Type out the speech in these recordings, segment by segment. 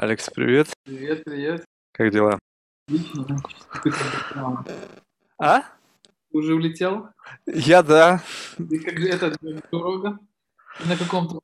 Алекс, привет. Привет, привет. Как дела? Отлично. Ты как улетел? А? Ты уже улетел? Я да. Ты как же это дорога? На каком-то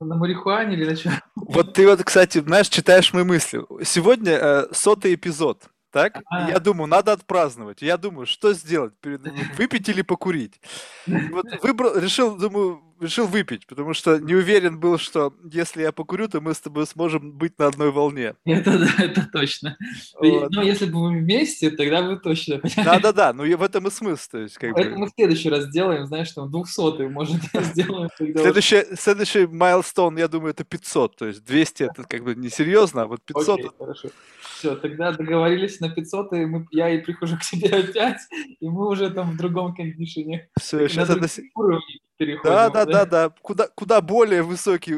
на марихуане или на чем? Вот ты вот, кстати, знаешь, читаешь мои мысли. Сегодня э, сотый эпизод. Так? А. Я думаю, надо отпраздновать. Я думаю, что сделать? Перед... Выпить или покурить? Вот выбрал, решил, думаю, решил выпить, потому что не уверен был, что если я покурю, то мы с тобой сможем быть на одной волне. Это да, это точно. Вот. Ну, если бы мы вместе, тогда бы точно. Да-да-да, ну в этом и смысл. То есть, как Поэтому бы... мы в следующий раз сделаем, знаешь, там, двухсотый, может, сделаем. Следующий, следующий майлстоун, я думаю, это 500. То есть 200 это как бы несерьезно, а вот 500 Окей, хорошо. Все, тогда договорились на 500, и мы, я и прихожу к тебе опять, и мы уже там в другом кондишене. все, сейчас это... переходим. Да, да, да, да. Куда, куда более высокий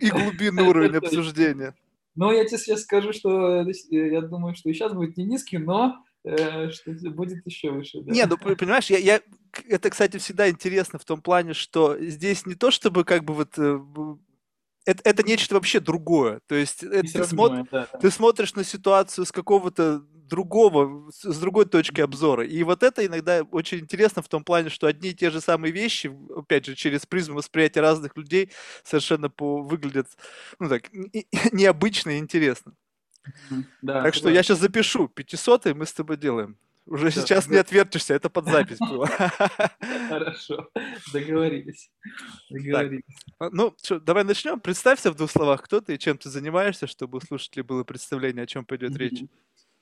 и глубинный уровень обсуждения. Ну, я тебе сейчас скажу, что э, я думаю, что и сейчас будет не низкий, но э, что будет еще выше. да. Не, ну понимаешь, я, я, это, кстати, всегда интересно в том плане, что здесь не то, чтобы как бы вот э, это, это нечто вообще другое. То есть это ты, смо- да, да. ты смотришь на ситуацию с какого-то другого, с другой точки обзора. И вот это иногда очень интересно в том плане, что одни и те же самые вещи, опять же, через призму восприятия разных людей совершенно по выглядят, ну так, не- необычно и интересно. Да, Так что я сейчас запишу. 500 мы с тобой делаем. Уже Всё, сейчас не тогда- отвертишься, это под запись было. Хорошо, договорились. Договорились. А, Ну, что, давай начнем. Представься в двух словах, кто ты и чем ты занимаешься, чтобы у слушателей было представление, о чем пойдет речь.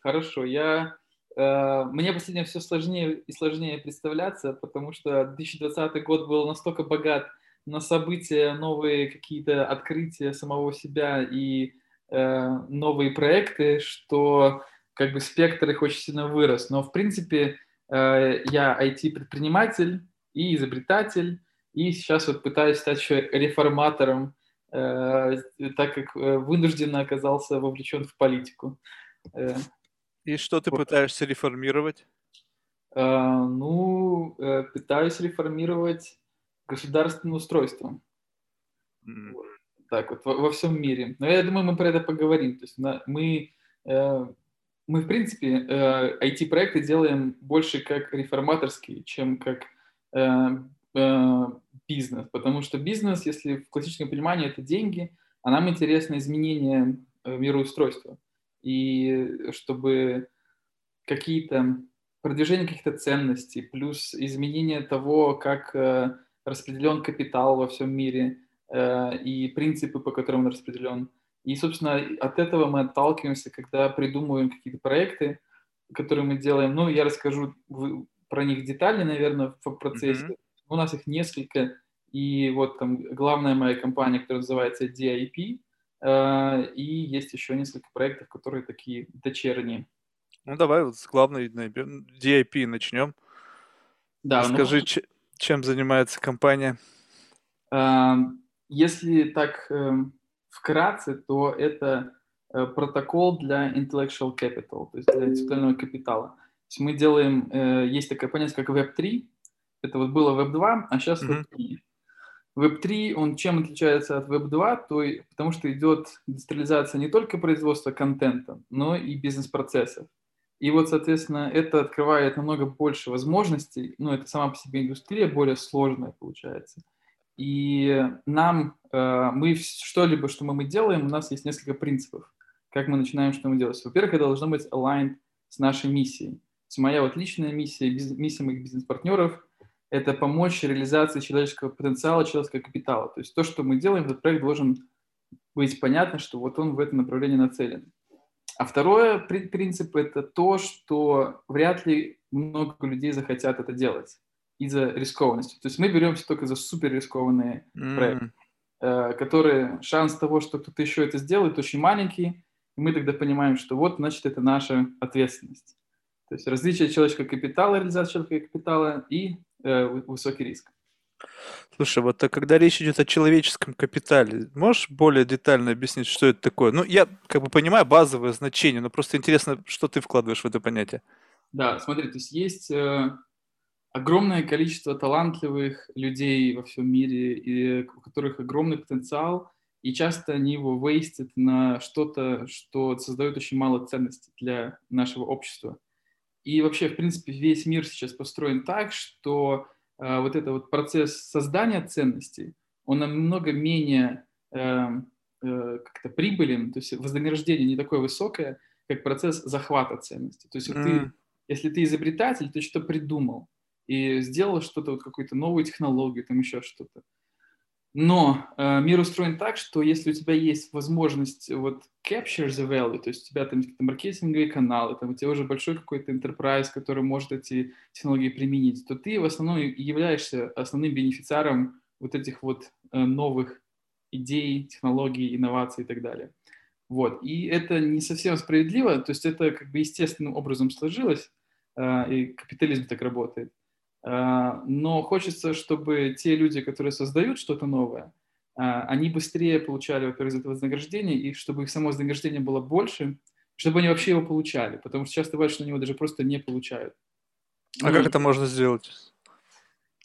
Хорошо, я... э, Мне последнее все сложнее и сложнее представляться, потому что 2020 год был настолько богат на события, новые какие-то открытия самого себя и э, новые проекты, что как бы спектр их очень сильно вырос. Но, в принципе, э, я IT-предприниматель и изобретатель, и сейчас вот пытаюсь стать еще реформатором, э, так как э, вынужденно оказался вовлечен в политику. И что ты Вот. пытаешься реформировать? Ну, пытаюсь реформировать государственное устройство. М, Так вот, во, во всем мире. Но я думаю, мы про это поговорим. То есть мы, э, мы в принципе, э, IT-проекты делаем больше как реформаторские, чем как э, э, бизнес. Потому что бизнес, если в классическом понимании, это деньги, а нам интересно изменение э, мироустройства. И чтобы какие-то продвижение каких-то ценностей, плюс изменение того, как э, распределен капитал во всем мире э, и принципы, по которым он распределен. И, собственно, от этого мы отталкиваемся, когда придумываем какие-то проекты, которые мы делаем. Ну, я расскажу про них детально, наверное, в процессе. Мгм. У нас их несколько, и вот там главная моя компания, которая называется DIP, э, и есть еще несколько проектов, которые такие дочерние. Ну, давай вот с главной DIP начнем. Да, ну, Расскажи, че- чем занимается компания. Эм, Если так эм, вкратце, то это э, протокол для intellectual capital, то есть для интеллектуального капитала. То есть мы делаем, э, есть такое понятие, как Web3, это вот было Web2, а сейчас Мгм. Web3. Web3, он чем отличается от Web2? То, и- потому что идет децентрализация не только производства контента, но и бизнес-процессов. И вот, соответственно, это открывает намного больше возможностей. Ну, это сама по себе индустрия более сложная получается. И нам, э, мы что-либо, что мы, делаем, у нас есть несколько принципов, как мы начинаем, что мы делать. Во-первых, это должно быть aligned с нашей миссией. То есть моя вот личная миссия, миссия моих бизнес-партнеров – это помочь реализации человеческого потенциала, человеческого капитала. То есть то, что мы делаем, этот проект должен быть понятно, что вот он в этом направлении нацелен. А второе при- принцип – это то, что вряд ли много людей захотят это делать из-за рискованности. То есть мы беремся только за супер рискованные проект. М, э, которые шанс того, что кто-то еще это сделает, очень маленький, и мы тогда понимаем, что вот, значит, это наша ответственность. То есть различие человеческого капитала, реализация человеческого капитала и э, вы- высокий риск. Слушай, вот а когда речь идет о человеческом капитале, можешь более детально объяснить, что это такое? Ну, я как бы понимаю базовое значение, но просто интересно, что ты вкладываешь в это понятие. Да, смотри, то есть есть э, огромное количество талантливых людей во всем мире, и у которых огромный потенциал, и часто они его вейстят на что-то, что создает очень мало ценностей для нашего общества. И вообще, в принципе, весь мир сейчас построен так, что э, вот этот вот процесс создания ценностей, он намного менее э, э, как-то прибылен, то есть вознаграждение не такое высокое, как процесс захвата ценностей. То есть вот mm. ты, если ты изобретатель, ты что-то придумал и сделал что-то, вот какую-то новую технологию, там еще что-то, но э, мир устроен так, что если у тебя есть возможность вот capture the value, то есть у тебя там какие-то маркетинговые каналы, там у тебя уже большой какой-то enterprise, который может эти технологии применить, то ты в основном являешься основным бенефициаром вот этих вот э, новых идей, технологий, инноваций и так далее. Вот. И это не совсем справедливо, то есть это как бы естественным образом сложилось, э, и капитализм так работает. А, но хочется, чтобы те люди, которые создают что-то новое, а, они быстрее получали, во-первых, это вознаграждение, и чтобы их само вознаграждение было больше, чтобы они вообще его получали, потому что часто бывает, что они его даже просто не получают. А ну, как это можно сделать?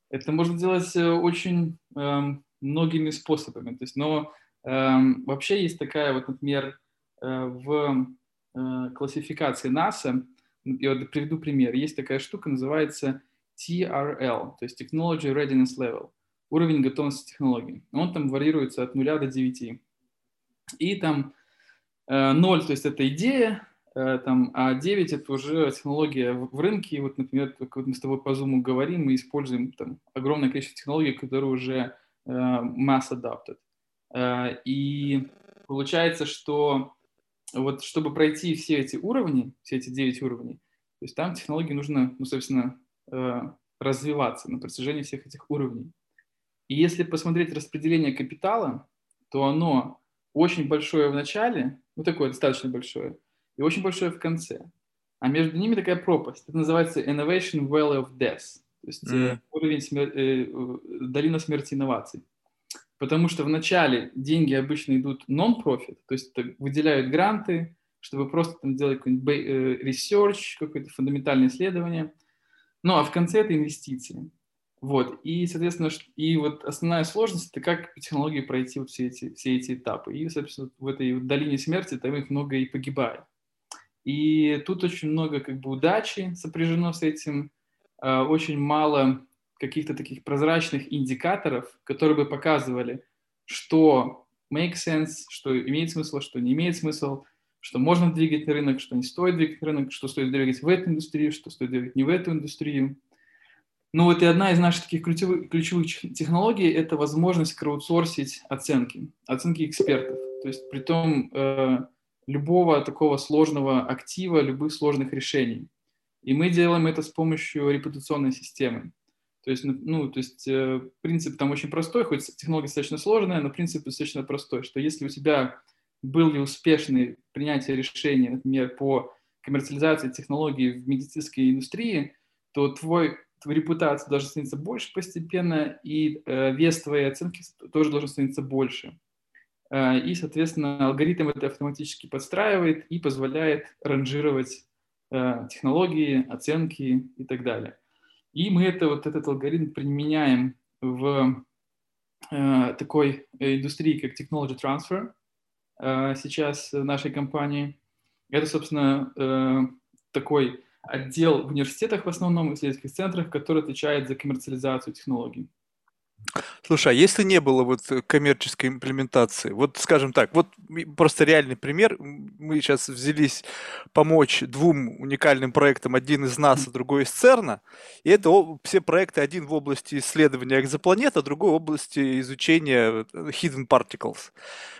Это можно сделать э, очень э, многими способами. То есть, но э, вообще есть такая вот, например, э, в э, классификации НАСА, я вот приведу пример, есть такая штука, называется TRL, то есть Technology Readiness Level, уровень готовности технологий. Он там варьируется от 0 до 9. И там э, 0, то есть это идея, э, там, а 9 это уже технология в, рынке. И вот, например, как мы с тобой по Zoom говорим, мы используем там огромное количество технологий, которые уже э, mass adopted. Э, и получается, что вот чтобы пройти все эти уровни, все эти 9 уровней, то есть там технологии нужно, ну, собственно, развиваться на протяжении всех этих уровней. И если посмотреть распределение капитала, то оно очень большое в начале, ну такое достаточно большое, и очень большое в конце. А между ними такая пропасть. Это называется Innovation Valley of Death, то есть mm. уровень смер... э, долина смерти инноваций. Потому что в начале деньги обычно идут non-profit, то есть выделяют гранты, чтобы просто там делать какой-нибудь research, какое-то фундаментальное исследование – ну, а в конце это инвестиции. Вот, и, соответственно, и вот основная сложность – это как по технологии пройти вот все эти, все эти этапы. И, соответственно, в этой долине смерти там их много и погибает. И тут очень много как бы удачи сопряжено с этим, э, очень мало каких-то таких прозрачных индикаторов, которые бы показывали, что make sense, что имеет смысл, что не имеет смысл, что можно двигать рынок, что не стоит двигать рынок, что стоит двигать в эту индустрию, что стоит двигать не в эту индустрию. Ну вот и одна из наших таких ключевых, ключевых технологий – это возможность краудсорсить оценки, оценки экспертов. То есть при том э, любого такого сложного актива, любых сложных решений. И мы делаем это с помощью репутационной системы. То есть, ну, то есть э, принцип там очень простой, хоть технология достаточно сложная, но принцип достаточно простой, что если у тебя был ли успешный принятие решения, например, по коммерциализации технологий в медицинской индустрии, то твой, твоя репутация должна становиться больше постепенно, и э, вес твоей оценки тоже должен становиться больше. Э, и, соответственно, алгоритм это автоматически подстраивает и позволяет ранжировать э, технологии, оценки и так далее. И мы это, вот этот алгоритм применяем в э, такой индустрии, как technology transfer, сейчас в нашей компании. Это, собственно, э, такой отдел в университетах в основном, исследовательских центрах, который отвечает за коммерциализацию технологий. Слушай, а если не было вот коммерческой имплементации, вот скажем так, вот просто реальный пример, мы сейчас взялись помочь двум уникальным проектам, один из НАСА, другой из ЦЕРНа, и это все проекты, один в области исследования экзопланет, а другой в области изучения hidden particles.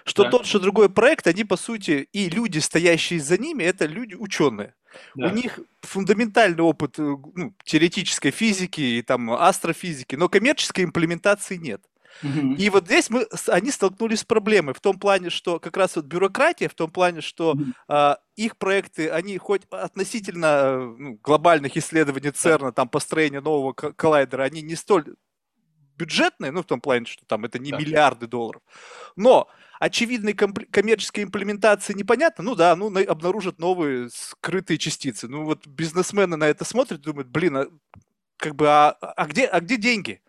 Что да. тот, что другой проект, они по сути, и люди, стоящие за ними, это люди ученые. Да. У них фундаментальный опыт э, ну, теоретической физики и там астрофизики, но коммерческой имплементации нет. Угу. И вот здесь мы, они столкнулись с проблемой в том плане, что как раз вот бюрократия, в том плане, что угу. а, их проекты, они хоть относительно ну, глобальных исследований ЦЕРНа, там построения нового коллайдера, они не столь бюджетные, ну в том плане, что там это не да. миллиарды долларов, но очевидной коммерческой имплементации непонятно, ну да, ну обнаружат новые скрытые частицы. Ну вот бизнесмены на это смотрят, думают, блин, а, как бы, а, а, где, а где деньги?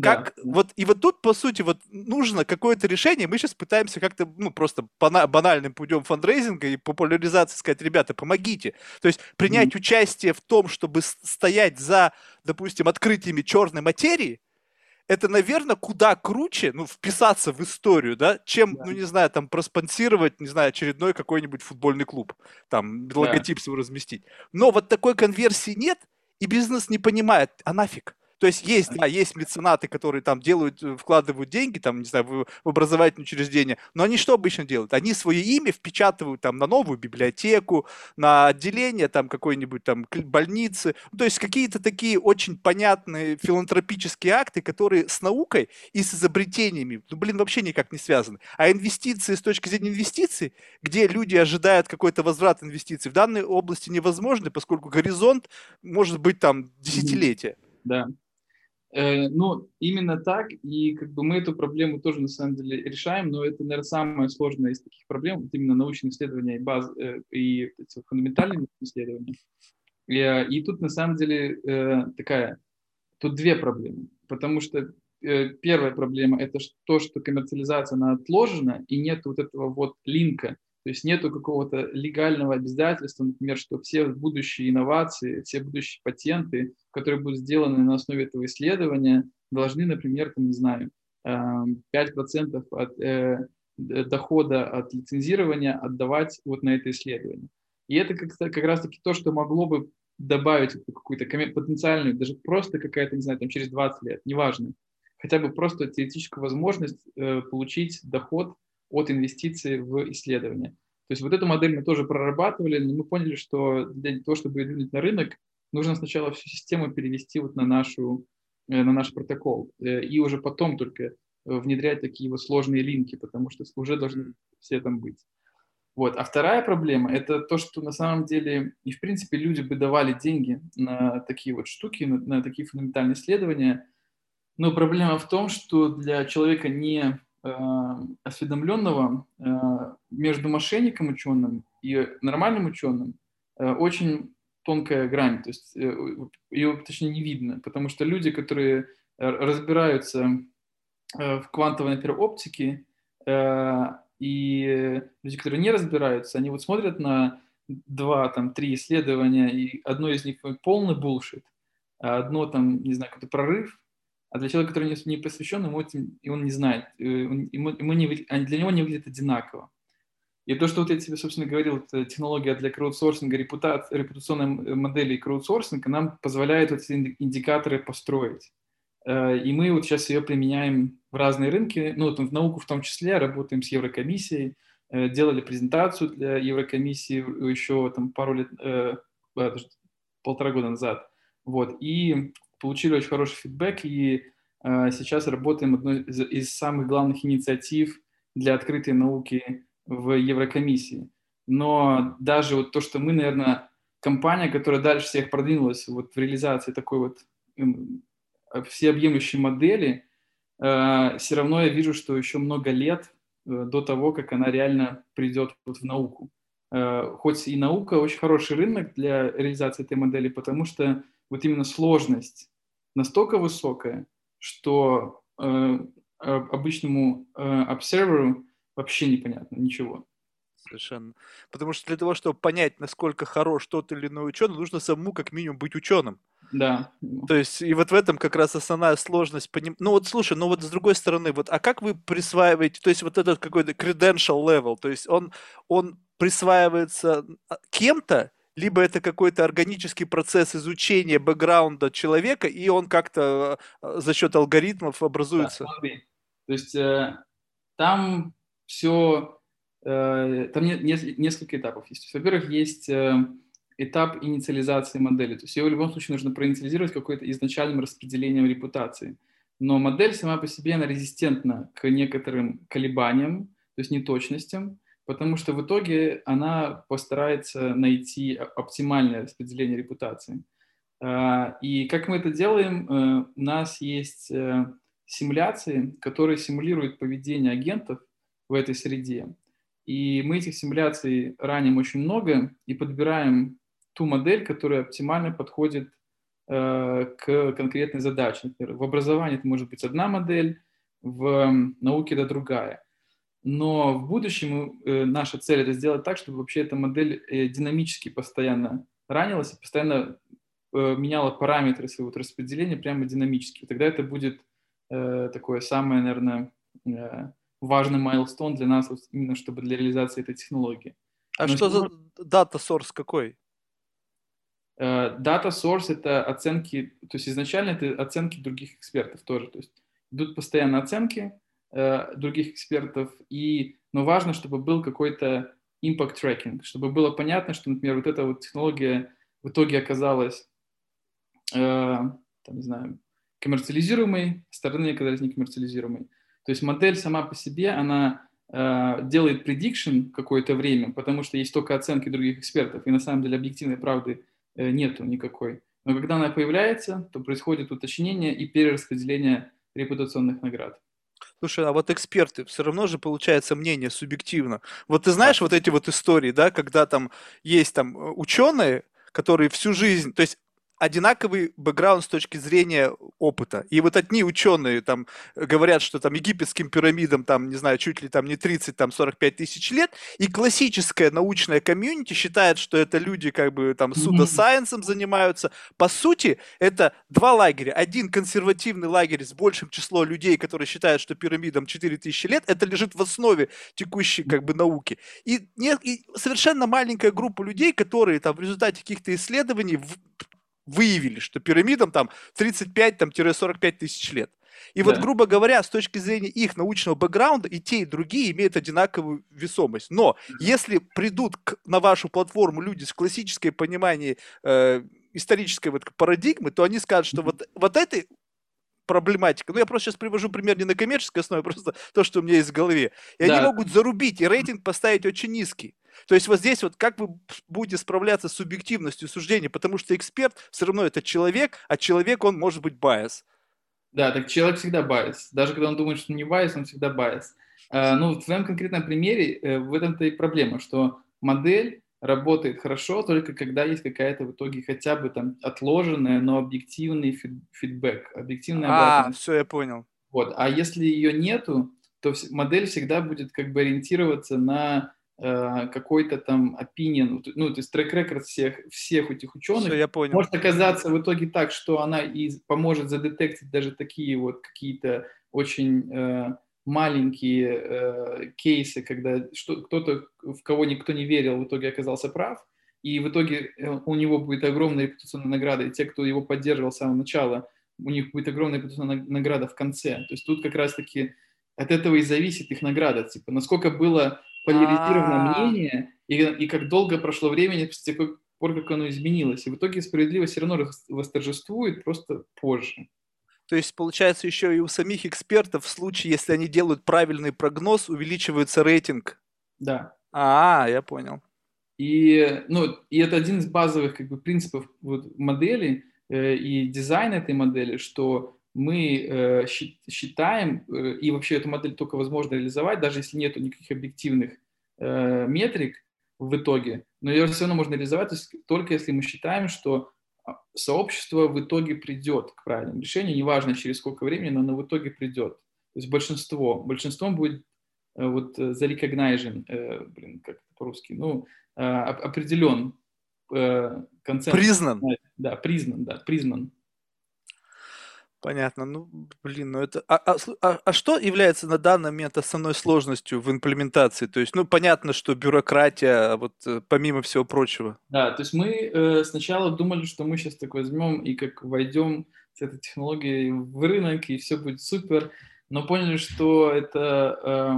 Как, да. вот, и вот тут, по сути, вот нужно какое-то решение. Мы сейчас пытаемся как-то, ну, просто банальным путем фандрейзинга и популяризации сказать, ребята, помогите. То есть принять mm-hmm. участие в том, чтобы стоять за, допустим, открытиями черной материи, это, наверное, куда круче, ну, вписаться в историю, да, чем, да. ну, не знаю, там, проспонсировать, не знаю, очередной какой-нибудь футбольный клуб, там, логотип да. свой разместить. Но вот такой конверсии нет, и бизнес не понимает, а нафиг? То есть есть, да, есть меценаты, которые там делают, э, вкладывают деньги, там, не знаю, в, в образовательные учреждения, но они что обычно делают? Они свое имя впечатывают там на новую библиотеку, на отделение там какой-нибудь там больницы, ну, то есть какие-то такие очень понятные филантропические акты, которые с наукой и с изобретениями, ну, блин, вообще никак не связаны. А инвестиции с точки зрения инвестиций, где люди ожидают какой-то возврат инвестиций, в данной области невозможны, поскольку горизонт может быть там десятилетия. Да, ну, именно так, и как бы мы эту проблему тоже на самом деле решаем, но это, наверное, самое сложное из таких проблем, вот именно научные исследования и, баз, э, и фундаментальные исследования. И, э, и тут на самом деле такая, тут две проблемы, потому что первая проблема это то, что коммерциализация она отложена и нет вот этого вот линка то есть нету какого-то легального обязательства, например, что все будущие инновации, все будущие патенты, которые будут сделаны на основе этого исследования, должны, например, там, не знаю, 5% эм, от э, дохода от лицензирования отдавать вот на это исследование. И это как, как раз-таки то, что могло бы добавить какую-то потенциальную, даже просто какая-то, не знаю, там через 20 лет, неважно, хотя бы просто теоретическую возможность э, получить доход от инвестиций в исследования. То есть вот эту модель мы тоже прорабатывали, но мы поняли, что для того, чтобы двинуть на рынок, нужно сначала всю систему перевести вот на, нашу, э, на наш протокол, э, и уже потом только э, внедрять такие вот сложные линки, потому что уже должны все там быть. Вот. А вторая проблема – это то, что на самом деле, и в принципе люди бы давали деньги на такие вот штуки, на, на такие фундаментальные исследования, но проблема в том, что для человека не осведомленного э, между мошенником ученым и нормальным ученым э, очень тонкая грань, то есть ее точнее не видно, потому что люди, которые разбираются в квантовой, например, оптике, и люди, которые не разбираются, они вот смотрят на два, там, три исследования, и одно из них полный булшит, а одно там, не знаю, какой-то прорыв, а для человека, который не, посвящен, ему этим, и он не знает, э, ему, ему не, для него не выглядит одинаково. И то, что вот я тебе, собственно, говорил, технология для краудсорсинга, репута, репутационной модели краудсорсинга нам позволяет эти индикаторы построить. Э, и мы вот сейчас ее применяем в разные рынки, ну, вот в науку в том числе, работаем с Еврокомиссией, э, делали презентацию для Еврокомиссии еще там пару лет, э, полтора года назад. Вот. И получили очень хороший фидбэк и э, сейчас работаем одной из, из самых главных инициатив для открытой науки в Еврокомиссии. Но даже вот то, что мы, наверное, компания, которая дальше всех продвинулась вот в реализации такой вот э, всеобъемлющей модели, э, все равно я вижу, что еще много лет э, до того, как она реально придет вот в науку. Э, хоть и наука очень хороший рынок для реализации этой модели, потому что вот именно сложность настолько высокая, что э, обычному э, observer вообще непонятно ничего. Совершенно. Потому что для того, чтобы понять, насколько хорош тот или иной ученый, нужно самому как минимум быть ученым. Да. То есть, и вот в этом как раз основная сложность. Поним... Ну вот слушай, ну вот с другой стороны, вот, а как вы присваиваете, то есть вот этот какой-то credential level, то есть он, он присваивается а, кем-то, либо это какой-то органический процесс изучения бэкграунда человека, и он как-то э, за счет алгоритмов образуется. Да, То есть э, там все, э, там не, не, несколько этапов есть. Во-первых, есть э, этап инициализации модели. То есть ее в любом случае нужно проинициализировать какой-то изначальным распределением репутации. Но модель сама по себе, она резистентна к некоторым колебаниям, то есть неточностям, потому что в итоге она постарается найти оптимальное распределение репутации. А, и как мы это делаем, э, у нас есть э, симуляции, которые симулируют поведение агентов в этой среде. И мы этих симуляций раним очень много и подбираем ту модель, которая оптимально подходит к конкретной задаче. Например, в образовании это может быть одна модель, в науке это другая. Но в будущем наша цель это сделать так, чтобы вообще эта модель динамически постоянно ранилась и постоянно меняла параметры своего распределения прямо динамически. Тогда это будет такое самое, наверное, важный майлстон для нас, именно чтобы для реализации этой технологии. А Но что за дата source какой? Uh, source это оценки, то есть изначально это оценки других экспертов тоже, то есть идут постоянно оценки uh, других экспертов, и, но важно, чтобы был какой-то impact tracking, чтобы было понятно, что, например, вот эта вот технология в итоге оказалась, uh, там, не знаю, коммерциализируемой, стороны оказались не коммерциализируемой. То есть модель сама по себе, она э, делает prediction какое-то время, потому что есть только оценки других экспертов, и на самом деле объективной правды э, нету никакой. Но когда она появляется, то происходит уточнение и перераспределение репутационных наград. Слушай, а вот эксперты, все равно же получается мнение субъективно. Вот ты знаешь вот эти вот истории, да, когда там есть там э, ученые, которые всю жизнь, то есть одинаковый бэкграунд с точки зрения опыта. И вот одни ученые там говорят, что там египетским пирамидам там, не знаю, чуть ли там не 30, там 45 тысяч лет, и классическая научная комьюнити считает, что это люди как бы там судосайенсом занимаются. По сути, это два лагеря. Один консервативный лагерь с большим числом людей, которые считают, что пирамидам 4 тысячи лет, это лежит в основе текущей как бы науки. И, нет, и совершенно маленькая группа людей, которые там в результате каких-то исследований выявили, что пирамидам там 35-45 тысяч лет. И да. вот, грубо говоря, с точки зрения их научного бэкграунда, и те, и другие имеют одинаковую весомость. Но если придут к, на вашу платформу люди с классической пониманием э, исторической вот парадигмы, то они скажут, что вот, вот этой проблематика. Ну, я просто сейчас привожу пример не на коммерческой основе, а просто то, что у меня есть в голове. И да. они могут зарубить и рейтинг поставить очень низкий. То есть вот здесь вот как вы будете справляться с субъективностью суждения, потому что эксперт все равно это человек, а человек, он может быть biased. Да, так человек всегда biased. Даже когда он думает, что не biased, он всегда biased. Ну, в твоем конкретном примере uh, в этом-то и проблема, что модель работает хорошо только когда есть какая-то в итоге хотя бы там отложенная, но объективный фид фидбэк, объективная А, все, я понял. Вот, а если ее нету, то модель всегда будет как бы ориентироваться на Э, какой-то там opinion, ну, то есть трек-рекорд всех, всех этих ученых, Все, я понял. может оказаться в итоге так, что она и поможет задетектить даже такие вот какие-то очень э, маленькие э, кейсы, когда что, кто-то, в кого никто не верил, в итоге оказался прав, и в итоге э, у него будет огромная репутационная награда, и те, кто его поддерживал с самого начала, у них будет огромная репутационная награда в конце. То есть тут как раз-таки от этого и зависит их награда, типа, насколько было поляризировано а. мнение, и, и как долго прошло времени с тех пор, как оно изменилось. И в итоге справедливость все равно восторжествует просто позже. То есть, получается, еще и у самих экспертов в случае, если они делают правильный прогноз, увеличивается рейтинг. Да. А, я понял. И, ну, и это один из базовых как бы, принципов вот, модели э, и дизайна этой модели, что мы э, считаем, э, и вообще эту модель только возможно реализовать, даже если нет никаких объективных э, метрик в итоге, но ее все равно можно реализовать то есть, только если мы считаем, что а, сообщество в итоге придет к правильному решению, неважно через сколько времени, но оно в итоге придет. То есть большинство, большинством будет вот заrecognized, э, блин, как по-русски, ну, определен концепт. Признан. Да, признан, да, признан. Понятно. Ну, блин, ну это... А, а, а, а что является на данный момент основной сложностью в имплементации? То есть, ну, понятно, что бюрократия, вот э, помимо всего прочего. Да, то есть мы э, сначала думали, что мы сейчас так возьмем и как войдем с этой технологией в рынок, и все будет супер, но поняли, что это э,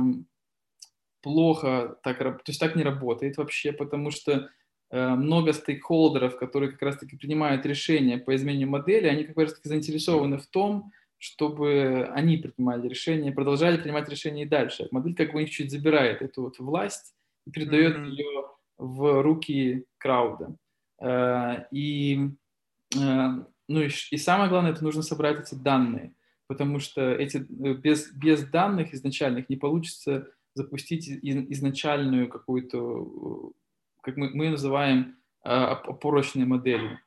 плохо так, то есть так не работает вообще, потому что много стейкхолдеров, которые как раз-таки принимают решения по изменению модели, они как раз-таки заинтересованы в том, чтобы они принимали решения, продолжали принимать решения и дальше. Модель как бы у них чуть забирает эту вот власть и передает mm-hmm. ее в руки крауда. Э, и, э, ну и, и самое главное, это нужно собрать эти данные, потому что эти, без, без данных изначальных не получится запустить изначальную какую-то как мы, мы называем э, опорочной моделью.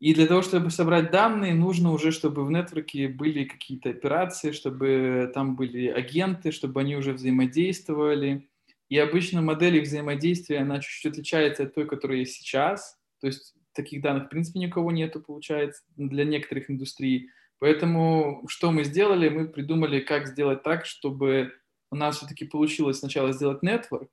И для того, чтобы собрать данные, нужно уже, чтобы в нетворке были какие-то операции, чтобы там были агенты, чтобы они уже взаимодействовали. И обычно модель их взаимодействия, она чуть-чуть отличается от той, которая есть сейчас. То есть таких данных, в принципе, ни у кого нету, получается, для некоторых индустрий. Поэтому что мы сделали? Мы придумали, как сделать так, чтобы у нас все-таки получилось сначала сделать network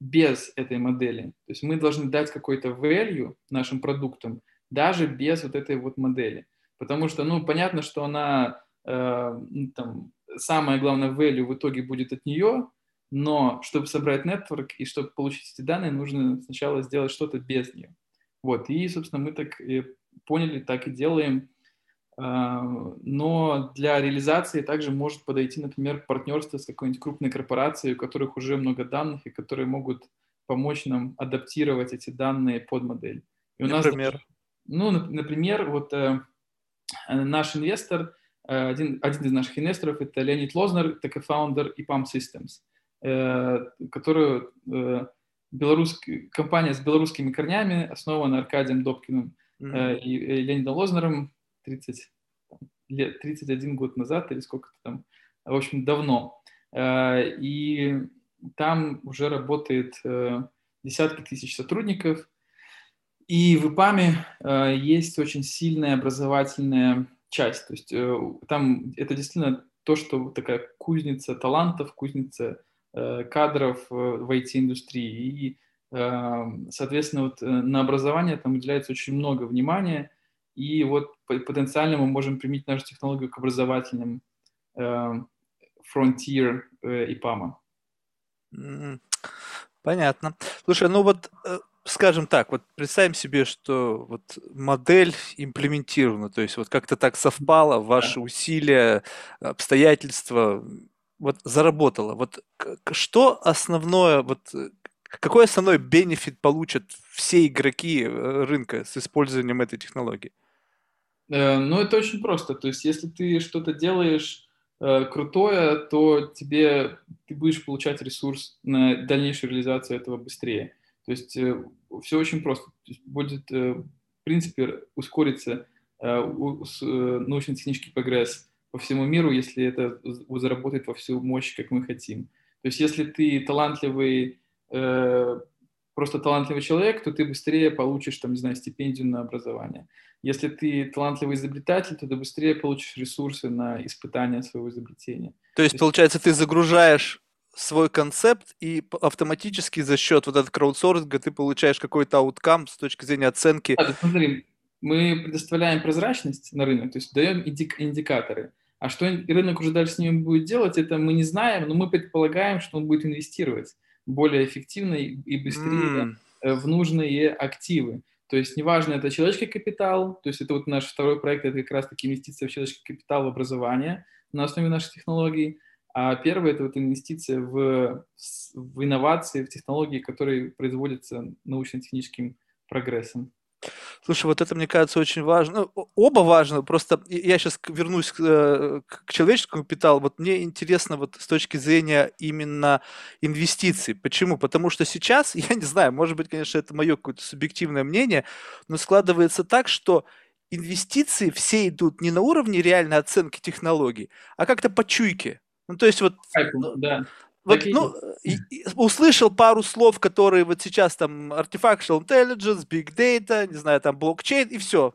без этой модели. То есть мы должны дать какой-то value нашим продуктам, даже без вот этой вот модели. Потому что, ну, понятно, что она, э, там, самое главное value в итоге будет от нее, но чтобы собрать network и чтобы получить эти данные, нужно сначала сделать что-то без нее. Вот, и, собственно, мы так и поняли, так и делаем. А, но для реализации также может подойти, например, партнерство с какой-нибудь крупной корпорацией, у которых уже много данных и которые могут помочь нам адаптировать эти данные под модель. И у например? Нас, ну, например, вот э, наш инвестор, э, один, один из наших инвесторов, это Леонид Лознер, это кофаундер EPAM Systems, э, который э, белорусский, компания с белорусскими корнями, основана Аркадием Добкиным mm-hmm. и, и Леонидом Лознером 30, лет, 31 год назад или сколько-то там, в общем, давно. Э, и там уже работает э, десятки тысяч сотрудников. И в ИПАМе есть очень сильная образовательная часть. То есть там это действительно то, что такая кузница талантов, кузница Э, кадров в IT-индустрии. И, соответственно, вот э, на образование там уделяется очень много внимания, и вот потенциально мы можем применить нашу технологию к образовательным эм, Frontier и э, PAMA. Понятно. Слушай, ну вот скажем так, вот представим себе, что вот модель имплементирована, то есть вот как-то так совпало, ваши усилия, обстоятельства, вот заработало, вот что основное, вот э, какой основной бенефит получат все игроки э, рынка с использованием этой технологии? Э, ну, это очень просто. То есть, если ты что-то делаешь крутое, то тебе ты будешь получать ресурс на дальнейшую реализацию этого быстрее. То есть все очень просто. Будет, в принципе, ускориться научно-технический прогресс по всему миру, если это заработает во всю мощь, как мы хотим. То есть если ты талантливый, э, просто талантливый человек, то ты быстрее получишь, там, не знаю, стипендию на образование. Если ты талантливый изобретатель, то ты быстрее получишь ресурсы на испытание своего изобретения. То есть, получается, ты загружаешь свой концепт, и автоматически за счет вот этого краудсорсинга ты получаешь какой-то ауткам с точки зрения оценки. Да, смотри, мы предоставляем прозрачность на рынок, то есть даем индик- индикаторы. А что рынок уже дальше с ними будет делать, это мы не знаем, но мы предполагаем, что он будет инвестировать более эффективно и быстрее mm. в нужные активы. То есть неважно, это человеческий капитал, то есть это вот наш второй проект, это как раз-таки инвестиция в человеческий капитал в образование на основе наших технологий, а первый – это вот инвестиция в, в инновации, в технологии, которые производятся научно-техническим прогрессом. Слушай, вот это, мне кажется, очень важно. Ну, оба важно. Просто я сейчас вернусь к, э, к человеческому капиталу. Вот мне интересно вот с точки зрения именно инвестиций. Почему? Потому что сейчас, я не знаю, может быть, конечно, это мое какое-то субъективное мнение, но складывается так, что инвестиции все идут не на уровне реальной оценки технологий, а как-то по чуйке. Ну, то есть вот... Да. Вот, ну, и, и, услышал пару слов, которые вот сейчас там Artificial Intelligence, Big Data, не знаю, там блокчейн, и все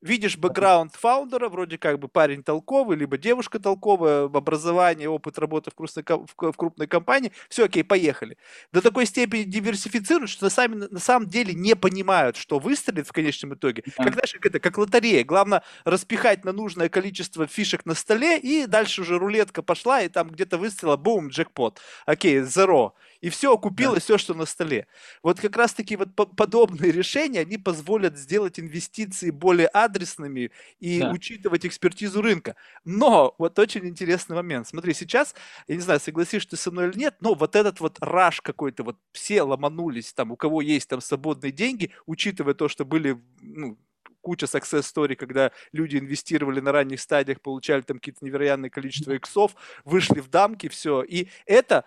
видишь бэкграунд фаундера, вроде как бы парень толковый, либо девушка толковая, образование, опыт работы в крупной, в крупной компании, все, окей, поехали. До такой степени диверсифицируют, что на, сами, на самом деле не понимают, что выстрелит в конечном итоге. Да. Как, знаешь, как это, как лотерея. Главное распихать на нужное количество фишек на столе, и дальше уже рулетка пошла, и там где-то выстрела, бум, джекпот. Окей, zero и все окупилось, да. все, что на столе. Вот как раз-таки вот подобные решения, они позволят сделать инвестиции более адресными и да. учитывать экспертизу рынка. Но вот очень интересный момент. Смотри, сейчас, я не знаю, согласишься ты со мной или нет, но вот этот вот раш какой-то, вот все ломанулись, там, у кого есть там свободные деньги, учитывая то, что были, ну, куча success story, когда люди инвестировали на ранних стадиях, получали там какие-то невероятное количество иксов, вышли в дамки, все. И это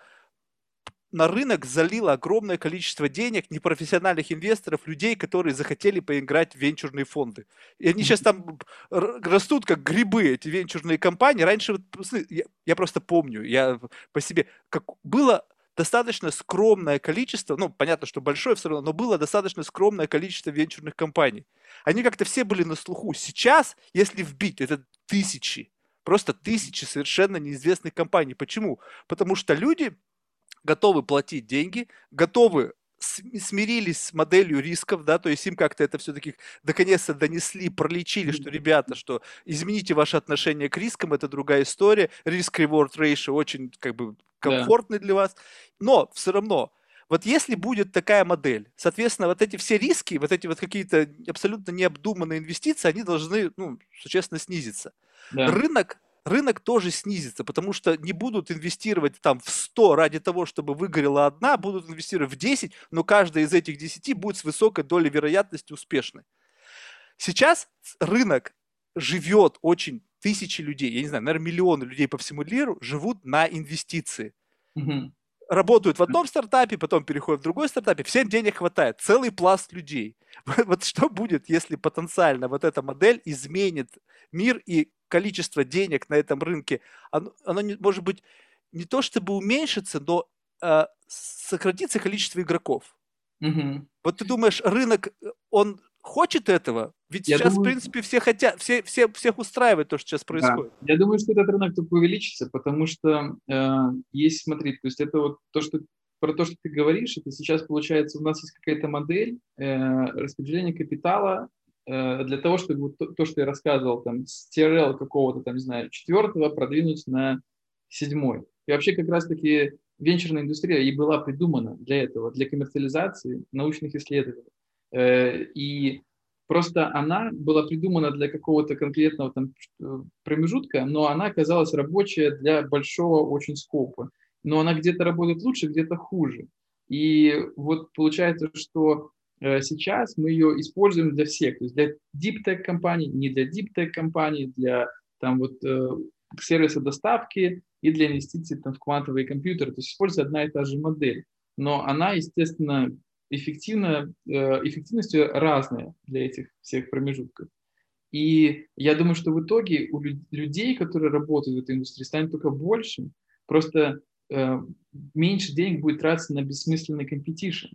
на рынок залило огромное количество денег непрофессиональных инвесторов, людей, которые захотели поиграть в венчурные фонды. И они сейчас там растут как грибы, эти венчурные компании. Раньше, я, я просто помню, я по себе, как было достаточно скромное количество, ну, понятно, что большое все равно, но было достаточно скромное количество венчурных компаний. Они как-то все были на слуху. Сейчас, если вбить, это тысячи, просто тысячи совершенно неизвестных компаний. Почему? Потому что люди готовы платить деньги, готовы смирились с моделью рисков, да, то есть им как-то это все-таки наконец-то донесли, пролечили, что, ребята, что измените ваше отношение к рискам, это другая история, риск-reward ratio очень как бы комфортный да. для вас, но все равно, вот если будет такая модель, соответственно, вот эти все риски, вот эти вот какие-то абсолютно необдуманные инвестиции, они должны, ну, существенно снизиться. Да. Рынок рынок тоже снизится, потому что не будут инвестировать там в 100 ради того, чтобы выгорела одна, будут инвестировать в 10, но каждая из этих 10 будет с высокой долей вероятности успешной. Сейчас рынок живет очень тысячи людей, я не знаю, наверное, миллионы людей по всему миру живут на инвестиции. Угу. Работают в одном стартапе, потом переходят в другой стартапе, всем денег хватает, целый пласт людей. Вот что будет, если потенциально вот эта модель изменит мир и количество денег на этом рынке, оно, оно не, может быть не то чтобы уменьшится, но э, сократится количество игроков. Угу. Вот ты думаешь, рынок, он хочет этого? Ведь я сейчас, думаю, в принципе, все хотят, все, все, всех устраивает то, что сейчас происходит. Да. Я думаю, что этот рынок только увеличится, потому что э, есть, смотри, то есть это вот то, что про то, что ты говоришь, это сейчас получается у нас есть какая-то модель э, распределения капитала Э, для того, чтобы то, то, что я рассказывал, там, с TRL какого-то, там, не знаю, четвертого продвинуть на седьмой. И вообще как раз-таки венчурная индустрия и была придумана для этого, для коммерциализации научных исследований. Э, и просто она была придумана для какого-то конкретного там промежутка, но она оказалась рабочая для большого очень скопа. Но она где-то работает лучше, где-то хуже. И вот получается, что Э, сейчас мы ее используем для всех, то есть для deep tech компаний, не для deep tech компаний, для там вот э, сервиса доставки и для инвестиций там, в квантовые компьютеры. То есть используется одна и та же модель, но она, естественно, эффективна, э, эффективностью разная для этих всех промежутков. И я думаю, что в итоге у людей, которые работают в этой индустрии, станет только больше. Просто э, меньше денег будет тратиться на бессмысленный competition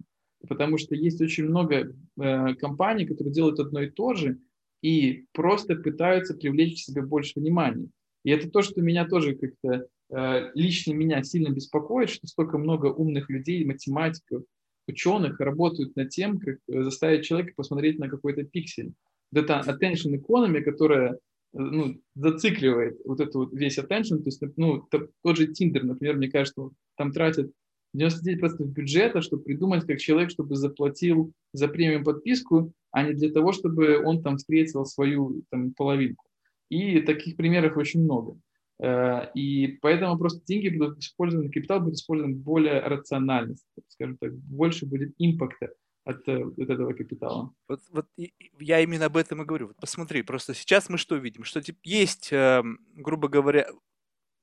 потому что есть очень много э, компаний, которые делают одно и то же и просто пытаются привлечь к себе больше внимания. И это то, что меня тоже как-то э, лично меня сильно беспокоит, что столько много умных людей, математиков, ученых работают над тем, как заставить человека посмотреть на какой-то пиксель. Это attention economy, которая э, ну, зацикливает вот эту вот весь attention, то есть, ну, тот же Tinder, например, мне кажется, там тратят 99% бюджета, чтобы придумать, как человек, чтобы заплатил за премиум подписку, а не для того, чтобы он там встретил свою там, половинку. И таких примеров очень много. Э, и поэтому просто деньги будут использованы, капитал будет использован более рационально, скажем так, больше будет импакта от, э, от этого капитала. Вот, вот я именно об этом и говорю. Вот посмотри, просто сейчас мы что видим? Что типа, есть, э, грубо говоря,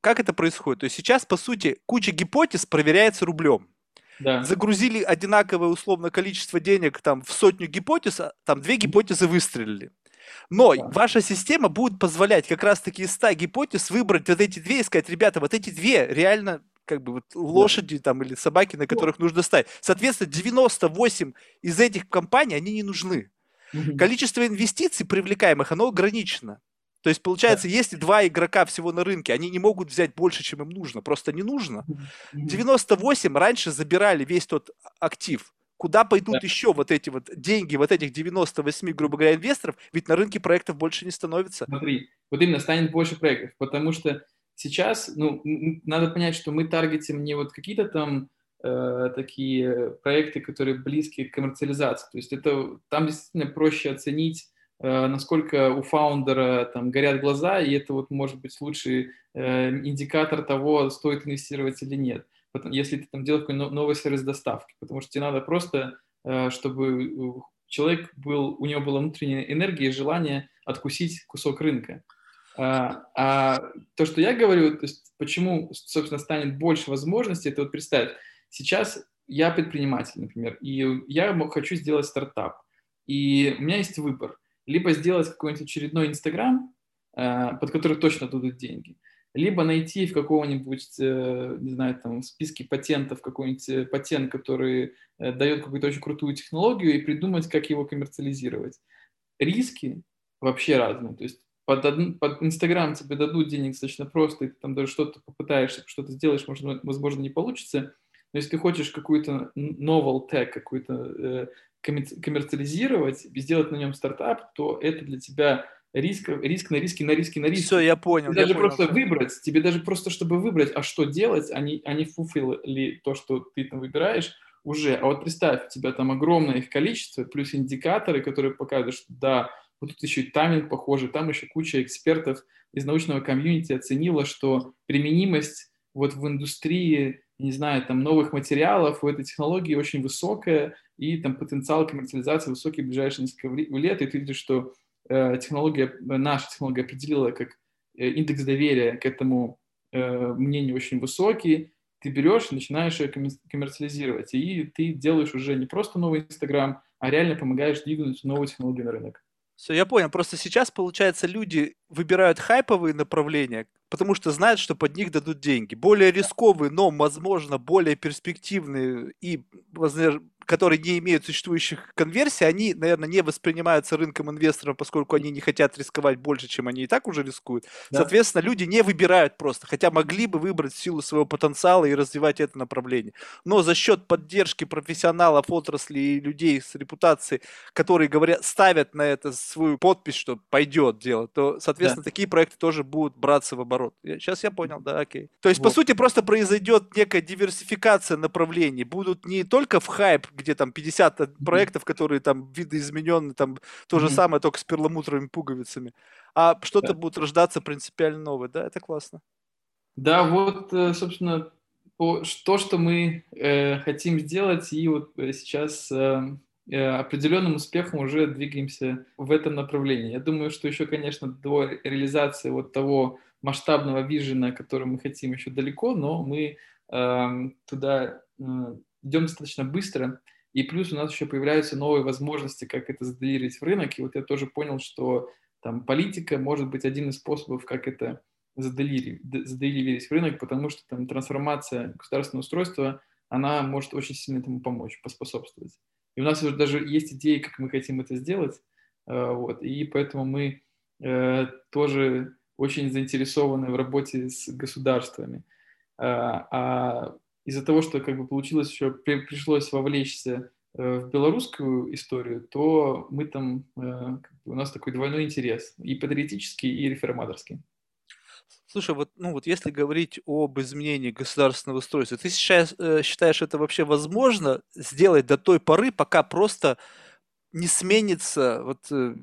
как это происходит? То есть сейчас, по сути, куча гипотез проверяется рублем. Да. Загрузили одинаковое условно количество денег там в сотню гипотез, а там две гипотезы выстрелили. Но да. ваша система будет позволять как раз-таки из 100 гипотез выбрать вот эти две и сказать, ребята, вот эти две реально как бы вот лошади там или собаки, на которых нужно ставить. Соответственно, 98 из этих компаний, они не нужны. Угу. Количество инвестиций привлекаемых, оно ограничено. То есть, получается, да. если два игрока всего на рынке, они не могут взять больше, чем им нужно, просто не нужно. 98 раньше забирали весь тот актив. Куда пойдут да. еще вот эти вот деньги, вот этих 98, грубо говоря, инвесторов? Ведь на рынке проектов больше не становится. Смотри, вот именно станет больше проектов, потому что сейчас, ну, надо понять, что мы таргетим не вот какие-то там э, такие проекты, которые близки к коммерциализации. То есть это там действительно проще оценить насколько у фаундера там горят глаза, и это вот может быть лучший э, индикатор того, стоит инвестировать или нет. Если ты там делаешь какой-то новый сервис доставки, потому что тебе надо просто, э, чтобы человек был, у него была внутренняя энергия и желание откусить кусок рынка. А, а то, что я говорю, то есть почему, собственно, станет больше возможностей, это вот представь, сейчас я предприниматель, например, и я хочу сделать стартап, и у меня есть выбор. Либо сделать какой-нибудь очередной Инстаграм, э, под который точно дадут деньги, либо найти в какого-нибудь, э, не знаю, там, в списке патентов какой-нибудь э, патент, который дает какую-то очень крутую технологию, и придумать, как его коммерциализировать. Риски вообще разные. То есть под, Инстаграм тебе дадут денег достаточно просто, и ты там даже что-то попытаешься, что-то сделаешь, может, возможно, не получится. Но если ты хочешь какую-то novel tech, какую-то коммерциализировать, сделать на нем стартап, то это для тебя риск, риск на риски, на риски, на риски. Все, я понял. Тебе даже понял. просто выбрать, тебе даже просто, чтобы выбрать, а что делать, они, они фуфили то, что ты там выбираешь, уже. А вот представь, у тебя там огромное их количество, плюс индикаторы, которые показывают, что да, вот тут еще и тайминг похожий, там еще куча экспертов из научного комьюнити оценила, что применимость вот в индустрии не знаю, там новых материалов у этой технологии очень высокая, и там потенциал коммерциализации высокий в ближайшие несколько лет, и ты видишь, что э, технология, наша технология определила как э, индекс доверия к этому э, мнению очень высокий, ты берешь и начинаешь ее коммерциализировать, и ты делаешь уже не просто новый Инстаграм, а реально помогаешь двигать новую технологию на рынок. Все, я понял. Просто сейчас, получается, люди выбирают хайповые направления, потому что знают, что под них дадут деньги. Более рисковые, но, возможно, более перспективные и, возможно, которые не имеют существующих конверсий, они, наверное, не воспринимаются рынком инвесторов, поскольку они не хотят рисковать больше, чем они и так уже рискуют. Да. Соответственно, люди не выбирают просто, хотя могли бы выбрать в силу своего потенциала и развивать это направление. Но за счет поддержки профессионалов отрасли и людей с репутацией, которые говорят, ставят на это свою подпись, что пойдет дело, то, соответственно, да. такие проекты тоже будут браться в оборот. Сейчас я понял, да, окей. То есть, вот. по сути, просто произойдет некая диверсификация направлений. Будут не только в хайп где там 50 проектов, которые там видоизменены, там то же самое, только с перламутровыми пуговицами. А что-то да. будет рождаться принципиально новое, да, это классно. Да, вот, э, собственно, то, что мы э, хотим сделать, и вот э, сейчас э, э, определенным успехом уже двигаемся в этом направлении. Я думаю, что еще, конечно, до реализации вот того масштабного вижена, который мы хотим, еще далеко, но мы э, туда э, идем достаточно быстро. И плюс у нас еще появляются новые возможности, как это заделирить в рынок. И вот я тоже понял, что там политика может быть один из способов, как это заделирить в рынок, потому что там трансформация государственного устройства, она может очень сильно этому помочь, поспособствовать. И у нас уже даже есть идеи, как мы хотим это сделать. Э, вот, и поэтому мы э, тоже очень заинтересованы в работе с государствами. Э, а из-за того, что как бы получилось еще, при, пришлось вовлечься э, в белорусскую историю, то мы там, э, у нас такой двойной интерес, и патриотический, и реформаторский. Слушай, вот, ну вот если говорить об изменении государственного устройства, ты сейчас э, считаешь это вообще возможно сделать до той поры, пока просто не сменится вот э,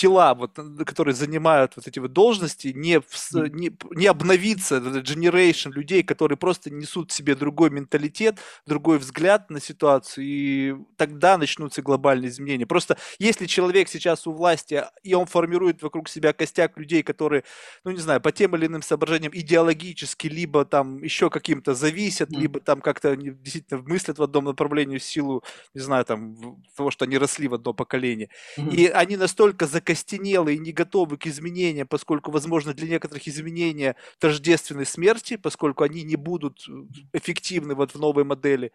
тела, вот, которые занимают вот эти вот должности, не, не, не обновиться, generation людей, которые просто несут в себе другой менталитет, другой взгляд на ситуацию, и тогда начнутся глобальные изменения. Просто если человек сейчас у власти, и он формирует вокруг себя костяк людей, которые, ну не знаю, по тем или иным соображениям идеологически, либо там еще каким-то зависят, mm. либо там как-то действительно мыслят в одном направлении в силу, не знаю, там, того, что они росли в одно поколение. И они настолько закономерны закостенелы и не готовы к изменениям, поскольку, возможно, для некоторых изменения тождественны смерти, поскольку они не будут э, эффективны вот в новой модели.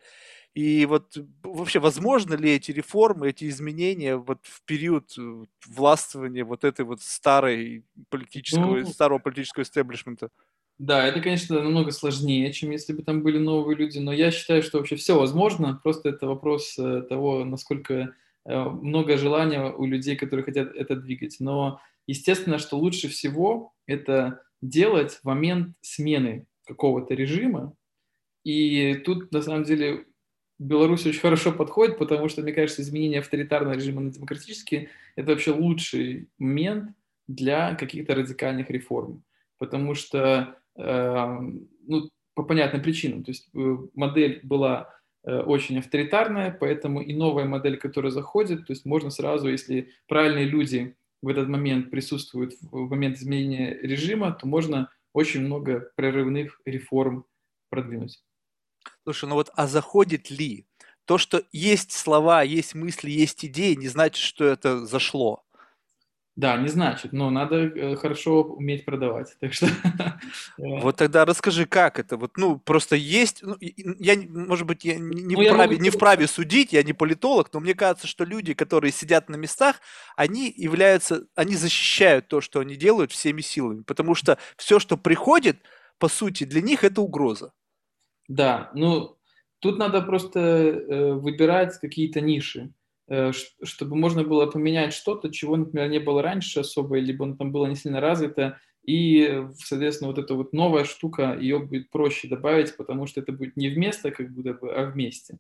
И вот вообще возможно ли эти реформы, эти изменения вот в период э, властвования вот этой вот старой политического, ну, старого политического истеблишмента? Да, это, конечно, намного сложнее, чем если бы там были новые люди, но я считаю, что вообще все возможно, просто это вопрос э, того, насколько Э, много желания у людей, которые хотят это двигать. Но естественно, что лучше всего это делать в момент смены какого-то режима. И тут, на самом деле, Беларусь очень хорошо подходит, потому что, мне кажется, изменение авторитарного режима на демократический – это вообще лучший момент для каких-то радикальных реформ. Потому что, э, ну, по понятным причинам, то есть э, модель была Э, очень авторитарная, поэтому и новая модель, которая заходит, то есть можно сразу, если правильные люди в этот момент присутствуют в момент изменения режима, то можно очень много прерывных реформ продвинуть. Слушай, ну вот, а заходит ли? То, что есть слова, есть мысли, есть идеи, не значит, что это зашло. Да, не значит, но надо э, хорошо уметь продавать. Так что Вот тогда расскажи, как это? Вот, ну, просто есть, ну, я, может быть, я не Ну, я вправе, могу не вправе судить, я не политолог, но мне кажется, что люди, которые сидят на местах, они являются, они защищают то, что они делают всеми силами, потому что все, что приходит, по сути, для них это угроза. Да, ну, тут надо просто э, выбирать какие-то ниши, э, чтобы можно было поменять что-то, чего, например, не было раньше особо, либо оно там было не сильно развито, и, э, соответственно, вот эта вот новая штука, ее будет проще добавить, потому что это будет не вместо, как будто бы, а вместе.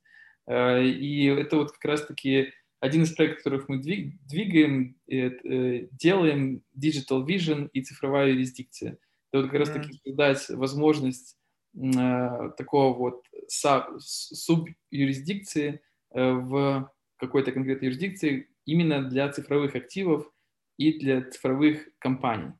Э, И это вот как раз-таки один из проектов, которых мы двиг- двигаем, э, э, делаем Digital Vision и цифровая юрисдикция. Это вот как раз-таки создать возможность э, такого вот субюрисдикции э, в какой-то конкретной юрисдикции именно для цифровых активов и для цифровых компаний.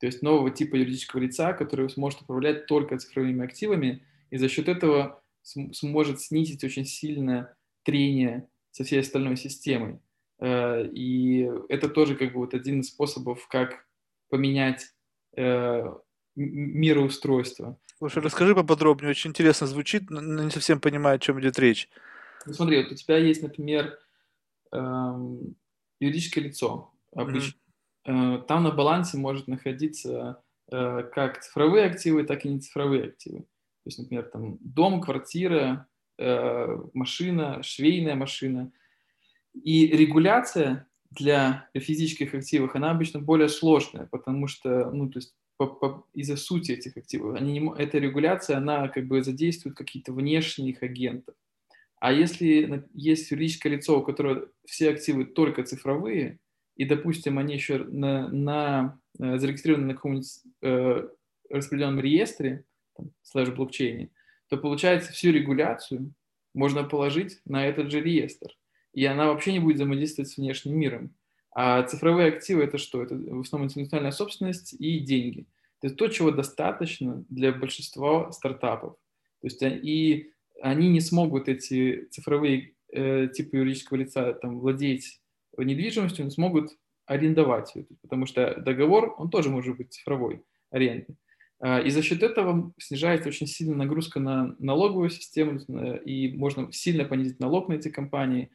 То есть нового типа юридического лица, который сможет управлять только цифровыми активами, и за счет этого см- сможет снизить очень сильно трение со всей остальной системой. Э, И это тоже как бы вот один из способов, как поменять э, мироустройство. Слушай, расскажи поподробнее, очень интересно звучит, но не совсем понимаю, о чем идет речь. Ну, смотри, вот у тебя есть, например, эм, юридическое лицо обычно. Э, Там на балансе может находиться э, как цифровые активы, так и нецифровые активы. То есть, например, там дом, квартира, э, машина, швейная машина. И регуляция для физических активов, она обычно более сложная, потому что, ну, то есть по- по- из-за сути этих активов, они не эта регуляция, она как бы задействует какие-то внешних агентов. А если есть юридическое лицо, у которого все активы только цифровые, и, допустим, они еще на, на, э, зарегистрированы на каком-нибудь э, распределенном реестре, там, слэш блокчейне, то получается всю регуляцию можно положить на этот же реестр. И она вообще не будет взаимодействовать с внешним миром. А цифровые активы это что? Это в основном интеллектуальная собственность и деньги. Это то, чего достаточно для большинства стартапов. То есть а- и они не смогут эти цифровые э, типы юридического лица там, владеть недвижимостью, не смогут арендовать ее, потому что договор, он тоже может быть цифровой аренды. А, И за счет этого снижается очень сильно нагрузка на налоговую систему, и можно сильно понизить налог на эти компании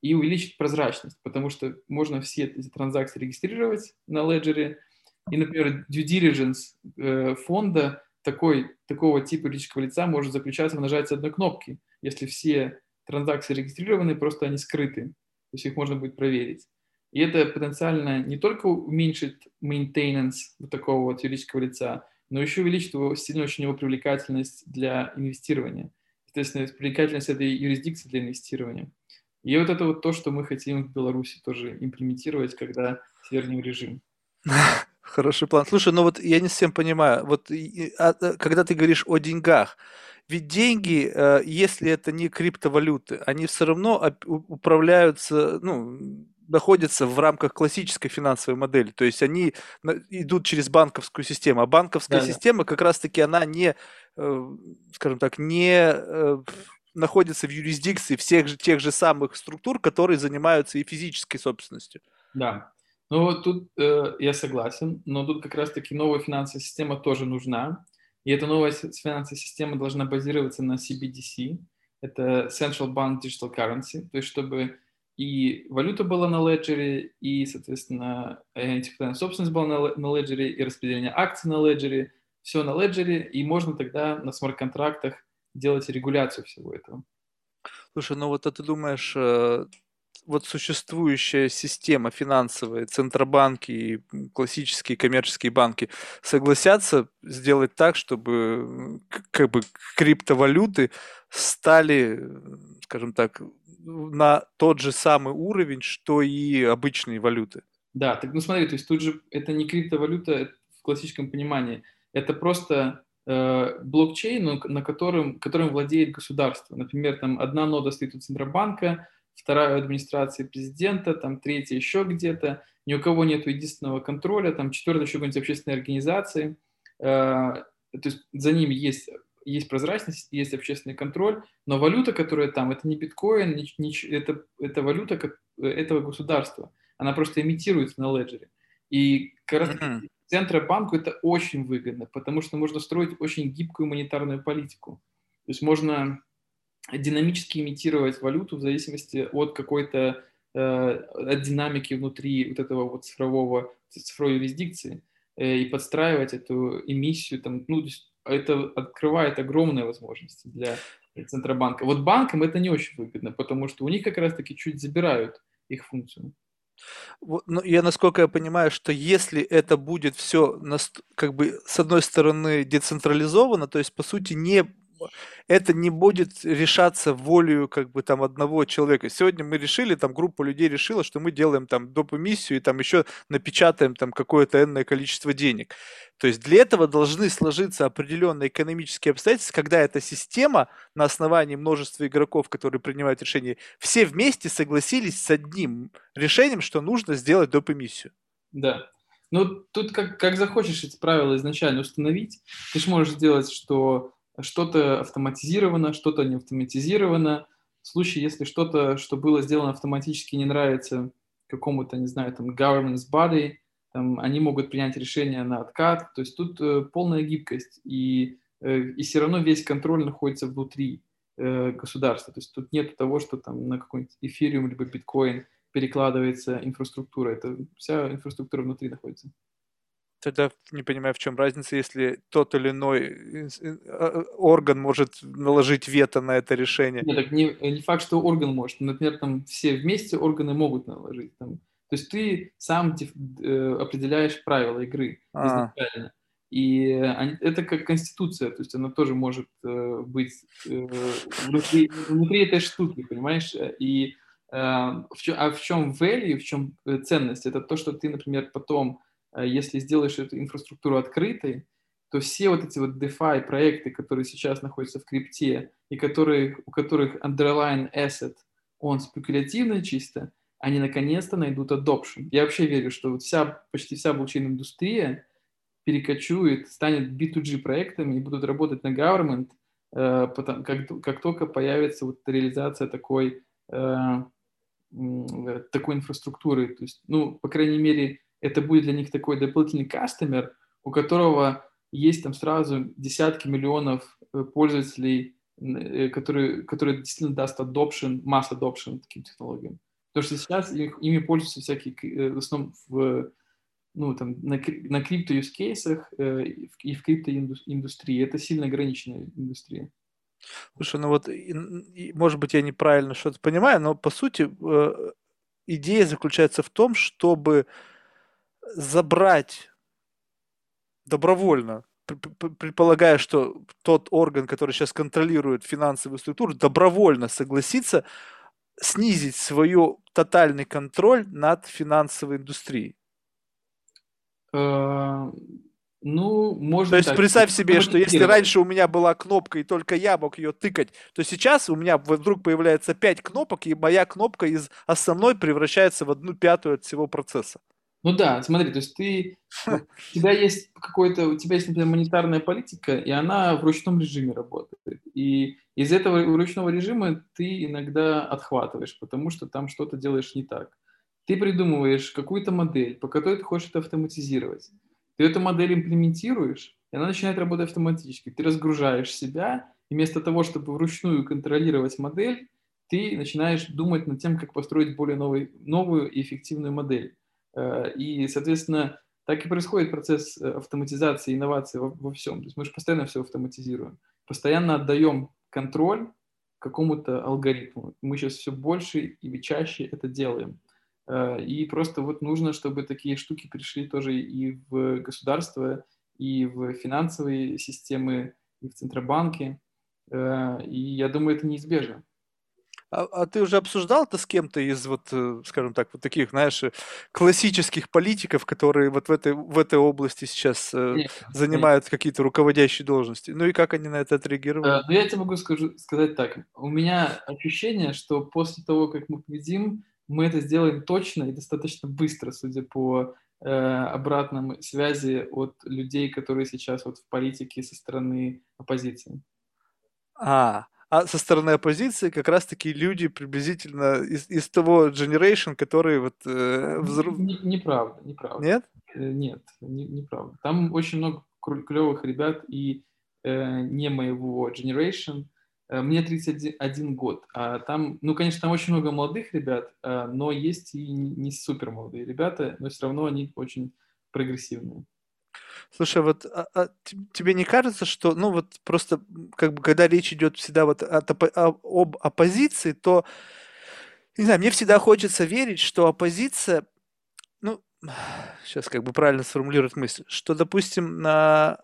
и увеличить прозрачность, потому что можно все эти транзакции регистрировать на леджере, и, например, due diligence э, фонда такой, такого типа юридического лица может заключаться в нажатии одной кнопки, если все транзакции регистрированы, просто они скрыты, то есть их можно будет проверить. И это потенциально не только уменьшит maintenance вот такого вот юридического лица, но еще увеличит его, сильно очень его привлекательность для инвестирования. Соответственно, привлекательность этой юрисдикции для инвестирования. И вот это вот то, что мы хотим в Беларуси тоже имплементировать, когда свернем режим. Хороший план. Слушай, ну вот я не совсем понимаю, вот и- а, а, когда ты говоришь о деньгах, ведь деньги, э, если это не криптовалюты, они все равно управляются, ну, находятся в рамках классической финансовой модели, то есть они идут через банковскую систему, а банковская Да, да. система как раз-таки она не, э, скажем так, не э, находится в юрисдикции всех же тех же самых структур, которые занимаются и физической собственностью. Да. Ну вот тут э, я согласен, но тут как раз-таки новая финансовая система тоже нужна. И эта новая финансовая система должна базироваться на CBDC. Это Central Bank Digital Currency. То есть чтобы и валюта была на леджере, и, соответственно, интеллектуальная собственность была на, на леджере, и распределение акций на леджере. Все на леджере, и можно тогда на смарт-контрактах делать регуляцию всего этого. Слушай, ну вот а ты думаешь, э, вот существующая система финансовая, центробанки и классические коммерческие банки согласятся сделать так, чтобы как бы криптовалюты стали, скажем так, на тот же самый уровень, что и обычные валюты? Да, так ну смотри, то есть тут же это не криптовалюта в классическом понимании, это просто э, блокчейн, на котором, которым владеет государство. Например, там одна нода стоит у Центробанка, вторая у администрации президента, там третья еще где-то, ни у кого нет единственного контроля, там четвертая еще какой-нибудь общественной организации, Э, то есть за ними есть есть прозрачность, есть общественный контроль, но валюта, которая там, это не биткоин, не, не, это, это валюта как, этого государства. Она просто имитируется на леджере. И как раз mm-hmm. Центробанку это очень выгодно, потому что можно строить очень гибкую монетарную политику. То есть можно динамически имитировать валюту в зависимости от какой-то э, от динамики внутри вот этого вот цифрового цифровой юрисдикции э, и подстраивать эту эмиссию там ну это открывает огромные возможности для Центробанка. Вот банкам это не очень выгодно, потому что у них как раз-таки чуть забирают их функцию. Ну, я насколько я понимаю, что если это будет все как бы с одной стороны децентрализовано, то есть по сути не это не будет решаться волею как бы там одного человека. Сегодня мы решили, там группа людей решила, что мы делаем там доп. эмиссию и там еще напечатаем там какое-то энное количество денег. То есть для этого должны сложиться определенные экономические обстоятельства, когда эта система на основании множества игроков, которые принимают решения, все вместе согласились с одним решением, что нужно сделать доп. эмиссию. Да. Ну, тут как, как захочешь эти правила изначально установить, ты же можешь сделать, что что-то автоматизировано, что-то не автоматизировано. В случае, если что-то, что было сделано автоматически, не нравится какому-то, не знаю, там, governance body, там, они могут принять решение на откат. То есть тут э, полная гибкость, и, э, и все равно весь контроль находится внутри э, государства. То есть тут нет того, что там на какой-нибудь эфириум либо биткоин перекладывается инфраструктура. Это вся инфраструктура внутри находится. Тогда не понимаю, в чем разница, если тот или иной а, орган может наложить вето на это решение. Нет, так не, не факт, что орган может. Например, там все вместе органы могут наложить. Там. То есть ты сам э, определяешь правила игры а. изначально. И это как конституция, то есть она тоже может э, быть э, внутри, внутри этой штуки, понимаешь? И э, в чем, а в чем value, в чем э, ценность? Это то, что ты, например, потом Э, если сделаешь эту инфраструктуру открытой, то все вот эти вот DeFi проекты, которые сейчас находятся в крипте и которые, у которых underlying asset, он спекулятивный чисто, они наконец-то найдут adoption. Я вообще верю, что вот вся, почти вся блокчейн-индустрия перекочует, станет B2G проектами и будут работать на government, э, потом, как, как только появится вот реализация такой, э, такой инфраструктуры. То есть, ну, по крайней мере, это будет для них такой дополнительный кастомер, у которого есть там сразу десятки миллионов э, пользователей, э, которые, которые действительно даст adoption, масс adoption таким технологиям. Потому что сейчас их, ими пользуются всякие, э, в основном в, ну, там, на, на крипто cases и в криптоиндустрии. Это сильно ограниченная индустрия. Слушай, ну вот, может быть, я неправильно что-то понимаю, но по сути идея заключается в том, чтобы забрать добровольно, предполагая, что тот орган, который сейчас контролирует финансовую структуру, добровольно согласится снизить свой тотальный контроль над финансовой индустрией. Э, ну, можно. То есть так. представь себе, что если раньше у меня была кнопка и только я мог ее тыкать, то сейчас у меня вдруг появляется пять кнопок, и моя кнопка из основной превращается в одну пятую от всего процесса. Ну да, смотри, то есть ты, у тебя есть какой-то, у тебя есть, например, монетарная политика, и она в ручном режиме работает. И из этого ручного режима ты иногда отхватываешь, потому что там что-то делаешь не так. Ты придумываешь какую-то модель, по которой ты хочешь это автоматизировать. Ты эту модель имплементируешь, и она начинает работать автоматически. Ты разгружаешь себя, и вместо того, чтобы вручную контролировать модель, ты начинаешь думать над тем, как построить более новый, новую и эффективную модель. Э, и, соответственно, так и происходит процесс э, автоматизации, инновации во, во всем. То есть мы же постоянно все автоматизируем, постоянно отдаем контроль какому-то алгоритму. Мы сейчас все больше и чаще это делаем. Э, и просто вот нужно, чтобы такие штуки пришли тоже и в государство, и в финансовые системы, и в Центробанке. И я думаю, это неизбежно. А, а ты уже обсуждал это с кем-то из вот, э, скажем так, вот таких, знаешь, э, классических политиков, которые вот в этой, в этой области сейчас э, нет, занимают нет. какие-то руководящие должности? Ну и как они на это отреагировали? Ну я тебе могу скажу, сказать так. У меня ощущение, что после того, как мы победим, мы это сделаем точно и достаточно быстро, судя по э, обратной связи от людей, которые сейчас вот в политике со стороны оппозиции. А, а со стороны оппозиции как раз-таки люди приблизительно из, из того generation, который вот э, взрыв... Не- Неправда, неправда. Нет? Э, Нет, не- неправда. Там очень много клевых ребят и э, не моего generation. Э, Мне 31 год, а там, ну, конечно, там очень много молодых ребят, э, но есть и не супер молодые ребята, но все равно они очень прогрессивные. Слушай, вот а- а те- тебе не кажется, что, ну вот просто как бы когда речь идет всегда вот от о- об оппозиции, то, не знаю, мне всегда хочется верить, что оппозиция, ну, сейчас как бы правильно сформулировать мысль, что, допустим, на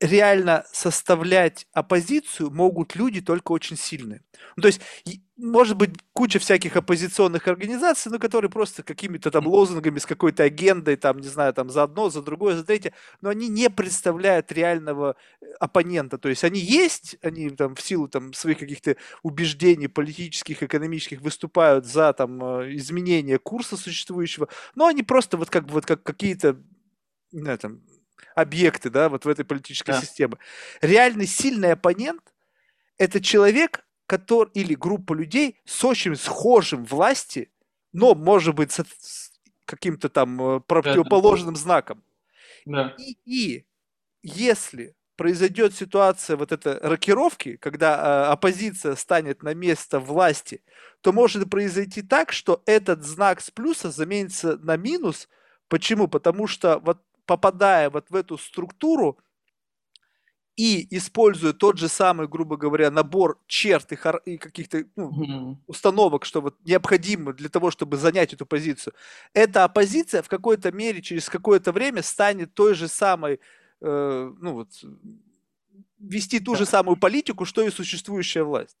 реально составлять оппозицию могут люди только очень сильные. Ну, то есть, может быть, куча всяких оппозиционных организаций, ну, которые просто какими-то там лозунгами, с какой-то агендой, там, не знаю, там, за одно, за другое, за третье, но они не представляют реального э, оппонента. То есть, они есть, они там в силу там своих каких-то убеждений политических, экономических выступают за там э, изменение курса существующего, но они просто вот как бы вот как какие-то не знаю, там, объекты, да, вот в этой политической Да. системе. Реальный сильный оппонент – это человек, который, или группа людей с очень схожим власти, но, может быть, с, каким-то там э, противоположным знаком. Да, И, и если произойдет ситуация вот этой рокировки, когда э, оппозиция станет на место власти, то может произойти так, что этот знак с плюса заменится на минус. Почему? Потому что вот попадая вот в эту структуру и используя тот же самый, грубо говоря, набор черт и, хар- и каких-то ну, Мгм. установок, что вот необходимо для того, чтобы занять эту позицию, эта оппозиция в какой-то мере через какое-то время станет той же самой, э, ну вот, вести ту же самую политику, что и существующая власть.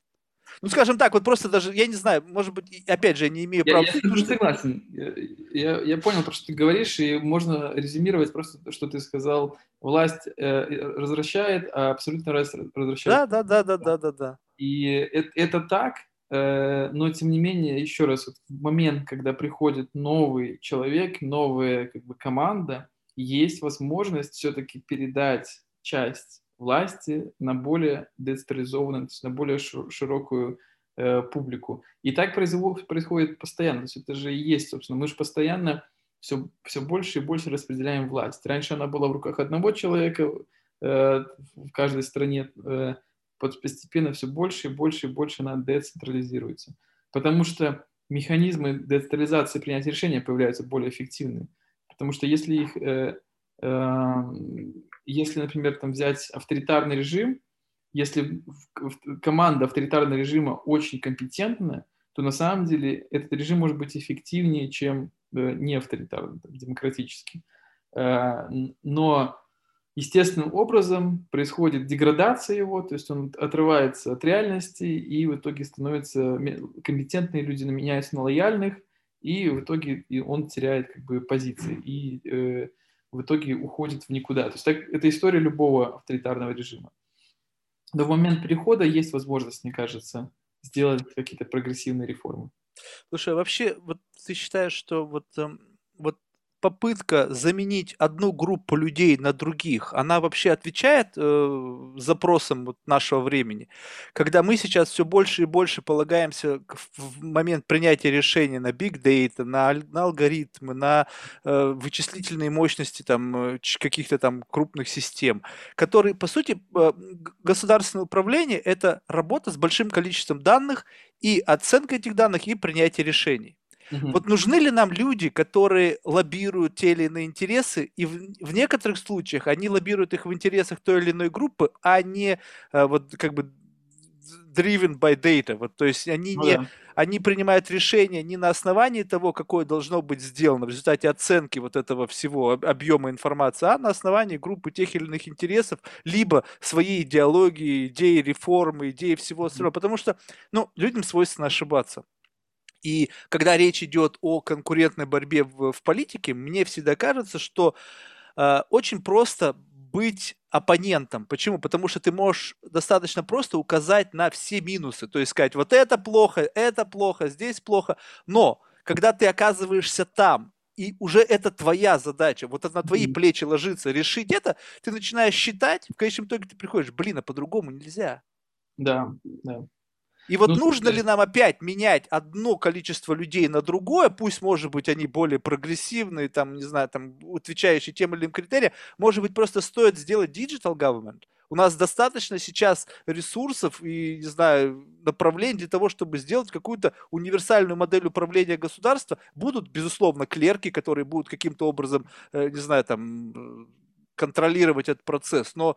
Ну, скажем так, вот просто даже, я не знаю, может быть, опять же, я не имею Я, права я потому что- согласен. Я, я- я понял то, что ты говоришь, и можно резюмировать просто то, что ты сказал. Власть э, развращает, а абсолютно власть развращает. Да, да, да, да, да, да, да. И это, это так, э, но тем не менее, еще раз, вот в момент, когда приходит новый человек, новая как бы, команда, есть возможность все-таки передать часть власти на более децентрализованную, то есть на более ши- широкую э, публику. И так производит- происходит постоянно. То есть это же и есть, собственно, мы же постоянно все, все больше и больше распределяем власть. Раньше она была в руках одного человека э, в каждой стране, э, постепенно все больше и больше и больше она децентрализируется. Потому что механизмы децентрализации принятия решения появляются более эффективными. Потому что если их, э, если, например, там взять авторитарный режим, если команда авторитарного режима очень компетентна, то на самом деле этот режим может быть эффективнее, чем э, не авторитарный, там, демократический. Э, Но естественным образом происходит деградация его, то есть он отрывается от реальности и в итоге становится ме- компетентные люди меняются на лояльных, и в итоге он теряет как бы позиции и э, в итоге уходит в никуда. То есть так, это история любого авторитарного режима. Но в момент перехода есть возможность, мне кажется, сделать какие-то прогрессивные реформы. Слушай, а вообще, вот ты считаешь, что вот, эм, вот попытка заменить одну группу людей на других, она вообще отвечает э, запросам вот нашего времени? Когда мы сейчас все больше и больше полагаемся в момент принятия решения на big data, на, на алгоритмы, на э, вычислительные мощности там э, каких-то там крупных систем, которые, по сути, э, государственное управление– это работа с большим количеством данных и оценка этих данных, и принятие решений. Мгм. Вот нужны ли нам люди, которые лоббируют те или иные интересы, и в, в некоторых случаях они лоббируют их в интересах той или иной группы, а не э, вот как бы driven by data. Вот, то есть они Ну не да. они принимают решения не на основании того, какое должно быть сделано в результате оценки вот этого всего об- объема информации, а на основании группы тех или иных интересов, либо своей идеологии, идеи реформы, идеи всего остального. Потому что, ну, людям свойственно ошибаться. И когда речь идет о конкурентной борьбе в, в политике, мне всегда кажется, что э, очень просто быть оппонентом. Почему? Потому что ты можешь достаточно просто указать на все минусы. То есть сказать, вот это плохо, это плохо, здесь плохо. Но когда ты оказываешься там, и уже это твоя задача, вот это на твои плечи ложится, решить это, ты начинаешь считать, в конечном итоге ты приходишь, блин, а по-другому нельзя. Да, да. И вот ну, нужно ли нам опять менять одно количество людей на другое, пусть, может быть, они более прогрессивные, там, не знаю, там, отвечающие тем или иным критериям, может быть, просто стоит сделать digital government? У нас достаточно сейчас ресурсов и, не знаю, направлений для того, чтобы сделать какую-то универсальную модель управления государства. Будут, безусловно, клерки, которые будут каким-то образом, э, не знаю, там, э, контролировать этот процесс. Но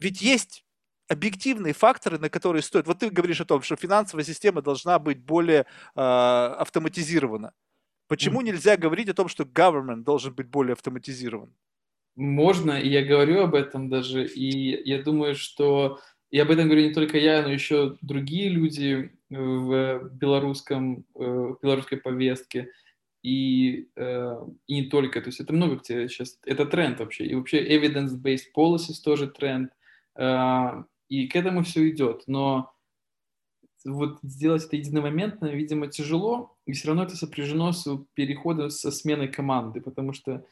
ведь есть объективные факторы, на которые стоит. Вот ты говоришь о том, что финансовая система должна быть более э, автоматизирована. Почему mm. нельзя говорить о том, что government должен быть более автоматизирован? Можно, и я говорю об этом даже, и я думаю, что и об этом говорю не только я, но еще другие люди в белорусском, э, в белорусской повестке, и, э, и не только, то есть это много где сейчас, это тренд вообще, и вообще evidence-based policies тоже тренд, э, и к этому все идет, но вот сделать это единомоментно, видимо, тяжело, и все равно это сопряжено с переходом со сменой команды, потому что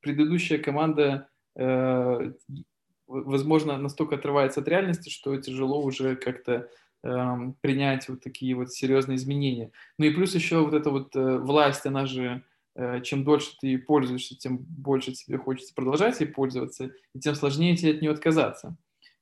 предыдущая команда, э, возможно, настолько отрывается от реальности, что тяжело уже как-то э, принять вот такие вот серьезные изменения. Ну и плюс еще вот эта вот э, власть, она же, э, чем дольше ты пользуешься, тем больше тебе хочется продолжать ей пользоваться, и тем сложнее тебе от нее отказаться.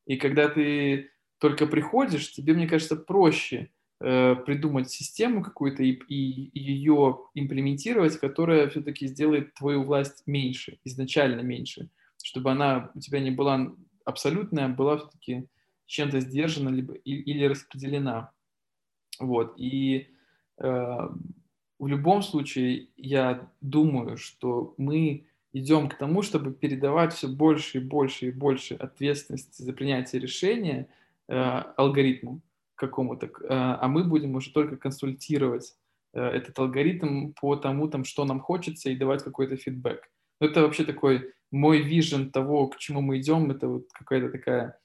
И когда ты только приходишь, тебе, мне кажется, проще Э, придумать систему какую-то и, и, и ее имплементировать, которая все-таки сделает твою власть меньше, изначально меньше, чтобы она у тебя не была абсолютная, была все-таки чем-то сдержана либо, или распределена. Вот. И э, в любом случае я думаю, что мы идем к тому, чтобы передавать все больше и больше и больше ответственности за принятие решения э, алгоритму какому-то, а, а мы будем уже только консультировать э, этот алгоритм по тому, там, что нам хочется, и давать какой-то фидбэк. Это вообще такой мой вижен того, к чему мы идем, это вот какая-то такая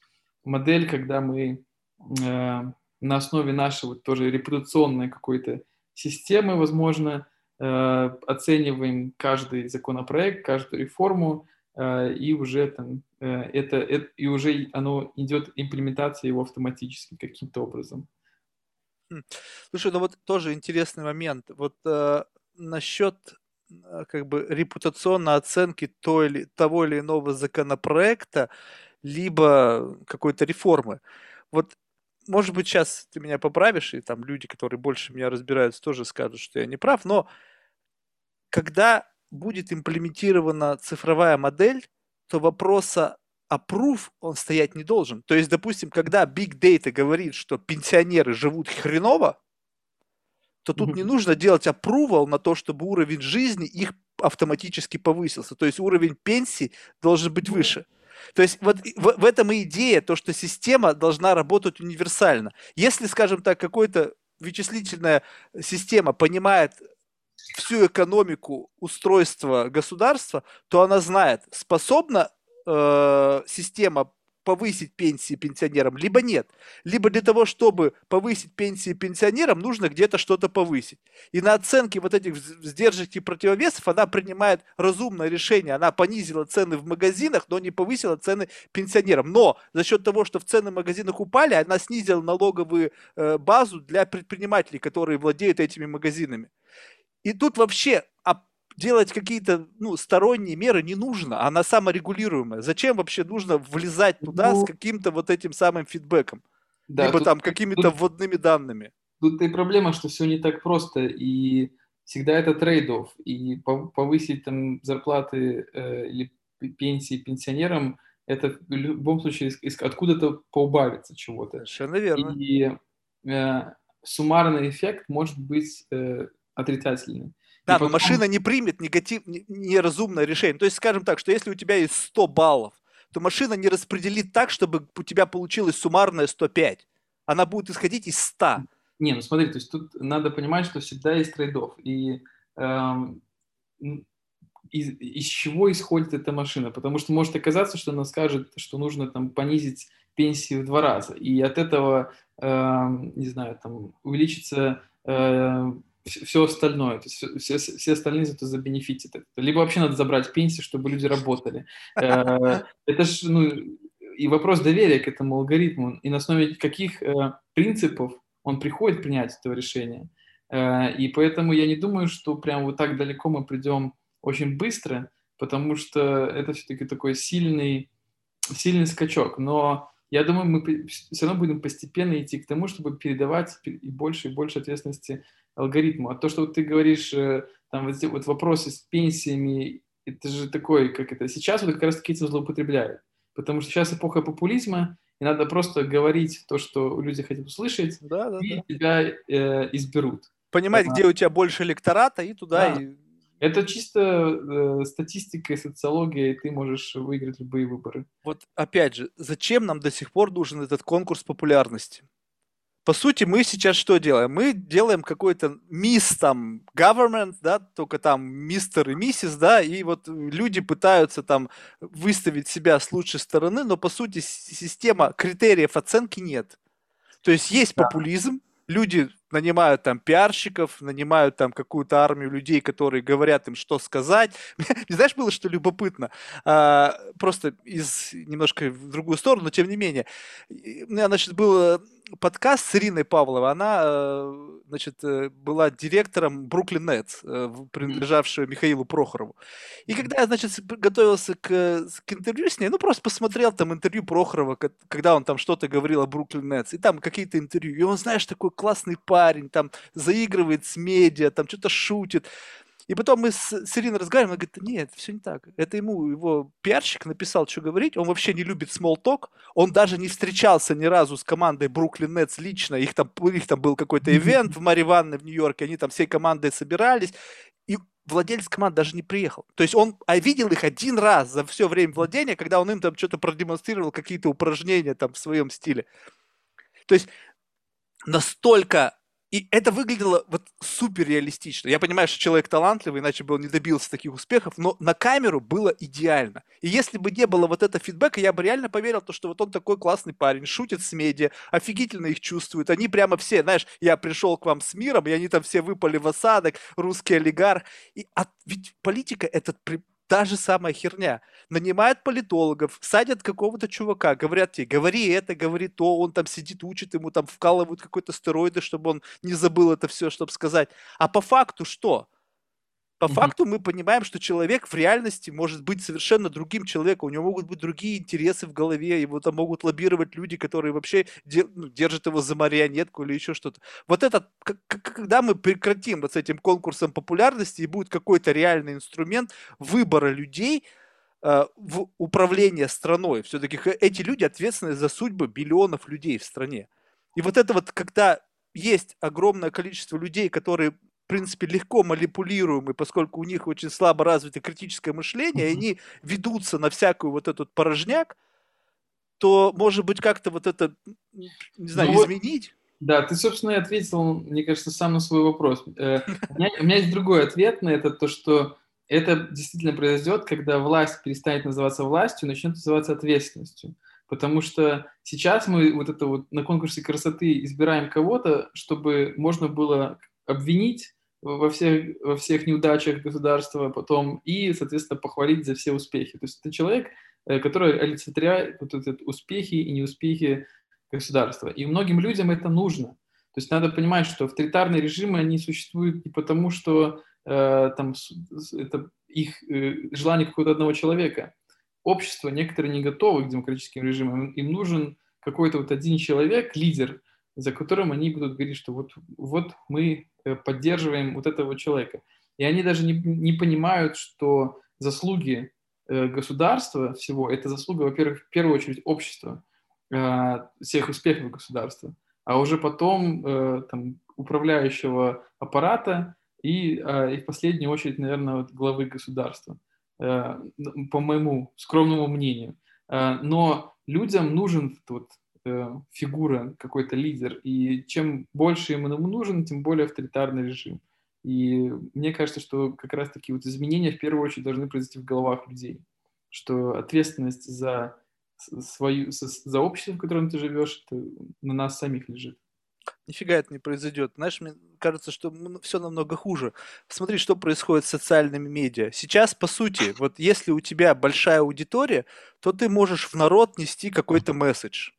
модель, когда мы э, на основе нашей вот тоже репутационной какой-то системы, возможно, э, оцениваем каждый законопроект, каждую реформу, э, и уже там Э, это, это и уже оно идет имплементация его автоматически каким-то образом. Хм. Слушай, ну вот тоже интересный момент. Вот э, насчет э, как бы репутационной оценки той или, того или иного законопроекта, либо какой-то реформы. Вот может быть, сейчас ты меня поправишь, и там люди, которые больше меня разбираются, тоже скажут, что я не прав, но когда будет имплементирована цифровая модель, то вопроса approve он стоять не должен. То есть, допустим, когда Big Data говорит, что пенсионеры живут хреново, то тут mm-hmm. не нужно делать approval на то, чтобы уровень жизни их автоматически повысился. То есть уровень пенсии должен быть выше. То есть вот в, в этом и идея, то, что система должна работать универсально. Если, скажем так, какая-то вычислительная система понимает всю экономику устройства государства, то она знает, способна э, система повысить пенсии пенсионерам, либо нет. Либо для того, чтобы повысить пенсии пенсионерам, нужно где-то что-то повысить. И на оценке вот этих сдержек и противовесов она принимает разумное решение. Она понизила цены в магазинах, но не повысила цены пенсионерам. Но за счет того, что в цены в магазинах упали, она снизила налоговую э, базу для предпринимателей, которые владеют этими магазинами. И тут вообще делать какие-то ну, сторонние меры не нужно, она саморегулируемая. Зачем вообще нужно влезать туда ну, с каким-то вот этим самым фидбэком? Да, либо тут, там какими-то тут, вводными данными? Тут и проблема, что все не так просто, и всегда это трейдов. И повысить там зарплаты э, или пенсии пенсионерам, это в любом случае откуда-то поубавится чего-то. Совершенно верно. И э, суммарный эффект может быть э, отрицательный. Да, потом... но машина не примет негатив, неразумное решение. То есть, скажем так, что если у тебя есть 100 баллов, то машина не распределит так, чтобы у тебя получилось суммарное 105. Она будет исходить из 100. Не, ну смотри, то есть тут надо понимать, что всегда есть трейдов. И эм, из, из чего исходит эта машина? Потому что может оказаться, что она скажет, что нужно там понизить пенсии в два раза. И от этого, эм, не знаю, там увеличится э, все остальное, то есть все, все остальные за это забенефитят. Либо вообще надо забрать пенсию, чтобы люди работали. Э, это ж, ну, и вопрос доверия к этому алгоритму, и на основе каких э, принципов он приходит к принятию этого решения. Э, и поэтому я не думаю, что прям вот так далеко мы придем очень быстро, потому что это все-таки такой сильный, сильный скачок. Но я думаю, мы все равно будем постепенно идти к тому, чтобы передавать и больше и больше ответственности алгоритму. А то, что вот ты говоришь, э, там вот, вот вопросы с пенсиями, это же такой, как это, сейчас вот как раз таки этим злоупотребляют. Потому что сейчас эпоха популизма, и надо просто говорить то, что люди хотят услышать, да, да, и да. тебя э, изберут. Понимать, ага. где у тебя больше электората, и туда да. и это чисто э, статистика и социология, и ты можешь выиграть любые выборы. Вот опять же, зачем нам до сих пор нужен этот конкурс популярности? По сути, мы сейчас что делаем? Мы делаем какой-то мисс там government, да, только там мистер и миссис, да, и вот люди пытаются там выставить себя с лучшей стороны, но по сути система критериев оценки нет. То есть есть популизм, люди нанимают там пиарщиков, нанимают там какую-то армию людей, которые говорят им, что сказать. Не знаешь, было что любопытно? А, просто из немножко в другую сторону, но тем не менее. У меня, значит, был подкаст с Ириной Павловой. Она, э, значит, э, была директором Бруклин Нетс, э, принадлежавшего Михаилу Прохорову. И когда я, значит, готовился к, к интервью с ней, ну, просто посмотрел там интервью Прохорова, когда он там что-то говорил о Бруклин Нетс, и там какие-то интервью. И он, знаешь, такой классный парень, там заигрывает с медиа, там что-то шутит. И потом мы с, с Ириной разговариваем, она говорит, нет, все не так. Это ему его пиарщик написал, что говорить. Он вообще не любит small talk. Он даже не встречался ни разу с командой Бруклин Нетс лично. Их там, их там был какой-то ивент в Мари Ванне в Нью-Йорке. Они там всей командой собирались. И владелец команды даже не приехал. То есть он а видел их один раз за все время владения, когда он им там что-то продемонстрировал, какие-то упражнения там в своем стиле. То есть настолько и это выглядело вот супер реалистично. Я понимаю, что человек талантливый, иначе бы он не добился таких успехов, но на камеру было идеально. И если бы не было вот этого фидбэка, я бы реально поверил, то, что вот он такой классный парень, шутит с медиа, офигительно их чувствует. Они прямо все, знаешь, я пришел к вам с миром, и они там все выпали в осадок, русский олигарх. И, а ведь политика этот та же самая херня. Нанимают политологов, садят какого-то чувака, говорят тебе, говори это, говори то, он там сидит, учит, ему там вкалывают какой-то стероиды, чтобы он не забыл это все, чтобы сказать. А по факту что? По mm-hmm. факту мы понимаем, что человек в реальности может быть совершенно другим человеком, у него могут быть другие интересы в голове, его там могут лоббировать люди, которые вообще ну, держат его за марионетку или еще что-то. Вот это, когда мы прекратим вот с этим конкурсом популярности и будет какой-то реальный инструмент выбора людей, э, в управление страной. Все-таки эти люди ответственны за судьбы миллионов людей в стране. И вот это вот, когда есть огромное количество людей, которые принципе, легко манипулируемы, поскольку у них очень слабо развито критическое мышление, mm-hmm. и они ведутся на всякую вот этот порожняк, то, может быть, как-то вот это, не знаю, ну, изменить? Да, ты, собственно, и ответил, мне кажется, сам на свой вопрос. Э, у меня, у меня есть другой ответ на это, то, что это действительно произойдет, когда власть перестанет называться властью, начнет называться ответственностью. Потому что сейчас мы вот это вот на конкурсе красоты избираем кого-то, чтобы можно было обвинить во всех, во всех неудачах государства потом и, соответственно, похвалить за все успехи. То есть это человек, э, который олицетворяет вот эти успехи и неуспехи государства. И многим людям это нужно. То есть надо понимать, что авторитарные режимы, они существуют не потому, что э, там это их э, желание какого-то одного человека. Общество некоторые не готовы к демократическим режимам. Им нужен какой-то вот один человек, лидер, за которым они будут говорить, что вот, вот мы э, поддерживаем вот этого человека. И они даже не, не понимают, что заслуги э, государства всего – это заслуга, во-первых, в первую очередь общества, э, всех успехов государства, а уже потом там, управляющего аппарата и, и в последнюю очередь, наверное, главы государства, по моему скромному мнению. Но людям нужен вот фигура, какой-то лидер. И чем больше ему нужен, тем более авторитарный режим. И мне кажется, что как раз-таки вот изменения в первую очередь должны произойти в головах людей. Что ответственность за свою, за общество, в котором ты живешь, это на нас самих лежит. Нифига это не произойдет. Знаешь, мне кажется, что все намного хуже. Смотри, что происходит с социальными медиа. Сейчас, по сути, вот если у тебя большая аудитория, то ты можешь в народ нести какой-то месседж.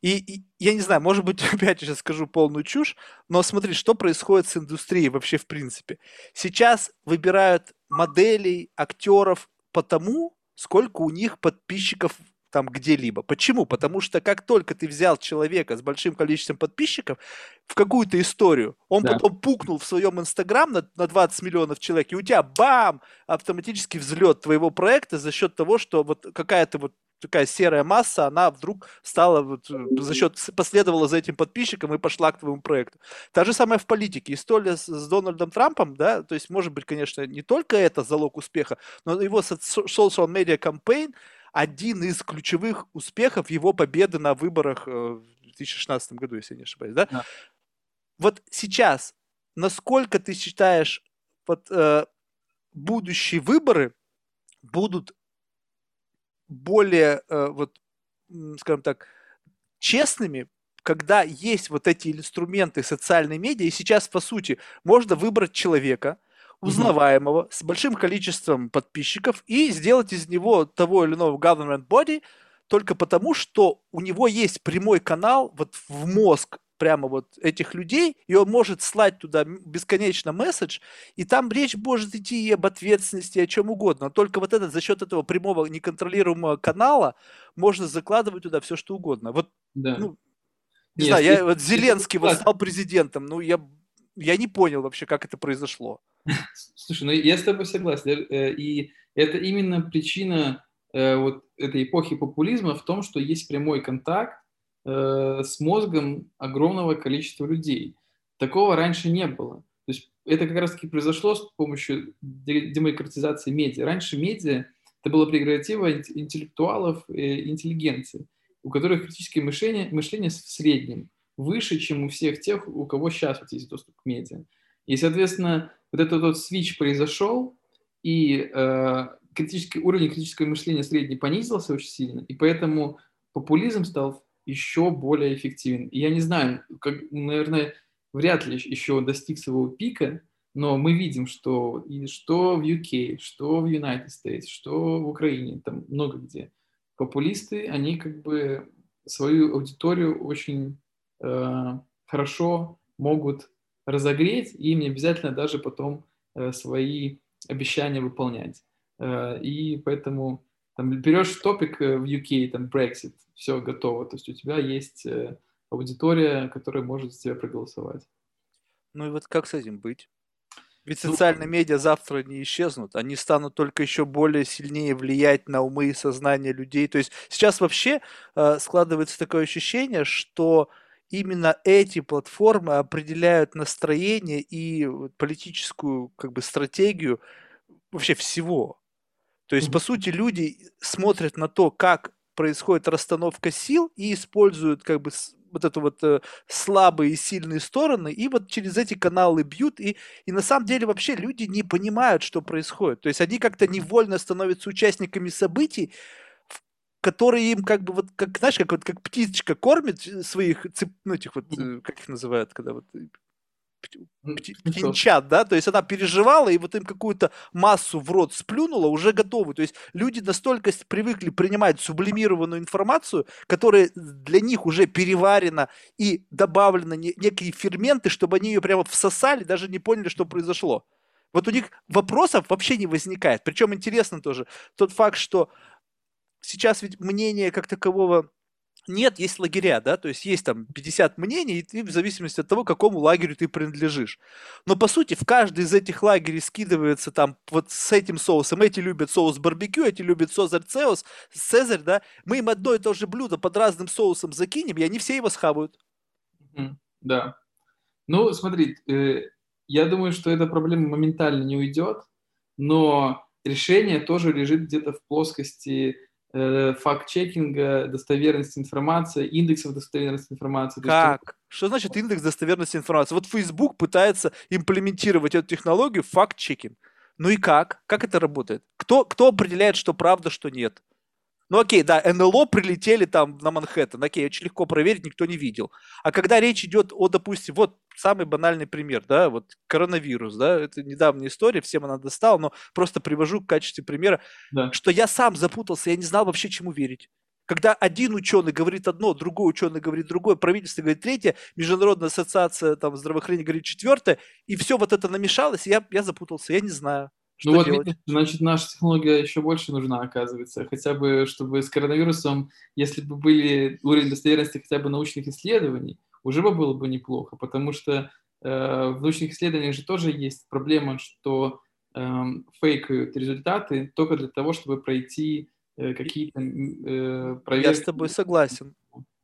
И, и я не знаю, может быть, опять сейчас скажу полную чушь, но смотри, что происходит с индустрией вообще в принципе. Сейчас выбирают моделей, актеров по тому, сколько у них подписчиков там где-либо. Почему? Потому что как только ты взял человека с большим количеством подписчиков в какую-то историю, он да. потом пукнул в своем инстаграм на, на 20 миллионов человек, и у тебя бам! Автоматический взлет твоего проекта за счет того, что вот какая-то вот такая серая масса, она вдруг стала вот, э, за счет, последовала за этим подписчиком и пошла к твоему проекту. Та же самое в политике. История с, с Дональдом Трампом, да, то есть, может быть, конечно, не только это залог успеха, но его social media campaign один из ключевых успехов его победы на выборах э, в 2016 году, если я не ошибаюсь, да? да. Вот сейчас, насколько ты считаешь, вот э, будущие выборы будут более, э, вот, скажем так, честными, когда есть вот эти инструменты социальной медиа, и сейчас, по сути, можно выбрать человека, узнаваемого, с большим количеством подписчиков, и сделать из него того или иного government body только потому, что у него есть прямой канал вот в мозг прямо вот этих людей, и он может слать туда бесконечно месседж, и там речь может идти и об ответственности, и о чем угодно. Но только вот этот, за счет этого прямого неконтролируемого канала можно закладывать туда все, что угодно. Вот, да. ну, не Нет, знаю, я, вот Зеленский вот стал президентом, ну, я, я не понял вообще, как это произошло. Слушай, ну я с тобой согласен. Э, и это именно причина э, вот этой эпохи популизма в том, что есть прямой контакт Э, с мозгом огромного количества людей. Такого раньше не было. То есть это как раз-таки произошло с помощью демократизации медиа. Раньше медиа это было прерогатива интеллектуалов и интеллигенции, у которых критическое мышление, мышление в среднем выше, чем у всех тех, у кого сейчас вот есть доступ к медиа. И, соответственно, вот этот вот свич произошел, и э, критический, уровень критического мышления средний понизился очень сильно, и поэтому популизм стал еще более эффективен. И я не знаю, как, наверное, вряд ли еще достиг своего пика, но мы видим, что и что в UK, что в United States, что в Украине, там много где. Популисты, они как бы свою аудиторию очень э, хорошо могут разогреть, и им не обязательно даже потом э, свои обещания выполнять. Э, и поэтому там, берешь топик э, в UK, там, Brexit, все готово. То есть у тебя есть э, аудитория, которая может за тебя проголосовать. Ну и вот как с этим быть? Ведь ну, социальные медиа завтра не исчезнут, они станут только еще более сильнее влиять на умы и сознание людей. То есть сейчас вообще э, складывается такое ощущение, что именно эти платформы определяют настроение и политическую как бы стратегию вообще всего. То есть, по сути, люди смотрят на то, как происходит расстановка сил и используют как бы вот это вот э, слабые и сильные стороны, и вот через эти каналы бьют, и, и на самом деле вообще люди не понимают, что происходит. То есть они как-то невольно становятся участниками событий, которые им как бы вот, как, знаешь, как вот как птичка кормит своих, ну, этих вот, э, как их называют, когда вот э, птенчат, да, то есть она переживала, и вот им какую-то массу в рот сплюнула, уже готовы. То есть люди настолько привыкли принимать сублимированную информацию, которая для них уже переварена и добавлена некие ферменты, чтобы они ее прямо всосали, даже не поняли, что произошло. Вот у них вопросов вообще не возникает. Причем интересно тоже тот факт, что сейчас ведь мнение как такового нет, есть лагеря, да, то есть есть там 50 мнений, и ты в зависимости от того, какому лагерю ты принадлежишь. Но по сути в каждый из этих лагерей скидывается там вот с этим соусом. Эти любят соус барбекю, эти любят соус цеус, цезарь, да. Мы им одно и то же блюдо под разным соусом закинем, и они все его схавают. Да. Ну, смотри, э, я думаю, что эта проблема моментально не уйдет, но решение тоже лежит где-то в плоскости факт-чекинга, достоверности информации, индексов достоверности информации. Как? Есть... Что значит индекс достоверности информации? Вот Facebook пытается имплементировать эту технологию факт-чекинг. Ну и как? Как это работает? Кто, кто определяет, что правда, что нет? Ну окей, да, НЛО прилетели там на Манхэттен, окей, очень легко проверить, никто не видел. А когда речь идет о, допустим, вот самый банальный пример, да, вот коронавирус, да, это недавняя история, всем она достала, но просто привожу в качестве примера, да. что я сам запутался, я не знал вообще, чему верить. Когда один ученый говорит одно, другой ученый говорит другое, правительство говорит третье, Международная ассоциация там, здравоохранения говорит четвертое, и все вот это намешалось, и я, я запутался, я не знаю. Что ну вот, делать? значит, наша технология еще больше нужна, оказывается. Хотя бы, чтобы с коронавирусом, если бы были уровень достоверности хотя бы научных исследований, уже бы было бы неплохо, потому что э, в научных исследованиях же тоже есть проблема, что э, фейкают результаты только для того, чтобы пройти э, какие-то э, проверки. Я с тобой согласен.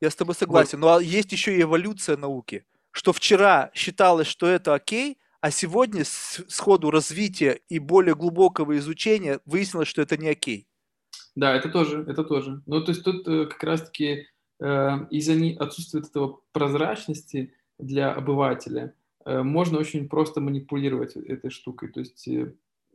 Я с тобой согласен. Вот. Но есть еще и эволюция науки, что вчера считалось, что это окей, а сегодня с, ходу развития и более глубокого изучения выяснилось, что это не окей. Да, это тоже, это тоже. Ну, то есть тут э, как раз-таки э, из-за отсутствия этого прозрачности для обывателя э, можно очень просто манипулировать этой штукой, то есть э,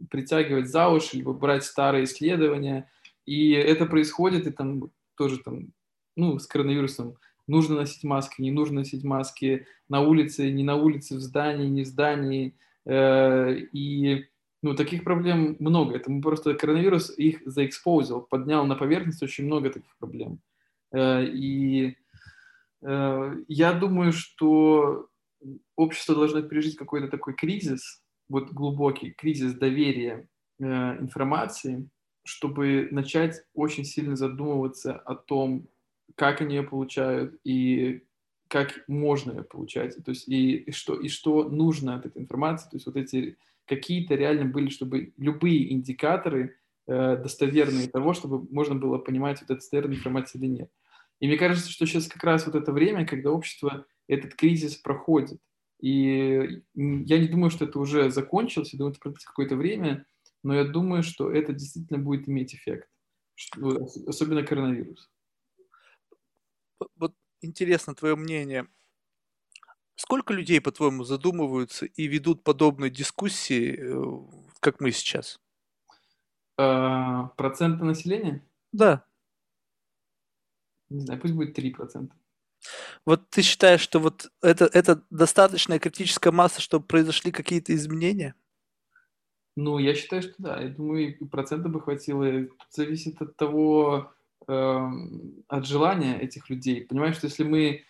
притягивать за уши, либо брать старые исследования, и это происходит, и там тоже там, ну, с коронавирусом нужно носить маски, не нужно носить маски, на улице, не на улице, в здании, не в здании. Э, и ну, таких проблем много. Это мы просто коронавирус их заэкспозил, поднял на поверхность очень много таких проблем. Э, и э, я думаю, что общество должно пережить какой-то такой кризис, вот глубокий кризис доверия информации, чтобы начать очень сильно задумываться о том, как они ее получают и как можно ее получать, то есть и, и что и что нужно от этой информации, то есть вот эти какие-то реально были, чтобы любые индикаторы э, достоверные того, чтобы можно было понимать, вот это достоверная информация или нет. И мне кажется, что сейчас как раз вот это время, когда общество этот кризис проходит. И я не думаю, что это уже закончилось, я думаю, это пройдет какое-то время, но я думаю, что это действительно будет иметь эффект, особенно коронавирус вот интересно твое мнение. Сколько людей, по-твоему, задумываются и ведут подобные дискуссии, э, как мы сейчас? А, проценты населения? Да. Не знаю, пусть будет 3%. Вот ты считаешь, что вот это, это достаточная критическая масса, чтобы произошли какие-то изменения? Ну, я считаю, что да. Я думаю, и процента бы хватило. Тут зависит от того, Эм, от желания этих людей. Понимаешь, что если мы...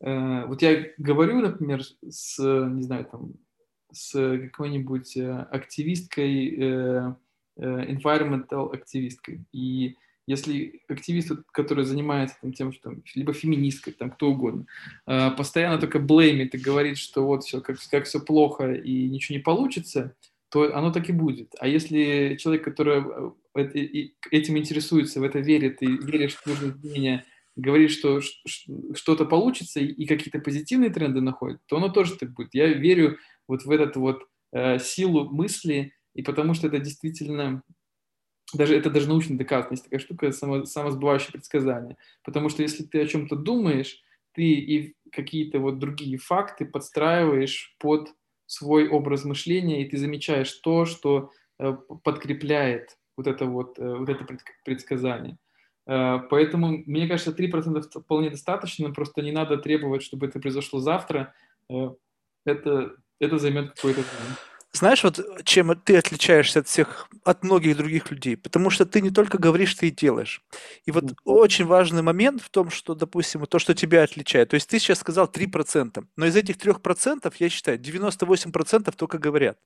Э, вот я говорю, например, с, не знаю, там, с какой-нибудь э, активисткой, э, environmental активисткой, и если активист, который занимается там, тем, что там, либо феминисткой, там кто угодно, постоянно только блеймит и говорит, что вот все, как, как все плохо и ничего не получится, то оно так и будет. А если человек, который этим интересуется, в это верит и верит, что нужно изменения, говорит, что что-то получится и какие-то позитивные тренды находит, то оно тоже так будет. Я верю вот в этот вот э, силу мысли, и потому что это действительно даже это даже научно доказано, есть такая штука, само, самосбывающее предсказание. Потому что если ты о чем-то думаешь, ты и какие-то вот другие факты подстраиваешь под свой образ мышления, и ты замечаешь то, что э, подкрепляет вот это вот, э, вот это предсказание. Э, поэтому, мне кажется, 3% вполне достаточно, просто не надо требовать, чтобы это произошло завтра. Э, это, это займет какое-то время. Знаешь, вот чем ты отличаешься от всех, от многих других людей? Потому что ты не только говоришь, ты и делаешь. И вот очень важный момент в том, что, допустим, то, что тебя отличает. То есть ты сейчас сказал 3%, но из этих 3% я считаю, 98% только говорят.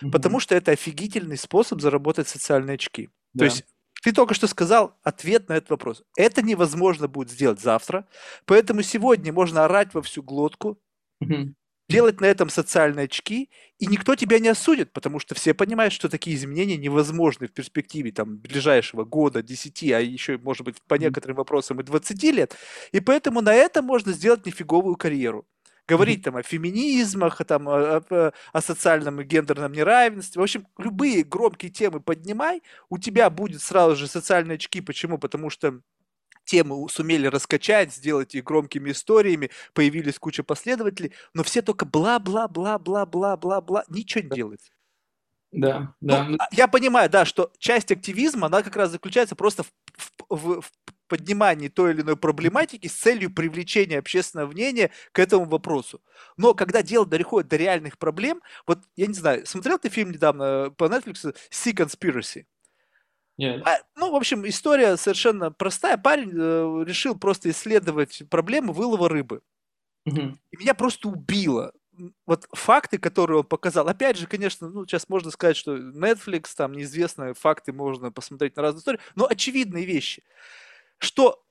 Угу. Потому что это офигительный способ заработать социальные очки. Да. То есть ты только что сказал ответ на этот вопрос. Это невозможно будет сделать завтра, поэтому сегодня можно орать во всю глотку, угу делать на этом социальные очки, и никто тебя не осудит, потому что все понимают, что такие изменения невозможны в перспективе там, ближайшего года, 10, а еще, может быть, по некоторым вопросам и 20 лет. И поэтому на этом можно сделать нифиговую карьеру. Говорить там о феминизмах, там, о, о, о социальном и гендерном неравенстве. В общем, любые громкие темы поднимай, у тебя будет сразу же социальные очки. Почему? Потому что темы сумели раскачать, сделать их громкими историями, появились куча последователей, но все только бла-бла-бла-бла-бла-бла-бла, ничего не делают. Да, да. Ну, а, я понимаю, да, что часть активизма, она как раз заключается просто в, в, в поднимании той или иной проблематики с целью привлечения общественного мнения к этому вопросу. Но когда дело доходит до реальных проблем, вот я не знаю, смотрел ты фильм недавно по Netflix «Sea Conspiracy»? Нет. А, ну, в общем, история совершенно простая. Парень э, решил просто исследовать проблему вылова рыбы. Угу. И меня просто убило. Вот факты, которые он показал, опять же, конечно, ну, сейчас можно сказать, что Netflix, там неизвестные факты, можно посмотреть на разные истории, но очевидные вещи, что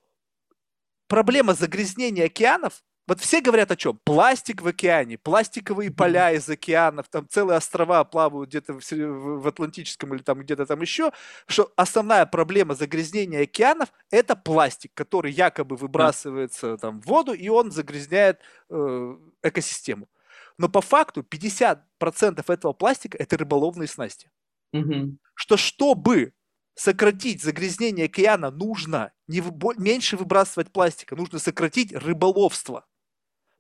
проблема загрязнения океанов вот все говорят о чем? Пластик в океане, пластиковые поля из океанов, там целые острова плавают где-то в, в Атлантическом или там где-то там еще, что основная проблема загрязнения океанов – это пластик, который якобы выбрасывается там в воду, и он загрязняет э, экосистему. Но по факту 50% этого пластика – это рыболовные снасти. Угу. Что чтобы сократить загрязнение океана, нужно не меньше выбрасывать пластика, нужно сократить рыболовство.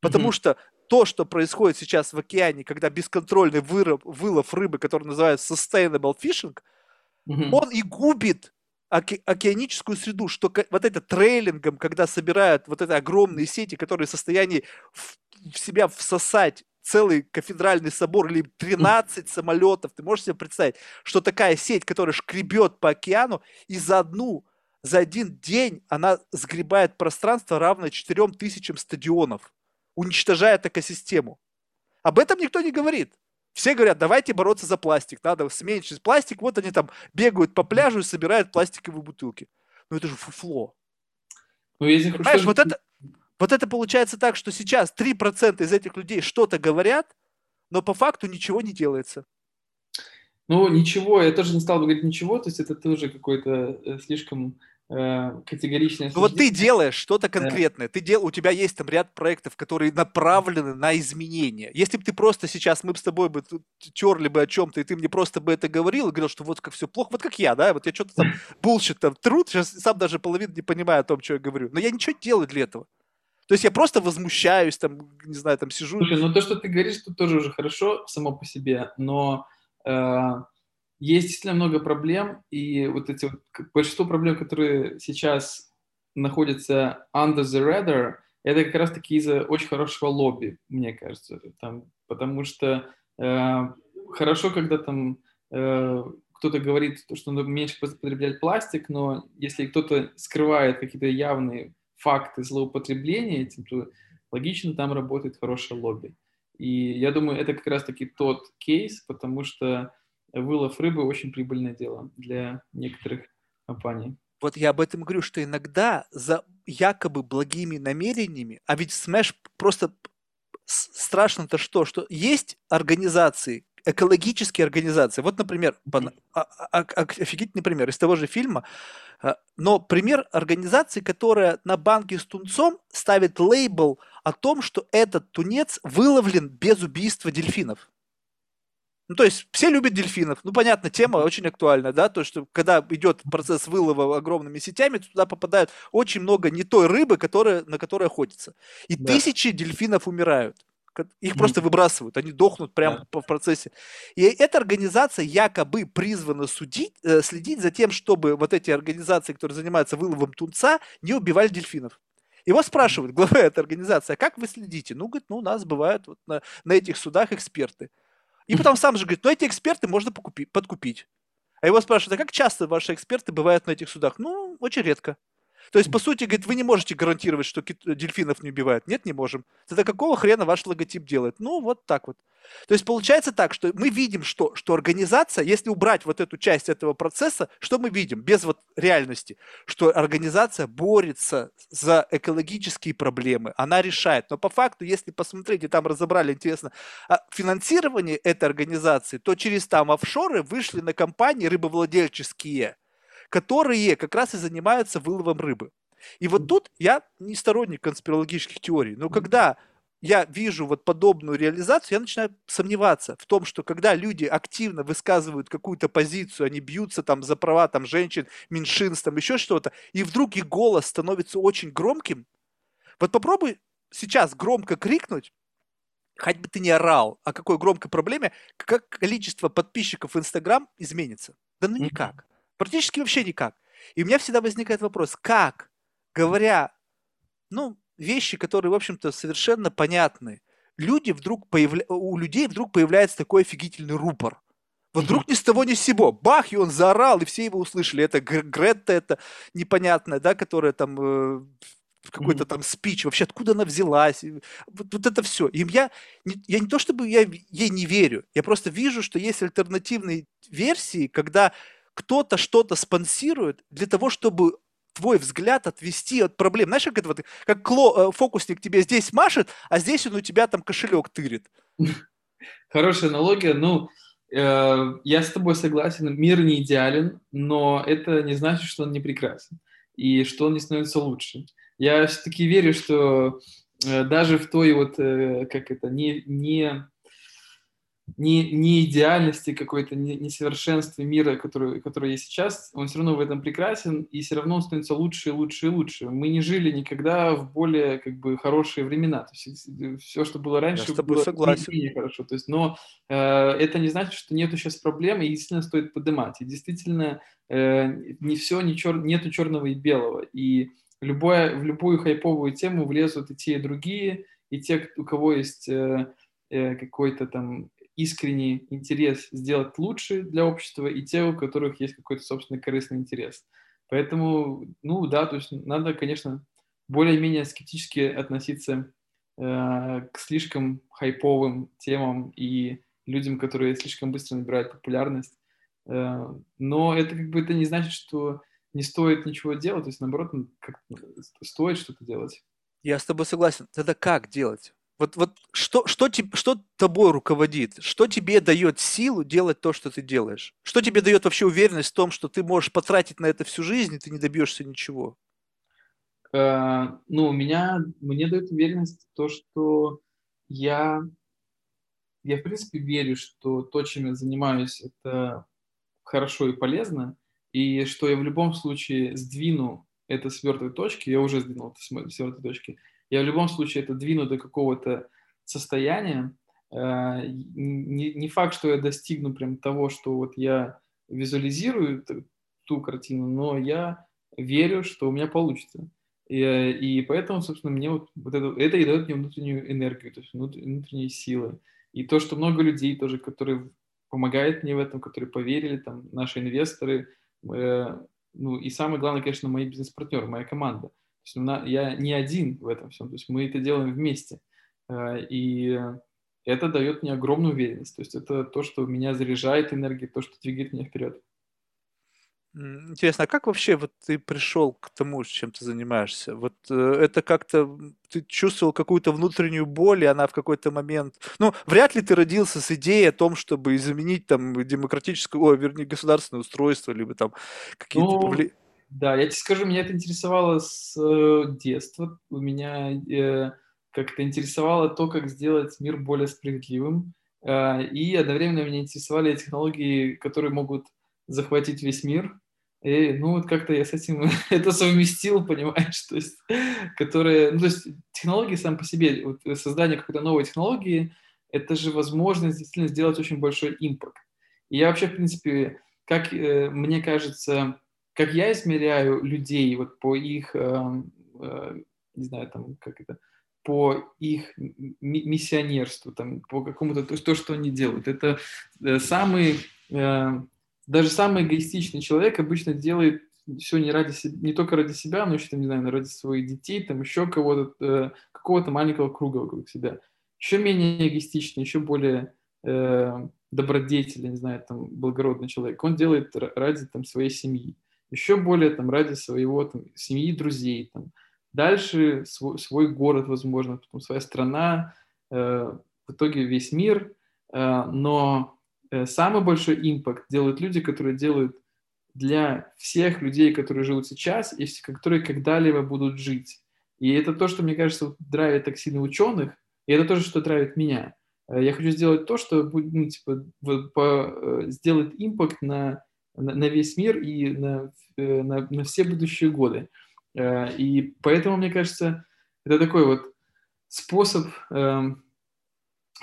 Потому mm-hmm. что то, что происходит сейчас в океане, когда бесконтрольный выроб, вылов рыбы, который называется sustainable fishing, mm-hmm. он и губит оке- океаническую среду, что вот это трейлингом, когда собирают вот эти огромные сети, которые в состоянии в, в себя всосать целый кафедральный собор или 13 самолетов, ты можешь себе представить, что такая сеть, которая шкребет по океану, и за одну, за один день она сгребает пространство, равное 4000 стадионов уничтожает экосистему. Об этом никто не говорит. Все говорят, давайте бороться за пластик, надо сменить пластик. Вот они там бегают по пляжу и собирают пластиковые бутылки. Ну это же фуфло. Ну, если Понимаешь, вот это, вот это получается так, что сейчас 3% из этих людей что-то говорят, но по факту ничего не делается. Ну, ничего, я тоже не стал бы говорить ничего, то есть это тоже какой-то э, слишком Э, категоричное Ну вот ты делаешь что-то конкретное, да. ты дел, у тебя есть там ряд проектов, которые направлены на изменения. Если бы ты просто сейчас, мы бы с тобой бы терли бы о чем-то, и ты мне просто бы это говорил, и говорил, что вот как все плохо, вот как я, да, вот я что-то там bullshit там труд, сейчас сам даже половину не понимаю о том, что я говорю, но я ничего делаю для этого. То есть я просто возмущаюсь, там, не знаю, там сижу. Слушай, ну то, что ты говоришь, тут тоже уже хорошо само по себе, но э, есть действительно много проблем, и вот эти вот, большинство проблем, которые сейчас находятся under the radar, это как раз таки из-за очень хорошего лобби, мне кажется. Там, потому что э, хорошо, когда там э, кто-то говорит, что надо меньше потреблять пластик, но если кто-то скрывает какие-то явные факты злоупотребления этим, то логично там работает хорошее лобби. И я думаю, это как раз-таки тот кейс, потому что вылов рыбы очень прибыльное дело для некоторых компаний. Вот я об этом говорю, что иногда за якобы благими намерениями, а ведь Smash просто страшно-то что, что есть организации, экологические организации. Вот, например, а, а, офигительный пример из того же фильма, но пример организации, которая на банке с тунцом ставит лейбл о том, что этот тунец выловлен без убийства дельфинов. Ну, то есть все любят дельфинов. Ну, понятно, тема очень актуальна, да, то, что когда идет процесс вылова огромными сетями, туда попадает очень много не той рыбы, которая, на которой охотятся. И да. тысячи дельфинов умирают. Их просто выбрасывают, они дохнут прямо да. в процессе. И эта организация якобы призвана судить, э, следить за тем, чтобы вот эти организации, которые занимаются выловом тунца, не убивали дельфинов. Его спрашивают, глава этой организации, а как вы следите? Ну, говорит, ну, у нас бывают вот на, на этих судах эксперты. И потом сам же говорит, ну эти эксперты можно покупить, подкупить. А его спрашивают, а как часто ваши эксперты бывают на этих судах? Ну, очень редко. То есть, по сути, говорит, вы не можете гарантировать, что дельфинов не убивают. Нет, не можем. Тогда какого хрена ваш логотип делает? Ну, вот так вот. То есть получается так, что мы видим, что, что организация, если убрать вот эту часть этого процесса, что мы видим без вот реальности? Что организация борется за экологические проблемы, она решает. Но по факту, если посмотреть, и там разобрали, интересно, а финансирование этой организации, то через там офшоры вышли на компании рыбовладельческие – которые как раз и занимаются выловом рыбы. И вот тут я не сторонник конспирологических теорий, но когда я вижу вот подобную реализацию, я начинаю сомневаться в том, что когда люди активно высказывают какую-то позицию, они бьются там за права там женщин, меньшинств, там еще что-то, и вдруг их голос становится очень громким, вот попробуй сейчас громко крикнуть, хоть бы ты не орал о какой громкой проблеме, как количество подписчиков в Инстаграм изменится? Да ну никак. Практически вообще никак. И у меня всегда возникает вопрос, как, говоря, ну, вещи, которые, в общем-то, совершенно понятны, люди вдруг появля... у людей вдруг появляется такой офигительный рупор. Вот вдруг ни с того ни с сего, бах, и он заорал, и все его услышали. Это Гретта, это непонятная, да, которая там э, какой-то там спич, вообще откуда она взялась, вот, вот это все. И я, я не то чтобы я ей не верю, я просто вижу, что есть альтернативные версии, когда кто-то что-то спонсирует для того, чтобы твой взгляд отвести от проблем. Знаешь, как это вот, как кло, э, фокусник тебе здесь машет, а здесь он у тебя там кошелек тырит. Хорошая аналогия. Ну, э, я с тобой согласен, мир не идеален, но это не значит, что он не прекрасен и что он не становится лучше. Я все-таки верю, что э, даже в той вот, э, как это, не, не не, не идеальности какой-то, не, несовершенстве мира, который, который есть сейчас, он все равно в этом прекрасен, и все равно он становится лучше и лучше и лучше. Мы не жили никогда в более как бы хорошие времена. То есть все, что было раньше, Я было согласен. не хорошо. То есть, но э, это не значит, что нет сейчас проблем, и действительно стоит поднимать. И действительно э, не все, не чер... нету черного и белого. И любое, в любую хайповую тему влезут и те, и другие, и те, у кого есть э, э какой-то там искренний интерес сделать лучше для общества и те, у которых есть какой-то собственный корыстный интерес. Поэтому, ну да, то есть надо, конечно, более-менее скептически относиться э, к слишком хайповым темам и людям, которые слишком быстро набирают популярность. Э, но это как бы это не значит, что не стоит ничего делать, то есть наоборот, как, стоит что-то делать. Я с тобой согласен. Тогда как делать? Вот, вот что, что, что тобой руководит? Что тебе дает силу делать то, что ты делаешь? Что тебе дает вообще уверенность в том, что ты можешь потратить на это всю жизнь, и ты не добьешься ничего? Э, ну, у меня, мне дает уверенность то, что я, я, в принципе, верю, что то, чем я занимаюсь, это хорошо и полезно, и что я в любом случае сдвину это с мертвой точки, я уже сдвинул это с мертвой точки, я в любом случае это двину до какого-то состояния. Э, не, факт, что я достигну прям того, что вот я визуализирую ту картину, но я верю, что у меня получится. И, и поэтому, собственно, мне вот, вот это, это и дает мне внутреннюю энергию, то есть внутренние силы. И то, что много людей тоже, которые помогают мне в этом, которые поверили, там, наши инвесторы, э, ну и самое главное, конечно, мои бизнес-партнеры, моя команда – есть я не один в этом всем, то есть мы это делаем вместе. Э, и это дает мне огромную уверенность. То есть это то, что меня заряжает энергией, то, что двигает меня вперед. Интересно, а как вообще вот ты пришел к тому, чем ты занимаешься? Вот э, это как-то ты чувствовал какую-то внутреннюю боль, и она в какой-то момент... Ну, вряд ли ты родился с идеей о том, чтобы изменить там демократическое, ой, вернее, государственное устройство, либо там какие-то... Ну. Да, я тебе скажу, меня это интересовало с э, детства. У меня э, как-то интересовало то, как сделать мир более справедливым. Э, и одновременно меня интересовали технологии, которые могут захватить весь мир. И, ну, вот как-то я с этим это совместил, понимаешь, то есть, которые, ну, то есть технологии сам по себе, вот создание какой-то новой технологии, это же возможность действительно сделать очень большой импакт. И я вообще, в принципе, как э, мне кажется, как я измеряю людей вот по их, э, э, не знаю, там, как это, по их миссионерству, там, по какому-то, то то, что они делают. Это э, самый, э, даже самый эгоистичный человек обычно делает все не ради не только ради себя, но еще, там, не знаю, ради своих детей, там, еще кого-то, э, какого-то маленького круга вокруг себя. Еще менее эгоистичный, еще более э, добродетельный, не знаю, там, благородный человек. Он делает ради, там, своей семьи еще более там ради своего там, семьи, друзей. Там. Дальше свой, свой город, возможно, потом своя страна, э, в итоге весь мир. Э, но э, самый большой импакт делают люди, которые делают для всех людей, которые живут сейчас и которые когда-либо будут жить. И это то, что, мне кажется, драйвит так сильно ученых, и это тоже, что драйвит меня. Э, я хочу сделать то, что будет, ну, типа, по, э, сделать импакт на на весь мир и на, э, на, на все будущие годы. Э, и поэтому, мне кажется, это такой вот способ эм,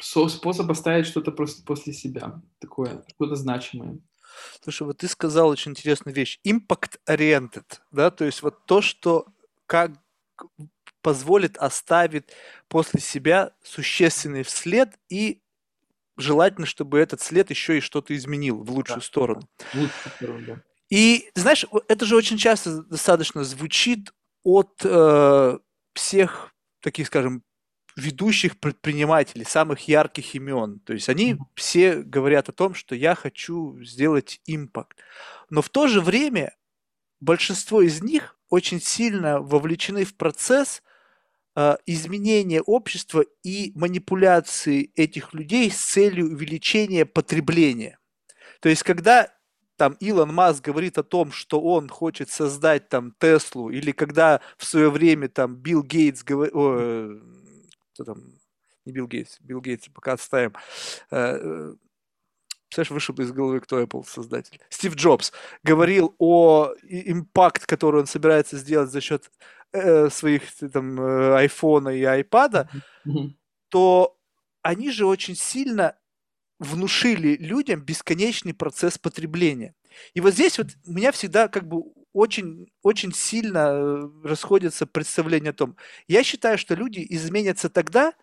способ оставить что-то просто после себя, такое, что-то значимое. Слушай, вот ты сказал очень интересную вещь. Impact-oriented, да, то есть вот то, что как позволит оставить после себя существенный след и желательно, чтобы этот след еще и что-то изменил в лучшую да, сторону. В лучшую сторону, да. И, знаешь, это же очень часто достаточно звучит от э, всех таких, скажем, ведущих предпринимателей, самых ярких имен. То есть они все говорят о том, что я хочу сделать импакт. Но в то же время большинство из них очень сильно вовлечены в процесс э, изменения общества и манипуляции этих людей с целью увеличения потребления. То есть, когда там Илон Маск говорит о том, что он хочет создать там Теслу, или когда в свое время там Билл Гейтс говорил, кто там, не Билл Гейтс, Билл Гейтс пока отставим, э, э, Представляешь, вышел из головы, кто Apple создатель. Стив Джобс говорил о импакт, который он собирается сделать за счет э, своих там э, айфона и айпада, mm-hmm. то они же очень сильно внушили людям бесконечный процесс потребления. И вот здесь вот у меня всегда как бы очень, очень сильно э, расходятся представления о том. Я считаю, что люди изменятся тогда,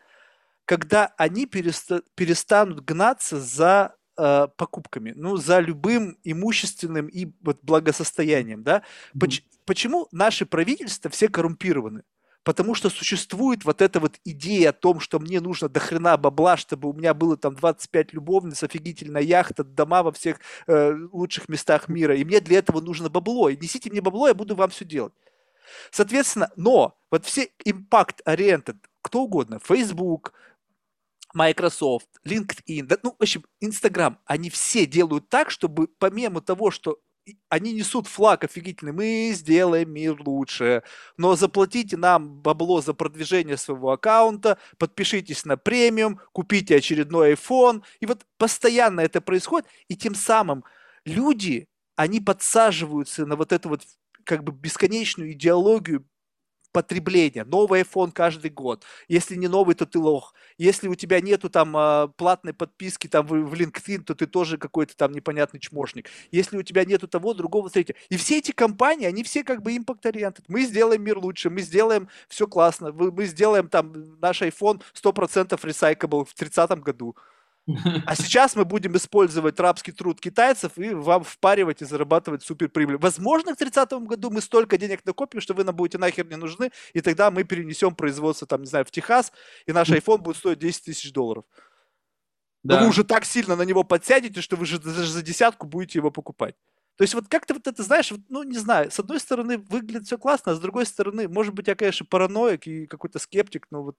когда они переста- перестанут гнаться за э, покупками, ну, за любым имущественным и вот благосостоянием, да. Поч- почему наши правительства все коррумпированы? Потому что существует вот эта вот идея о том, что мне нужно до хрена бабла, чтобы у меня было там 25 любовниц, офигительная яхта, дома во всех э, лучших местах мира. И мне для этого нужно бабло. И несите мне бабло, я буду вам все делать. Соответственно, но вот все impact-oriented, кто угодно, Facebook, Microsoft, LinkedIn, да, ну, в общем, Instagram, они все делают так, чтобы помимо того, что они несут флаг офигительный, мы сделаем мир лучше, но заплатите нам бабло за продвижение своего аккаунта, подпишитесь на премиум, купите очередной iPhone, и вот постоянно это происходит, и тем самым люди, они подсаживаются на вот эту вот как бы бесконечную идеологию потребления. Новый iPhone каждый год. Если не новый, то ты лох. Если у тебя нету там а, платной подписки там в LinkedIn, то ты тоже какой-то там непонятный чмошник. Если у тебя нету того, другого, третьего. И все эти компании, они все как бы импакт-ориенты. Мы сделаем мир лучше, мы сделаем все классно, мы сделаем там наш iPhone 100% recyclable в 30 году. А сейчас мы будем использовать рабский труд китайцев и вам впаривать и зарабатывать суперприбыль. Возможно, к 30 году мы столько денег накопим, что вы нам будете нахер не нужны, и тогда мы перенесем производство, там, не знаю, в Техас, и наш iPhone будет стоить 10 тысяч долларов. Да. Но вы уже так сильно на него подсядете, что вы же даже за десятку будете его покупать. То есть вот как-то вот это, знаешь, вот, ну, не знаю, с одной стороны выглядит все классно, а с другой стороны, может быть, я, конечно, параноик и какой-то скептик, но вот...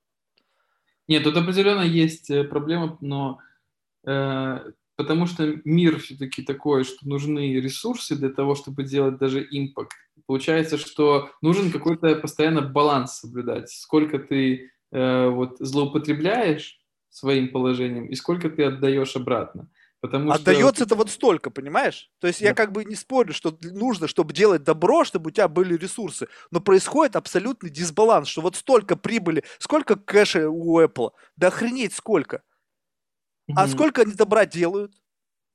Нет, тут определенно есть э, проблема, но потому что мир все-таки такой, что нужны ресурсы для того, чтобы делать даже импакт. Получается, что нужен какой-то постоянно баланс соблюдать. Сколько ты э, вот злоупотребляешь своим положением и сколько ты отдаешь обратно. Потому Отдается что... это вот столько, понимаешь? То есть да. я как бы не спорю, что нужно, чтобы делать добро, чтобы у тебя были ресурсы. Но происходит абсолютный дисбаланс, что вот столько прибыли, сколько кэша у Apple, да охренеть сколько. А сколько они добра делают?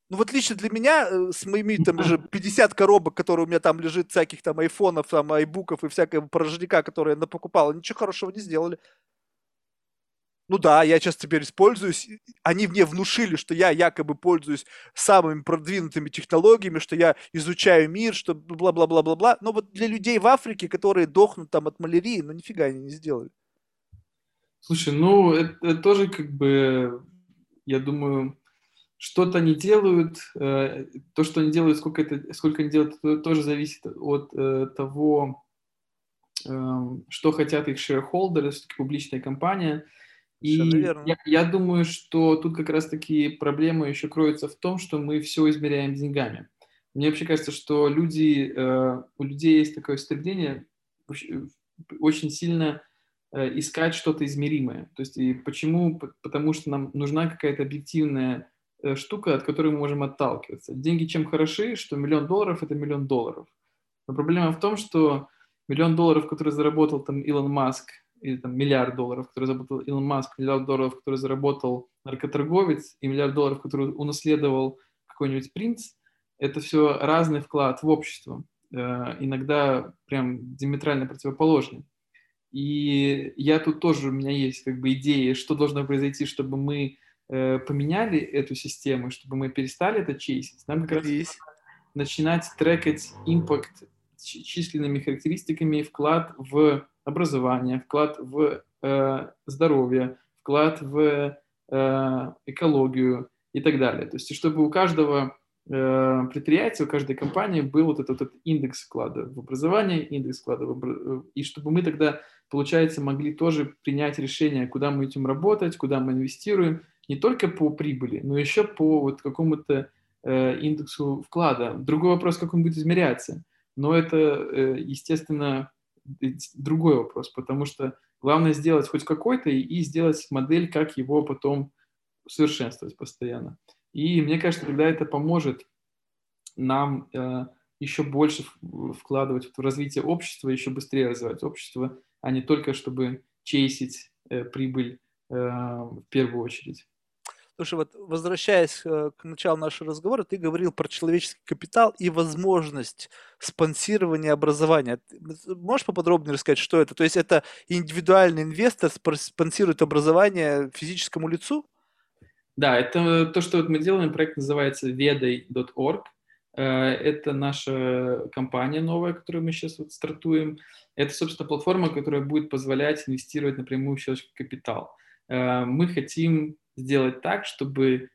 Ну вот лично для меня э, с моими там уже 50 коробок, которые у меня там лежит, всяких там айфонов, там айбуков и всякого порожняка, которые я покупал, ничего хорошего не сделали. Ну да, я сейчас теперь используюсь. Они мне внушили, что я якобы пользуюсь самыми продвинутыми технологиями, что я изучаю мир, что бла-бла-бла-бла-бла. Но вот для людей в Африке, которые дохнут там от малярии, ну нифига они не сделали. Слушай, ну это, это тоже как бы я думаю, что-то они делают, э, то, что они делают, сколько, это, сколько они делают, тоже зависит от э, того, эм, что хотят их shareholders, все-таки публичная компания. И я, я думаю, что тут как раз-таки проблема еще кроется в том, что мы все измеряем деньгами. Мне вообще кажется, что люди, э, у людей есть такое стремление очень сильно искать что-то измеримое. То есть и почему? Потому что нам нужна какая-то объективная э, штука, от которой мы можем отталкиваться. Деньги чем хороши, что миллион долларов – это миллион долларов. Но проблема в том, что миллион долларов, который заработал там Илон Маск или там миллиард долларов, который заработал Илон Маск, миллиард долларов, который заработал наркоторговец, и миллиард долларов, который унаследовал какой-нибудь принц, это все разный вклад в общество, э, иногда прям диаметрально противоположный. И я тут тоже, у меня есть как бы идеи, что должно произойти, чтобы мы э, поменяли эту систему, чтобы мы перестали это чейсить. Нам как раз начинать трекать импакт численными характеристиками вклад в образование, вклад в э, здоровье, вклад в э, экологию и так далее. То есть, чтобы у каждого э, предприятия, у каждой компании был вот этот, этот индекс вклада в образование, индекс вклада в обра... и чтобы мы тогда, получается, могли тоже принять решение, куда мы идем работать, куда мы инвестируем, не только по прибыли, но еще по вот какому-то э, индексу вклада. Другой вопрос, как он будет измеряться. Но это, э, естественно, другой вопрос, потому что главное сделать хоть какой-то и сделать модель, как его потом совершенствовать постоянно. И мне кажется, тогда это поможет нам э, еще больше вкладывать в развитие общества, еще быстрее развивать общество, а не только чтобы чейсить э, прибыль э, в первую очередь. Слушай, вот возвращаясь э, к началу нашего разговора, ты говорил про человеческий капитал и возможность спонсирования образования. Можешь поподробнее рассказать, что это? То есть это индивидуальный инвестор спонсирует образование физическому лицу? Да, это то, что вот мы делаем. Проект называется ведой.org. Э, это наша компания новая, которую мы сейчас вот стартуем. Это, собственно, платформа, которая будет позволять инвестировать напрямую в человеческий капитал. Э, мы хотим сделать так, чтобы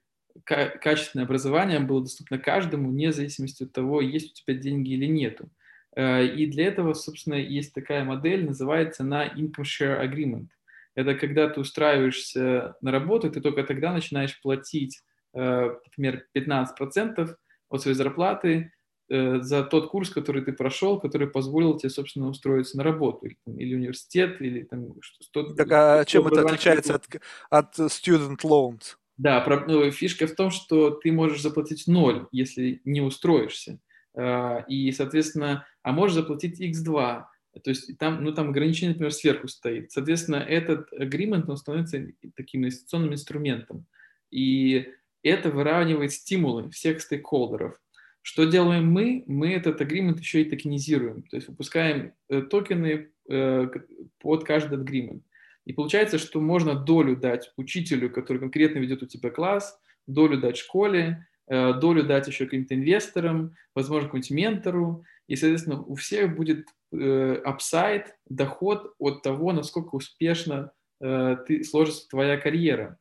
качественное образование было доступно каждому, вне зависимости от того, есть у тебя деньги или нету. Э, и для этого, собственно, есть такая модель, называется на Income Share Agreement. Это когда ты устраиваешься на работу, ты только тогда начинаешь платить, например, 15% от своей зарплаты э, за тот курс, который ты прошел, который позволил тебе, собственно, устроиться на работу, или, там, или университет, или там что-то. Так а чем это отличается от, от student loans? Да, про, ну, фишка в том, что ты можешь заплатить ноль, если не устроишься. Uh, и, соответственно, а можешь заплатить x2. То есть там, ну, там ограничение, например, сверху стоит. Соответственно, этот agreement, он становится таким инвестиционным инструментом. И это выравнивает стимулы всех стейкхолдеров. Что делаем мы? Мы этот agreement еще и токенизируем, то есть выпускаем э, токены э, под каждый agreement. И получается, что можно долю дать учителю, который конкретно ведет у тебя класс, долю дать школе, э, долю дать еще каким-то инвесторам, возможно, какому-нибудь ментору. И, соответственно, у всех будет апсайд, доход от того, насколько успешно ты, сложится твоя карьера.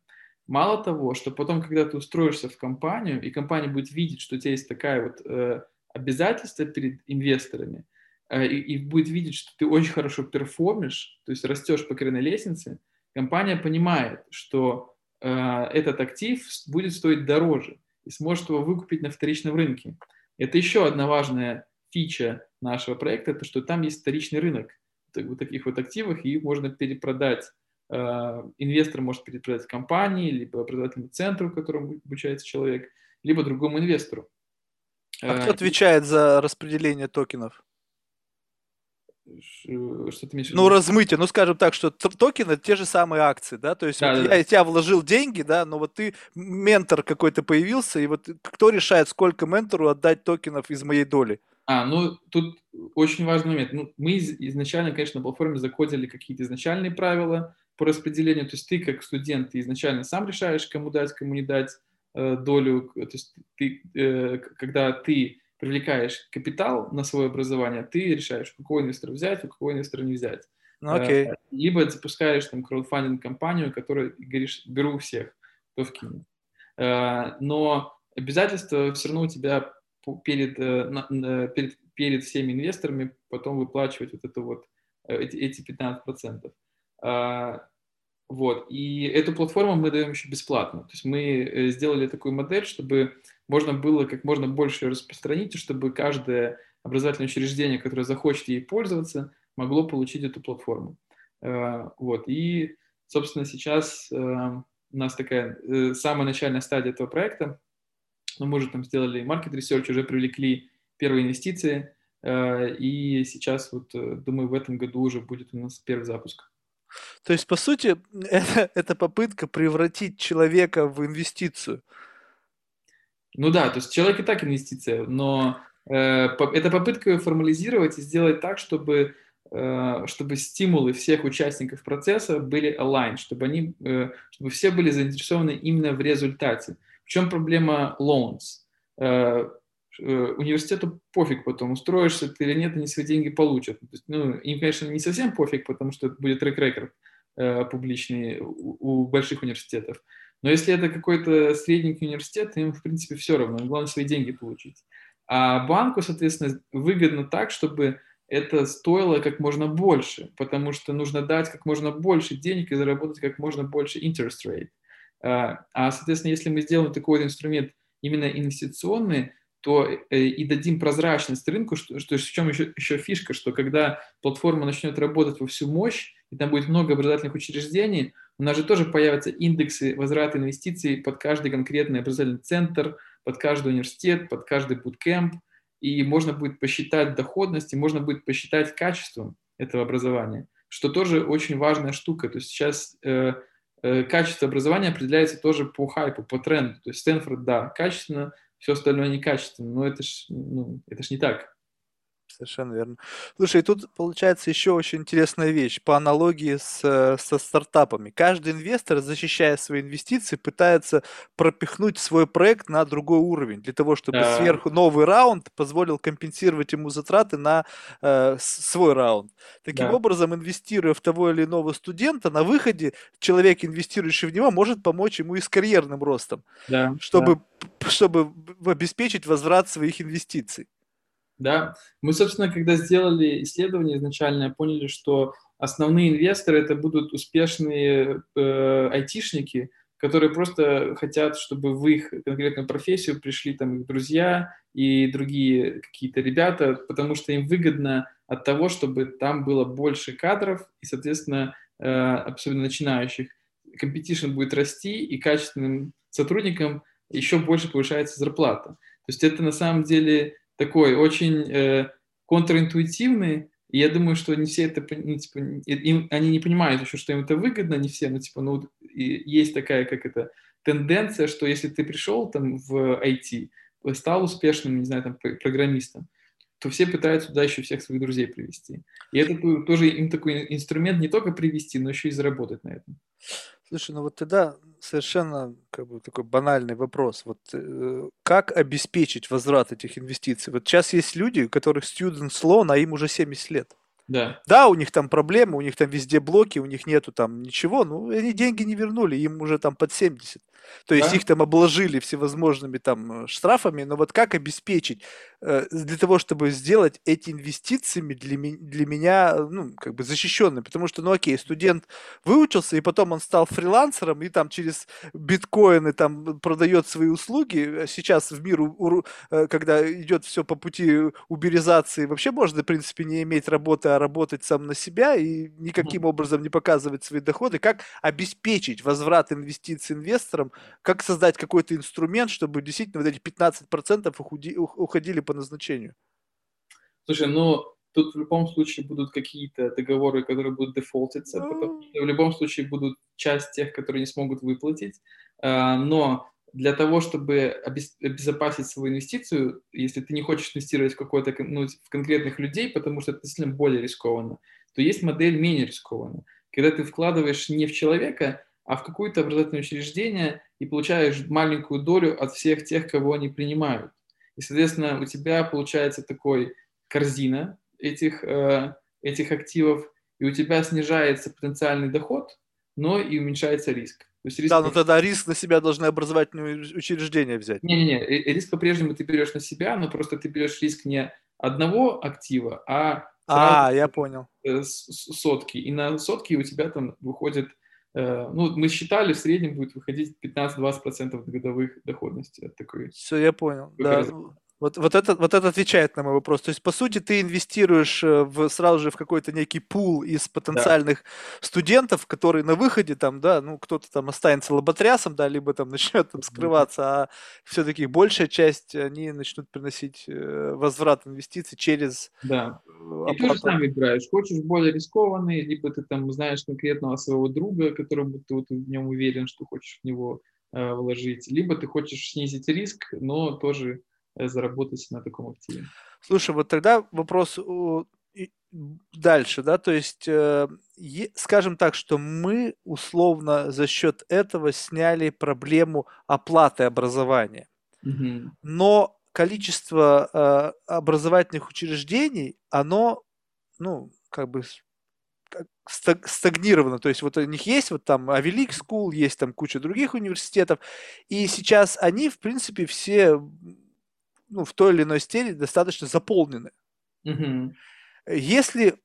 Мало того, что потом, когда ты устроишься в компанию, и компания будет видеть, что у тебя есть такая вот э, обязательство перед инвесторами, э, и, и будет видеть, что ты очень хорошо перформишь, то есть растешь по карьерной лестнице, компания понимает, что э, этот актив будет стоить дороже и сможет его выкупить на вторичном рынке. Это еще одна важная фича нашего проекта, это что там есть вторичный рынок вот таких вот активов, и их можно перепродать инвестор может перепродать компании, либо образовательному центру, в котором обучается человек, либо другому инвестору. А кто э, отвечает за распределение токенов? Что ты имеешь? Ну, размытие. Ну, скажем так, что токены те же самые акции, да? То есть да, вот да, я да. тебя вложил деньги, да, но вот ты, ментор какой-то появился, и вот кто решает, сколько ментору отдать токенов из моей доли? А, ну, тут очень важный момент. Ну, мы изначально, конечно, на платформе закодили какие-то изначальные правила, по распределению, то есть ты как студент, ты изначально сам решаешь, кому дать, кому не дать э, долю, то есть ты, э, когда ты привлекаешь капитал на свое образование, ты решаешь, какого инвестора взять, у какого инвестора не взять. Ну, окей. Э, либо запускаешь там краудфандинг компанию, которая говоришь, беру всех, кто вкинет. Э, но обязательства все равно у тебя перед, э, перед, перед всеми инвесторами потом выплачивать вот это вот эти, эти 15%. А, вот. И эту платформу мы даем еще бесплатно. То есть мы э, сделали такую модель, чтобы можно было как можно больше распространить, и чтобы каждое образовательное учреждение, которое захочет ей пользоваться, могло получить эту платформу. А, вот. И, собственно, сейчас э, у нас такая э, самая начальная стадия этого проекта. Мы уже там сделали маркет research, уже привлекли первые инвестиции, и сейчас вот, думаю, в этом году уже будет у нас первый запуск. То есть, по сути, это, это попытка превратить человека в инвестицию. Ну да, то есть человек и так инвестиция, но э, это попытка формализировать и сделать так, чтобы, э, чтобы стимулы всех участников процесса были aligned, чтобы, они, э, чтобы все были заинтересованы именно в результате. В чем проблема loans? Э, университету пофиг потом, устроишься ты или нет, они свои деньги получат. есть, ну, им, конечно, не совсем пофиг, потому что это будет трек-рекорд э, публичный у, у больших университетов. Но если это какой-то средненький университет, им, в принципе, все равно. Главное свои деньги получить. А банку, соответственно, выгодно так, чтобы это стоило как можно больше, потому что нужно дать как можно больше денег и заработать как можно больше interest rate. А, а соответственно, если мы сделаем такой инструмент именно инвестиционный, то э, и дадим прозрачность рынку, что, что в чем еще, еще фишка, что когда платформа начнет работать во всю мощь, и там будет много образовательных учреждений, у нас же тоже появятся индексы возврата инвестиций под каждый конкретный образовательный центр, под каждый университет, под каждый bootcamp, и можно будет посчитать доходность, и можно будет посчитать качество этого образования, что тоже очень важная штука. То есть сейчас э, э, качество образования определяется тоже по хайпу, по тренду. То есть Стэнфорд, да, качественно, все остальное некачественно, но это ж, ну, это ж не так. Совершенно верно. Слушай, тут получается еще очень интересная вещь по аналогии с, э, со стартапами. Каждый инвестор, защищая свои инвестиции, пытается пропихнуть свой проект на другой уровень, для того, чтобы да. сверху новый раунд позволил компенсировать ему затраты на э, свой раунд. Таким да. образом, инвестируя в того или иного студента, на выходе человек, инвестирующий в него, может помочь ему и с карьерным ростом, да. чтобы, да. чтобы обеспечить возврат своих инвестиций. Да, мы, собственно, когда сделали исследование изначально, поняли, что основные инвесторы это будут успешные э, айтишники, которые просто хотят, чтобы в их конкретную профессию пришли там их друзья и другие какие-то ребята, потому что им выгодно от того, чтобы там было больше кадров и, соответственно, э, особенно начинающих. Competition будет расти, и качественным сотрудникам еще больше повышается зарплата. То есть это на самом деле такой очень э, контринтуитивный, и я думаю, что не все это, ну, типа, им, они не понимают еще, что им это выгодно, не все, но типа, ну, есть такая, как это, тенденция, что если ты пришел там в IT, стал успешным, не знаю, там, программистом, то все пытаются туда еще всех своих друзей привести. И это тоже им такой инструмент не только привести, но еще и заработать на этом. Слушай, ну вот тогда совершенно как бы такой банальный вопрос. Вот э, как обеспечить возврат этих инвестиций? Вот сейчас есть люди, у которых students loan, а им уже 70 лет. Да. Да, у них там проблемы, у них там везде блоки, у них нету там ничего, ну, они деньги не вернули, им уже там под 70. То есть да? их там обложили всевозможными там э, штрафами, но вот как обеспечить э, для того, чтобы сделать эти инвестициями для, для меня, ну, как бы защищенными, потому что, ну, окей, студент выучился, и потом он стал фрилансером, и там через биткоины там продает свои услуги. Сейчас в мир, э, когда идет все по пути уберизации, вообще можно, в принципе, не иметь работы, а работать сам на себя и никаким образом не показывать свои доходы, как обеспечить возврат инвестиций инвесторам, как создать какой-то инструмент, чтобы действительно вот эти 15% уходи, уходили по назначению. Слушай, ну тут в любом случае будут какие-то договоры, которые будут дефолтиться, ну... потому что в любом случае будут часть тех, которые не смогут выплатить, а, но для того, чтобы обезопасить свою инвестицию, если ты не хочешь инвестировать в какой-то, ну, в конкретных людей, потому что это действительно более рискованно, то есть модель менее рискованная. Когда ты вкладываешь не в человека, а в какое-то образовательное учреждение и получаешь маленькую долю от всех тех, кого они принимают. И, соответственно, у тебя получается такой корзина этих, э, этих активов, и у тебя снижается потенциальный доход, но и уменьшается риск. То есть риск да, но тогда риск на себя должны образовательные учреждения взять. Не-не-не, риск по-прежнему ты берешь на себя, но просто ты берешь риск не одного актива, а а, я понял. Э, сотки. И на сотки у тебя там выходит, э, ну, мы считали, в среднем будет выходить 15-20% годовых доходности от такой. Все, я понял. Да. Вот, вот, это, вот это отвечает на мой вопрос. То есть, по сути, ты инвестируешь э, в, сразу же в какой-то некий пул из потенциальных да. студентов, которые на выходе там, да, ну, кто-то там останется лоботрясом, да, либо там начнет там скрываться, а все-таки большая часть, они начнут приносить э, возврат инвестиций через Да. Оплату. И ты же сам выбираешь. Хочешь более рискованный, либо ты там знаешь конкретного своего друга, которому ты вот в нем уверен, что хочешь в него э, вложить, либо ты хочешь снизить риск, но тоже Э, заработать на таком активе. Слушай, вот тогда вопрос дальше, да, то есть, э, скажем так, что мы условно за счет этого сняли проблему оплаты образования, угу. но количество э, образовательных учреждений, оно, ну, как бы стагнировано. То есть вот у них есть вот там Авелик School, есть там куча других университетов, и сейчас они, в принципе, все ну, в той или иной степени достаточно заполнены. Угу. Если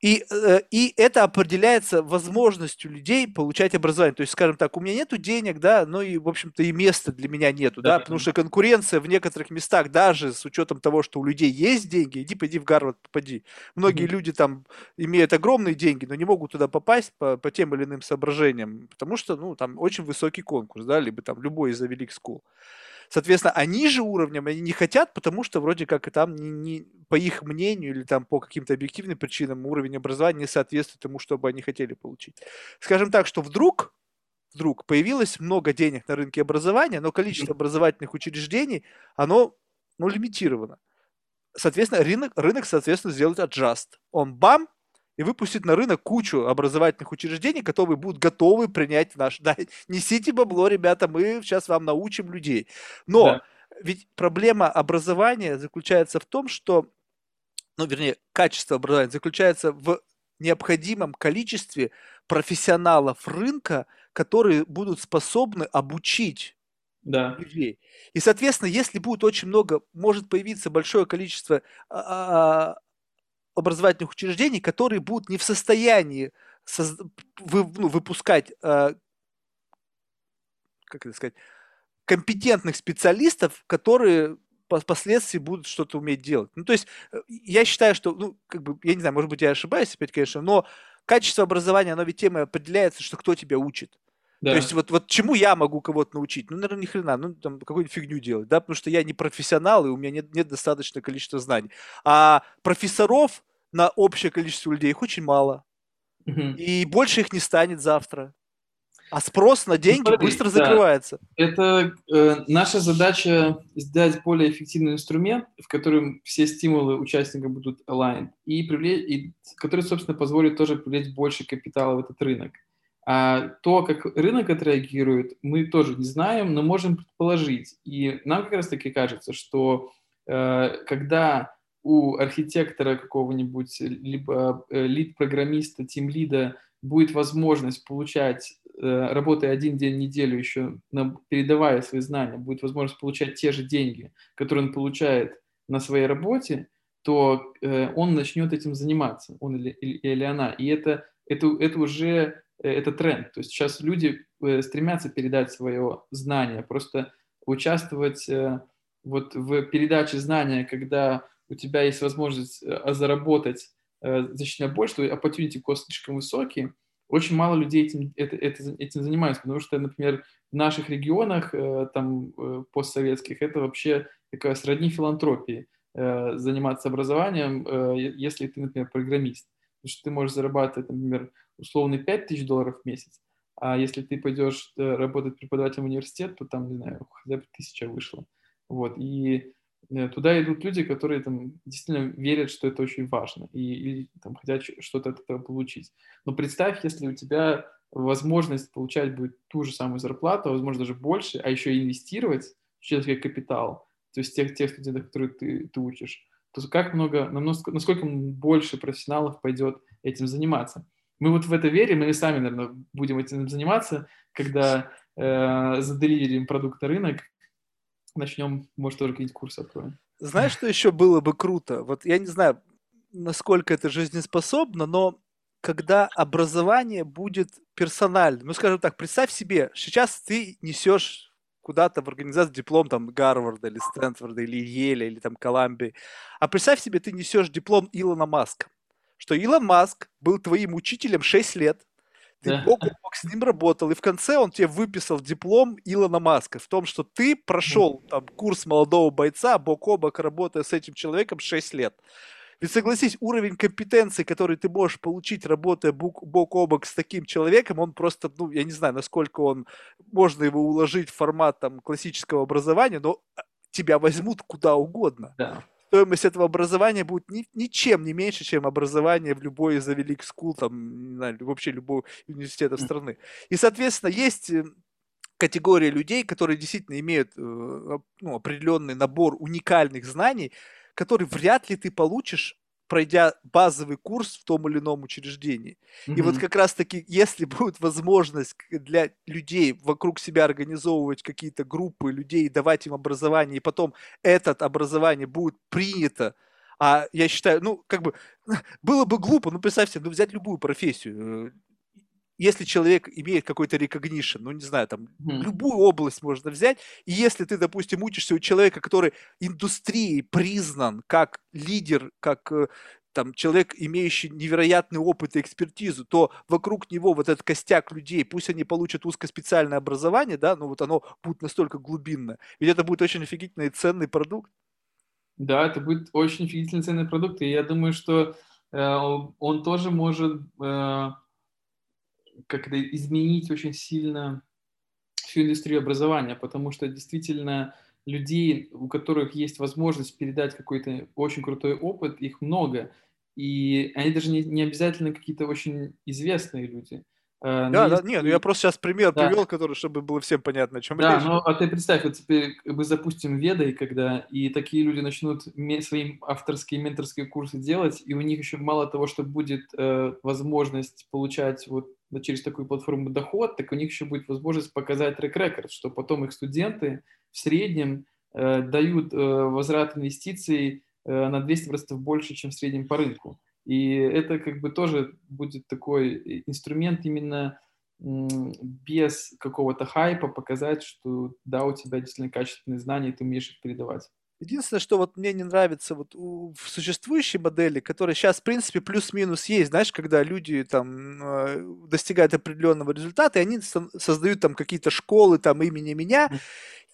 и, э, и это определяется возможностью людей получать образование. То есть, скажем так, у меня нету денег, да, но и, в общем-то, и места для меня нету, да, да потому что конкуренция в некоторых местах, даже с учетом того, что у людей есть деньги, иди, пойди в Гарвард, попади. Многие mm-hmm. люди там имеют огромные деньги, но не могут туда попасть по, по тем или иным соображениям, потому что, ну, там очень высокий конкурс, да, либо там любой из Авелик School. Соответственно, они же уровнем они не хотят, потому что вроде как и там, не, не, по их мнению или там по каким-то объективным причинам уровень образования не соответствует тому, что бы они хотели получить. Скажем так, что вдруг вдруг появилось много денег на рынке образования, но количество образовательных учреждений, оно ну, лимитировано. Соответственно, рынок, рынок, соответственно, сделает adjust. Он бам, и выпустит на рынок кучу образовательных учреждений, которые будут готовы принять наш... Да, несите бабло, ребята, мы сейчас вам научим людей. Но да. ведь проблема образования заключается в том, что, ну, вернее, качество образования заключается в необходимом количестве профессионалов рынка, которые будут способны обучить да. людей. И, соответственно, если будет очень много, может появиться большое количество а, а, образовательных учреждений, которые будут не в состоянии соз... вы, ну, выпускать, э, как это сказать, компетентных специалистов, которые впоследствии будут что-то уметь делать. Ну, то есть, э, я считаю, что, ну, как бы, я не знаю, может быть, я ошибаюсь опять, конечно, но качество образования, оно ведь тем и определяется, что кто тебя учит. Да. То есть вот, вот чему я могу кого-то научить? Ну, наверное, ни хрена, ну, там, какую-нибудь фигню делать, да, потому что я не профессионал, и у меня нет, нет достаточного количества знаний. А профессоров на общее количество людей их очень мало. Угу. И больше их не станет завтра. А спрос на деньги Смотри, быстро да. закрывается. Это э, наша задача сделать более эффективный инструмент, в котором все стимулы участника будут aligned, и, привлечь, и который, собственно, позволит тоже привлечь больше капитала в этот рынок. А то, как рынок отреагирует, мы тоже не знаем, но можем предположить. И нам как раз-таки кажется, что э, когда у архитектора какого-нибудь, либо э, лид-программиста, тим-лида будет возможность получать, э, работая один день в неделю еще, передавая свои знания, будет возможность получать те же деньги, которые он получает на своей работе, то э, он начнет этим заниматься, он или, или она. И это, это, это уже это тренд. То есть сейчас люди стремятся передать свое знание, просто участвовать вот в передаче знания, когда у тебя есть возможность э, заработать э, значительно больше, opportunity cost слишком высокий, очень мало людей этим, это, это, этим занимаются, потому что, например, в наших регионах, э, там, постсоветских, это вообще такая сродни филантропии, заниматься образованием, если ты, например, программист. Потому что ты можешь зарабатывать, например, условно 5 тысяч долларов в месяц, а если ты пойдешь работать преподавателем в университет, то там, не знаю, хотя бы тысяча вышло. Вот, и туда идут люди, которые там действительно верят, что это очень важно и, и там хотят что-то от этого получить. Но представь, если у тебя возможность получать будет ту же самую зарплату, а возможно даже больше, а еще и инвестировать в человеческий капитал, то есть тех, тех студентов, которые ты, ты учишь, то как много, насколько больше профессионалов пойдет этим заниматься. Мы вот в это верим, мы сами, наверное, будем этим заниматься, когда э, заделиверим продукт на рынок, начнем, может, тоже какие-нибудь курсы откроем. Знаешь, что еще было бы круто? Вот я не знаю, насколько это жизнеспособно, но когда образование будет персональным. Ну, скажем так, представь себе, сейчас ты несешь куда-то в организацию диплом там Гарварда или Стэнфорда или Еля или там Колумбии. А представь себе, ты несешь диплом Илона Маска. Что Илон Маск был твоим учителем 6 лет, ты Да. бок о бок с ним работал, и в конце он тебе выписал диплом Илона Маска в том, что ты прошел там курс молодого бойца, бок о бок работая с этим человеком 6 лет. Ведь согласись, уровень компетенции, который ты можешь получить, работая бок, бок о бок с таким человеком, он просто, ну, я не знаю, насколько он, можно его уложить в формат там классического образования, но а, тебя возьмут куда угодно. Да. Стоимость этого образования будет ни- ничем не меньше, чем образование в любой из League School, там, не знаю, вообще любого университета страны. И, соответственно, есть э, категория людей, которые действительно имеют э, ну, определенный набор уникальных знаний, который вряд ли ты получишь, пройдя базовый курс в том или ином учреждении. И вот как раз-таки, если будет возможность для людей вокруг себя организовывать какие-то группы людей, давать им образование, и потом это образование будет принято, а я считаю, ну, как бы, было бы глупо, ну, представьте, ну, взять любую профессию, э, если человек имеет какой-то recognition, ну, не знаю, там, Мгм. любую область можно взять, и если ты, допустим, учишься у человека, который индустрией признан как лидер, как э, там человек, имеющий невероятный опыт и экспертизу, то вокруг него вот этот костяк людей, пусть они получат узкоспециальное образование, да, но вот оно будет настолько глубинное, ведь это будет очень офигительный и ценный продукт. Да, это будет очень офигительный ценный продукт, и я думаю, что э, он тоже может э, как это, изменить очень сильно всю индустрию образования, потому что действительно людей, у которых есть возможность передать какой-то очень крутой опыт, их много, и они даже не, не обязательно какие-то очень известные люди. Э, но Да, да, если- не, ну я просто сейчас пример Да. привел, который, чтобы было всем понятно, о чем Да, речь. ну а ты представь, вот теперь мы запустим ведой, когда и такие люди начнут свои авторские менторские курсы делать, и у них еще мало того, что будет э, возможность получать вот через такую платформу доход, так у них еще будет возможность показать трек-рекорд, что потом их студенты в среднем э, дают э, возврат инвестиций э, на 200% больше, чем в среднем по рынку. И это как бы тоже будет такой инструмент именно без какого-то хайпа показать, что да, у тебя действительно качественные знания, и ты умеешь их передавать. Единственное, что вот мне не нравится вот у- в существующей модели, которая сейчас, в принципе, плюс-минус есть, знаешь, когда люди там э, достигают определенного результата, и они со- создают там какие-то школы там имени меня,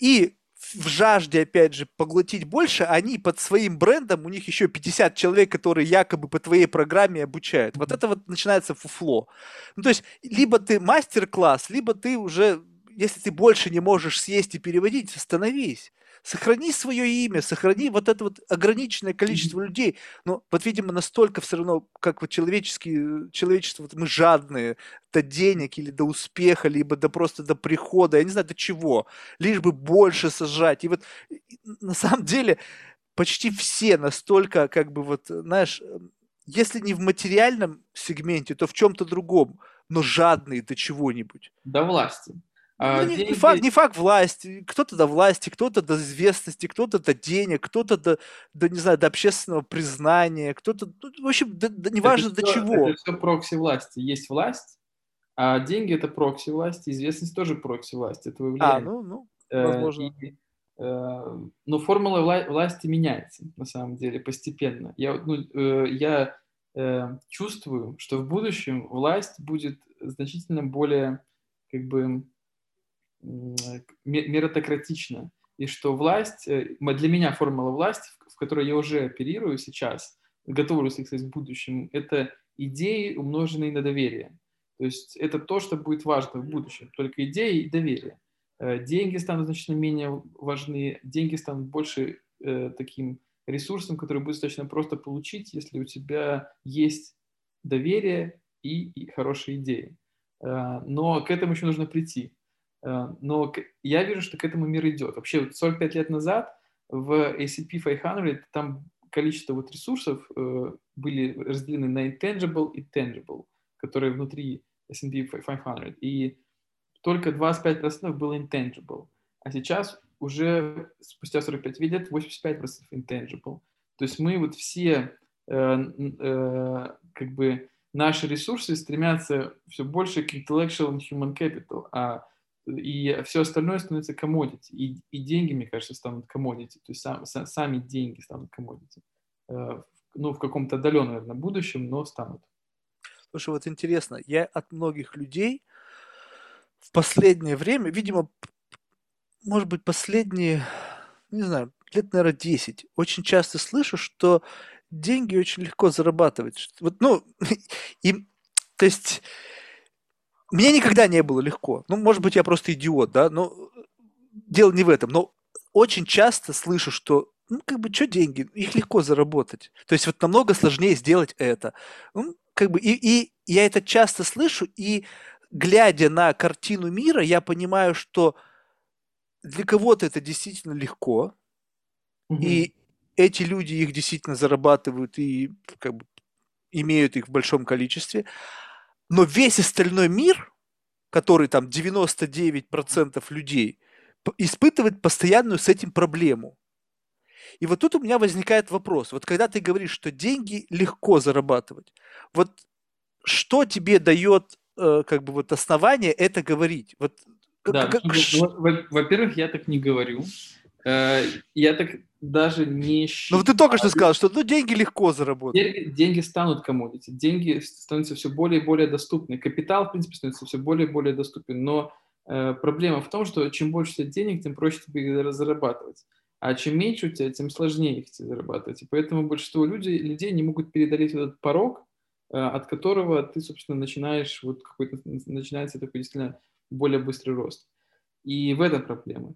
и в жажде, опять же, поглотить больше, они под своим брендом, у них еще 50 человек, которые якобы по твоей программе обучают. Вот это вот начинается фуфло. Ну, то есть, либо ты мастер-класс, либо ты уже, если ты больше не можешь съесть и переводить, остановись. Сохрани свое имя, сохрани вот это вот ограниченное количество людей. Но вот, видимо, настолько все равно, как вот человеческие, человечество, вот мы жадные до денег или до успеха, либо до просто до прихода, я не знаю, до чего, лишь бы больше сажать. И вот на самом деле почти все настолько, как бы вот, знаешь, эм, если не в материальном сегменте, то в чем-то другом, но жадные до чего-нибудь. До власти. А Ну, не, не факт, не факт власти. Кто-то до власти, кто-то до известности, кто-то до денег, кто-то до, до, не знаю, до общественного признания, кто-то, ну, в общем, до- до- неважно это до всё- чего. Это все прокси власти. Есть власть, а деньги это прокси власти, известность тоже прокси власти. Это А, влияние. ну, ну, Э, возможно. и, э, но формула вла- власти меняется на самом деле постепенно. Я, ну, э, я э, чувствую, что в будущем власть будет значительно более как бы меритократична. И что власть, э, для меня формула власти, в- в которой я уже оперирую сейчас, готовлюсь, кстати, в будущем, это идеи, умноженные на доверие. То есть это то, что будет важно в будущем. Только идеи и доверие. Э, Деньги станут значительно менее важны, деньги станут больше э, таким ресурсом, который будет достаточно просто получить, если у тебя есть доверие и, и хорошие идеи. Э, но к этому еще нужно прийти. Э, но я вижу, что к этому мир идет. Вообще, вот 45 лет назад в ACP 500 там количество вот ресурсов э, были разделены на intangible и tangible, которые внутри S&P 500. И только 25% было intangible. А сейчас уже спустя 45 лет 85% intangible. То есть мы вот все э, э, как бы наши ресурсы стремятся все больше к intellectual and human capital, а и все остальное становится commodity. И, и деньги, мне кажется, станут commodity. То есть сам, сами деньги станут commodity. Э, ну, в каком-то отдаленном, наверное, будущем, но станут. Слушай, вот интересно, я от многих людей в последнее время, видимо, может быть, последние, не знаю, лет, наверное, 10, очень часто слышу, что деньги очень легко зарабатывать. Вот, ну, и, то есть, мне никогда не было легко. Ну, может быть, я просто идиот, да, но дело не в этом. Но очень часто слышу, что ну, как бы, что деньги? Их легко заработать. То есть вот намного сложнее сделать это. Ну, как бы, и, и я это часто слышу, и глядя на картину мира, я понимаю, что для кого-то это действительно легко, угу. и эти люди их действительно зарабатывают и как бы имеют их в большом количестве, но весь остальной мир, который там 99% людей, испытывает постоянную с этим проблему. И вот тут у меня возникает вопрос. Вот когда ты говоришь, что деньги легко зарабатывать, вот что тебе дает э, как бы вот основание это говорить? Вот, да, как, во-первых, я так не говорю. Э, я так даже не считаю... Ну, ты только что сказал, что ну, деньги легко заработать. Деньги, деньги станут коммодити, деньги становятся все более и более доступны. Капитал, в принципе, становится все более и более доступен. Но э, проблема в том, что чем больше у тебя денег, тем проще тебе зарабатывать. А чем меньше у тебя, тем сложнее их зарабатывать. И поэтому большинство людей, людей не могут преодолеть этот порог, э, от которого ты, собственно, начинаешь, вот какой-то, начинается такой действительно более быстрый рост. И в этом проблема.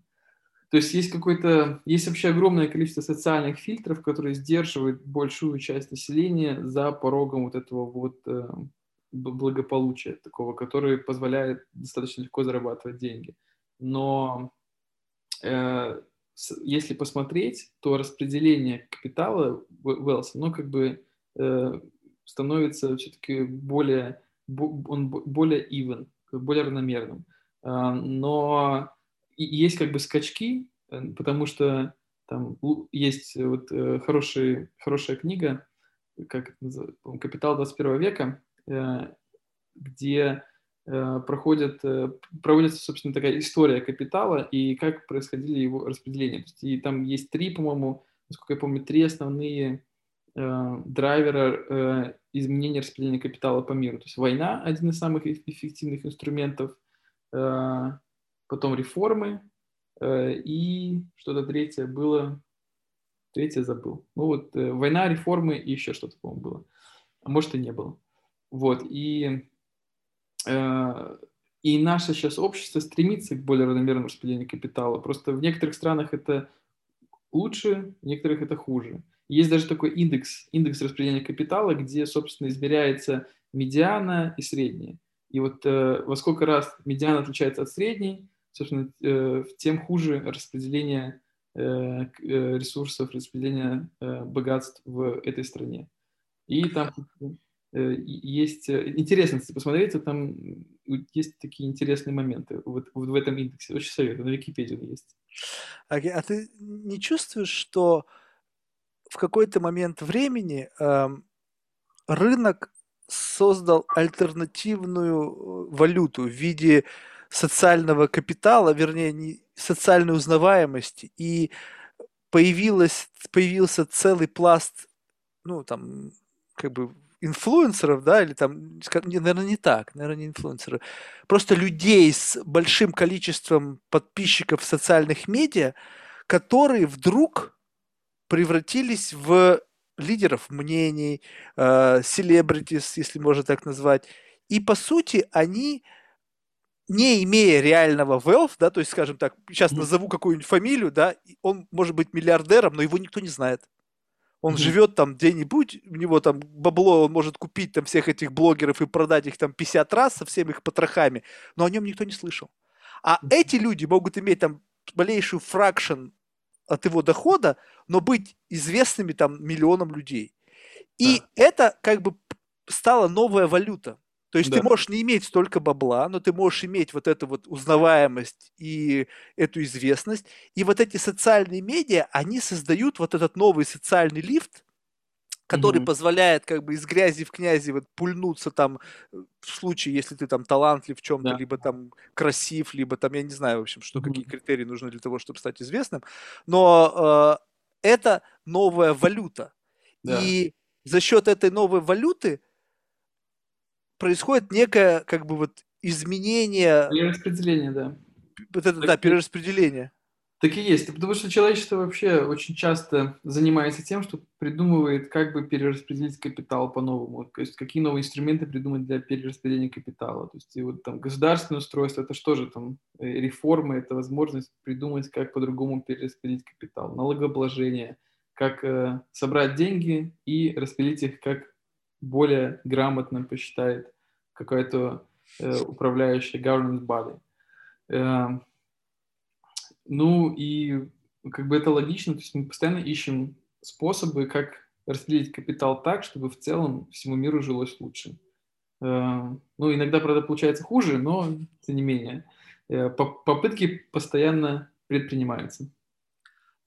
То есть есть какой-то, есть вообще огромное количество социальных фильтров, которые сдерживают большую часть населения за порогом вот этого вот э, благополучия такого, который позволяет достаточно легко зарабатывать деньги. Но э, если посмотреть, то распределение капитала wealth, оно как бы э, становится все-таки более, он более even, более равномерным. Э, но есть как бы скачки, э, потому что там есть вот э, хороший, хорошая книга, как «Капитал 21 века», э, где проходит, проводится, собственно, такая история капитала и как происходили его распределения. И там есть три, по-моему, насколько я помню, три основные драйвера изменения распределения капитала по миру. То есть война – один из самых эффективных инструментов, потом реформы, э, и что-то третье было, третье забыл. Ну вот э, война, реформы и еще что-то, по-моему, было. А может и не было. Вот, и, э, и наше сейчас общество стремится к более равномерному распределению капитала. Просто в некоторых странах это лучше, в некоторых это хуже. Есть даже такой индекс, индекс распределения капитала, где, собственно, измеряется медиана и средняя. И вот э, во сколько раз медиана отличается от средней, собственно, э, тем хуже распределение э, э, ресурсов, распределение богатств в этой стране. И там есть интересно, если посмотреть, то там есть такие интересные моменты вот, вот в этом индексе. Очень советую, на Википедии он есть. Okay. А ты не чувствуешь, что в какой-то момент времени э, рынок создал альтернативную валюту в виде социального капитала, вернее, не, социальной узнаваемости, и появилось, появился целый пласт, ну, там, как бы, инфлюенсеров, да, или там, наверное, не так, наверное, не инфлюенсеры, просто людей с большим количеством подписчиков в социальных медиа, которые вдруг превратились в лидеров мнений, селебритис, э, если можно так назвать. И, по сути, они не имея реального wealth, да, то есть, скажем так, сейчас назову какую-нибудь фамилию, да, он может быть миллиардером, но его никто не знает. Он mm-hmm. живет там где-нибудь, у него там бабло, он может купить там всех этих блогеров и продать их там 50 раз со всеми их потрохами, но о нем никто не слышал. А mm-hmm. эти люди могут иметь там малейшую фракшн от его дохода, но быть известными там миллионам людей. И да. это как бы стала новая валюта. То есть да. ты можешь не иметь столько бабла, но ты можешь иметь вот эту вот узнаваемость и эту известность. И вот эти социальные медиа, они создают вот этот новый социальный лифт, который mm-hmm. позволяет как бы из грязи в князи вот пульнуться там э, в случае, если ты там талантлив в чем-то, да. либо там красив, либо там, я не знаю, в общем, что mm-hmm. какие критерии нужны для того, чтобы стать известным. Но э, это новая валюта. Да. И за счет этой новой валюты происходит некое как бы вот изменение... Перераспределение, да. Вот это, так да, перераспределение. Так и есть. Потому что человечество вообще очень часто занимается тем, что придумывает, как бы перераспределить капитал по-новому. То есть какие новые инструменты придумать для перераспределения капитала. То есть и вот там государственное устройство, это что же там, э, реформы, это возможность придумать, как по-другому перераспределить капитал. Налогообложение, как э, собрать деньги и распределить их, как более грамотно посчитает какая-то э, управляющая government body. Э, ну и как бы это логично, то есть мы постоянно ищем способы, как распределить капитал так, чтобы в целом всему миру жилось лучше. Э, ну, иногда, правда, получается хуже, но тем не менее. Э, попытки постоянно предпринимаются.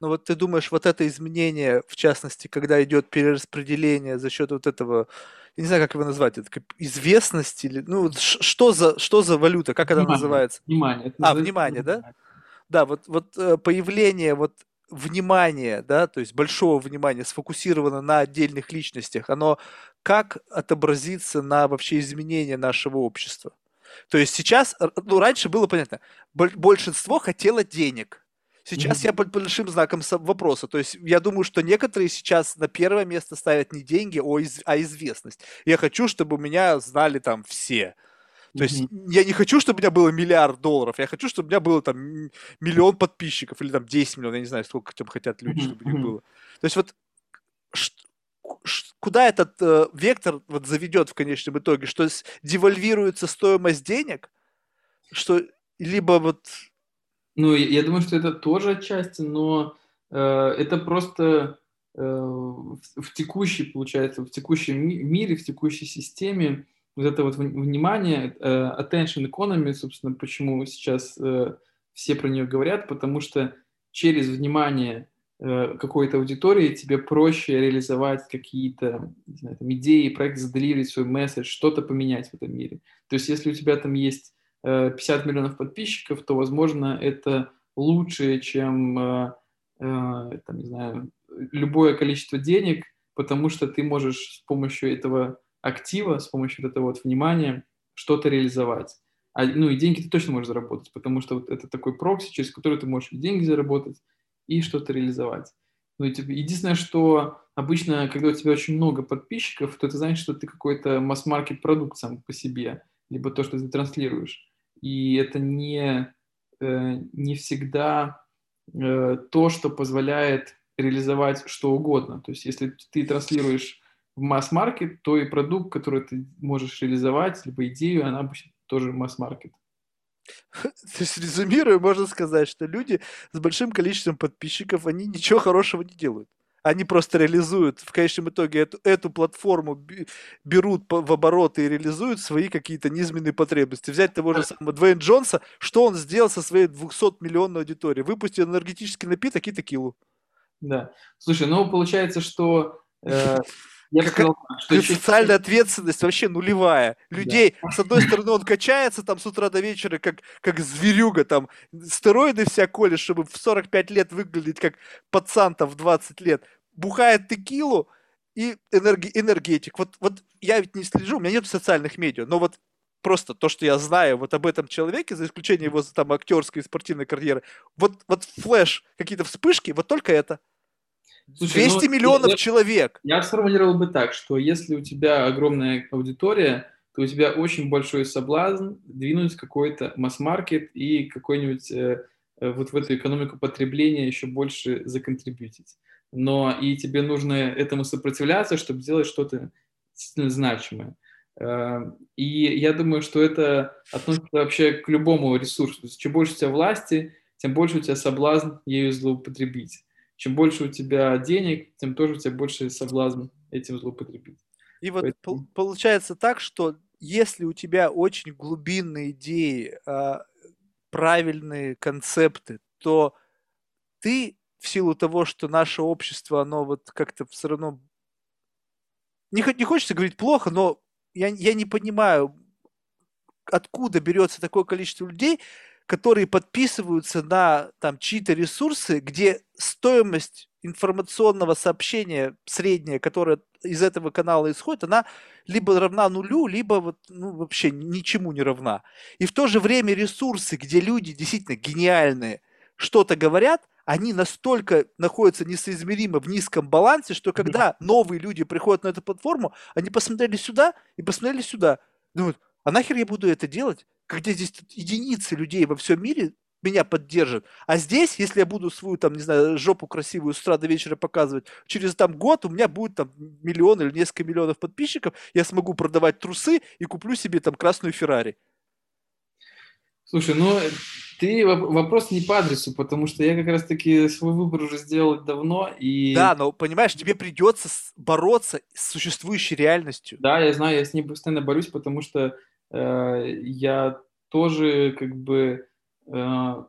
Ну вот ты думаешь, вот это изменение, в частности, когда идет перераспределение за счет вот этого, я не знаю, как его назвать, это как известности или, ну, что за, что за валюта, как внимание, это называется? Внимание. Это а, внимание, да? Да, вот, вот э, появление вот внимания, да, то есть большого внимания сфокусировано на отдельных личностях, оно как отобразится на вообще изменение нашего общества? То есть сейчас, ну, раньше было понятно, большинство хотело денег. Сейчас mm-hmm. я под большим знаком вопроса. То есть я думаю, что некоторые сейчас на первое место ставят не деньги, а известность. Я хочу, чтобы меня знали там все. То есть mm-hmm. я не хочу, чтобы у меня было миллиард долларов, я хочу, чтобы у меня было там миллион подписчиков или там 10 миллионов, я не знаю, сколько там хотят люди, mm-hmm. чтобы у них было. То есть вот куда этот э, вектор вот заведет в конечном итоге, что девальвируется стоимость денег, что либо вот... Ну, я, думаю, что это тоже отчасти, но э, это просто э, в, в текущей, получается, в текущем мире, в текущей системе вот это вот внимание, э, attention economy, собственно, почему сейчас э, все про нее говорят, потому что через внимание э, какой-то аудитории тебе проще реализовать какие-то знаю, там, идеи, проект, заделивить свой месседж, что-то поменять в этом мире. То есть если у тебя там есть 50 миллионов подписчиков, то, возможно, это лучше, чем, там, не знаю, любое количество денег, потому что ты можешь с помощью этого актива с помощью вот этого вот внимания что-то реализовать. А, ну и деньги ты точно можешь заработать, потому что вот это такой прокси, через который ты можешь деньги заработать и что-то реализовать. Ну, и, типа, единственное, что обычно, когда у тебя очень много подписчиков, то это значит, что ты какой-то масс-маркет продукт сам по себе, либо то, что ты транслируешь. И это не, э, не всегда э, то, что позволяет реализовать что угодно. То есть, если ты транслируешь в масс-маркет, то и продукт, который ты можешь реализовать, либо идею, она обычно тоже масс-маркет. То есть, резюмируя, можно сказать, что люди с большим количеством подписчиков, они ничего хорошего не делают. Они просто реализуют, в конечном итоге, эту, эту платформу берут в оборот и реализуют свои какие-то низменные потребности. Взять того же самого Двейн Джонса, что он сделал со своей 200-миллионной аудиторией? Выпустил энергетический напиток и текилу. Да. Слушай, ну получается, что э, я бы сказал, что социальная ответственность вообще нулевая. Людей, да. с одной стороны, он качается там с утра до вечера, как, как зверюга, там, стероиды вся колет, чтобы в 45 лет выглядеть как пацан там в 20 лет. Бухает текилу и энерги, энергетик. Вот, вот я ведь не слежу, у меня нет социальных медиа, но вот просто то, что я знаю вот об этом человеке, за исключением его там актерской и спортивной карьеры, вот, вот flash, какие-то вспышки, вот только это – Слушай, 200 ну, миллионов я, человек. Я сформулировал бы так, что если у тебя огромная аудитория, то у тебя очень большой соблазн двинуть какой-то масс-маркет и какой-нибудь э, э, вот в эту экономику потребления еще больше законтрибьютить. Но и тебе нужно этому сопротивляться, чтобы сделать что-то действительно значимое. Э, и я думаю, что это относится вообще к любому ресурсу. Чем больше у тебя власти, тем больше у тебя соблазн ею злоупотребить чем больше у тебя денег, тем тоже у тебя больше соблазн этим злоупотребить. И вот Поэтому... получается так, что если у тебя очень глубинные идеи, а, правильные концепты, то ты в силу того, что наше общество, оно вот как-то все равно не, не хочется говорить плохо, но я, я не понимаю, откуда берется такое количество людей, которые подписываются на там чьи-то ресурсы, где стоимость информационного сообщения средняя, которая из этого канала исходит, она либо равна нулю, либо вот, ну, вообще ничему не равна. И в то же время ресурсы, где люди действительно гениальные, что-то говорят, они настолько находятся несоизмеримо в низком балансе, что когда новые люди приходят на эту платформу, они посмотрели сюда и посмотрели сюда. Думают, а нахер я буду это делать? Когда здесь единицы людей во всем мире меня поддержат. А здесь, если я буду свою, там, не знаю, жопу красивую с утра до вечера показывать, через там год у меня будет там миллион или несколько миллионов подписчиков, я смогу продавать трусы и куплю себе там красную Феррари. Слушай, ну ты вопрос не по адресу, потому что я как раз-таки свой выбор уже сделал давно и... Да, но понимаешь, тебе придется бороться с существующей реальностью. Да, я знаю, я с ней постоянно борюсь, потому что э, я тоже как бы э,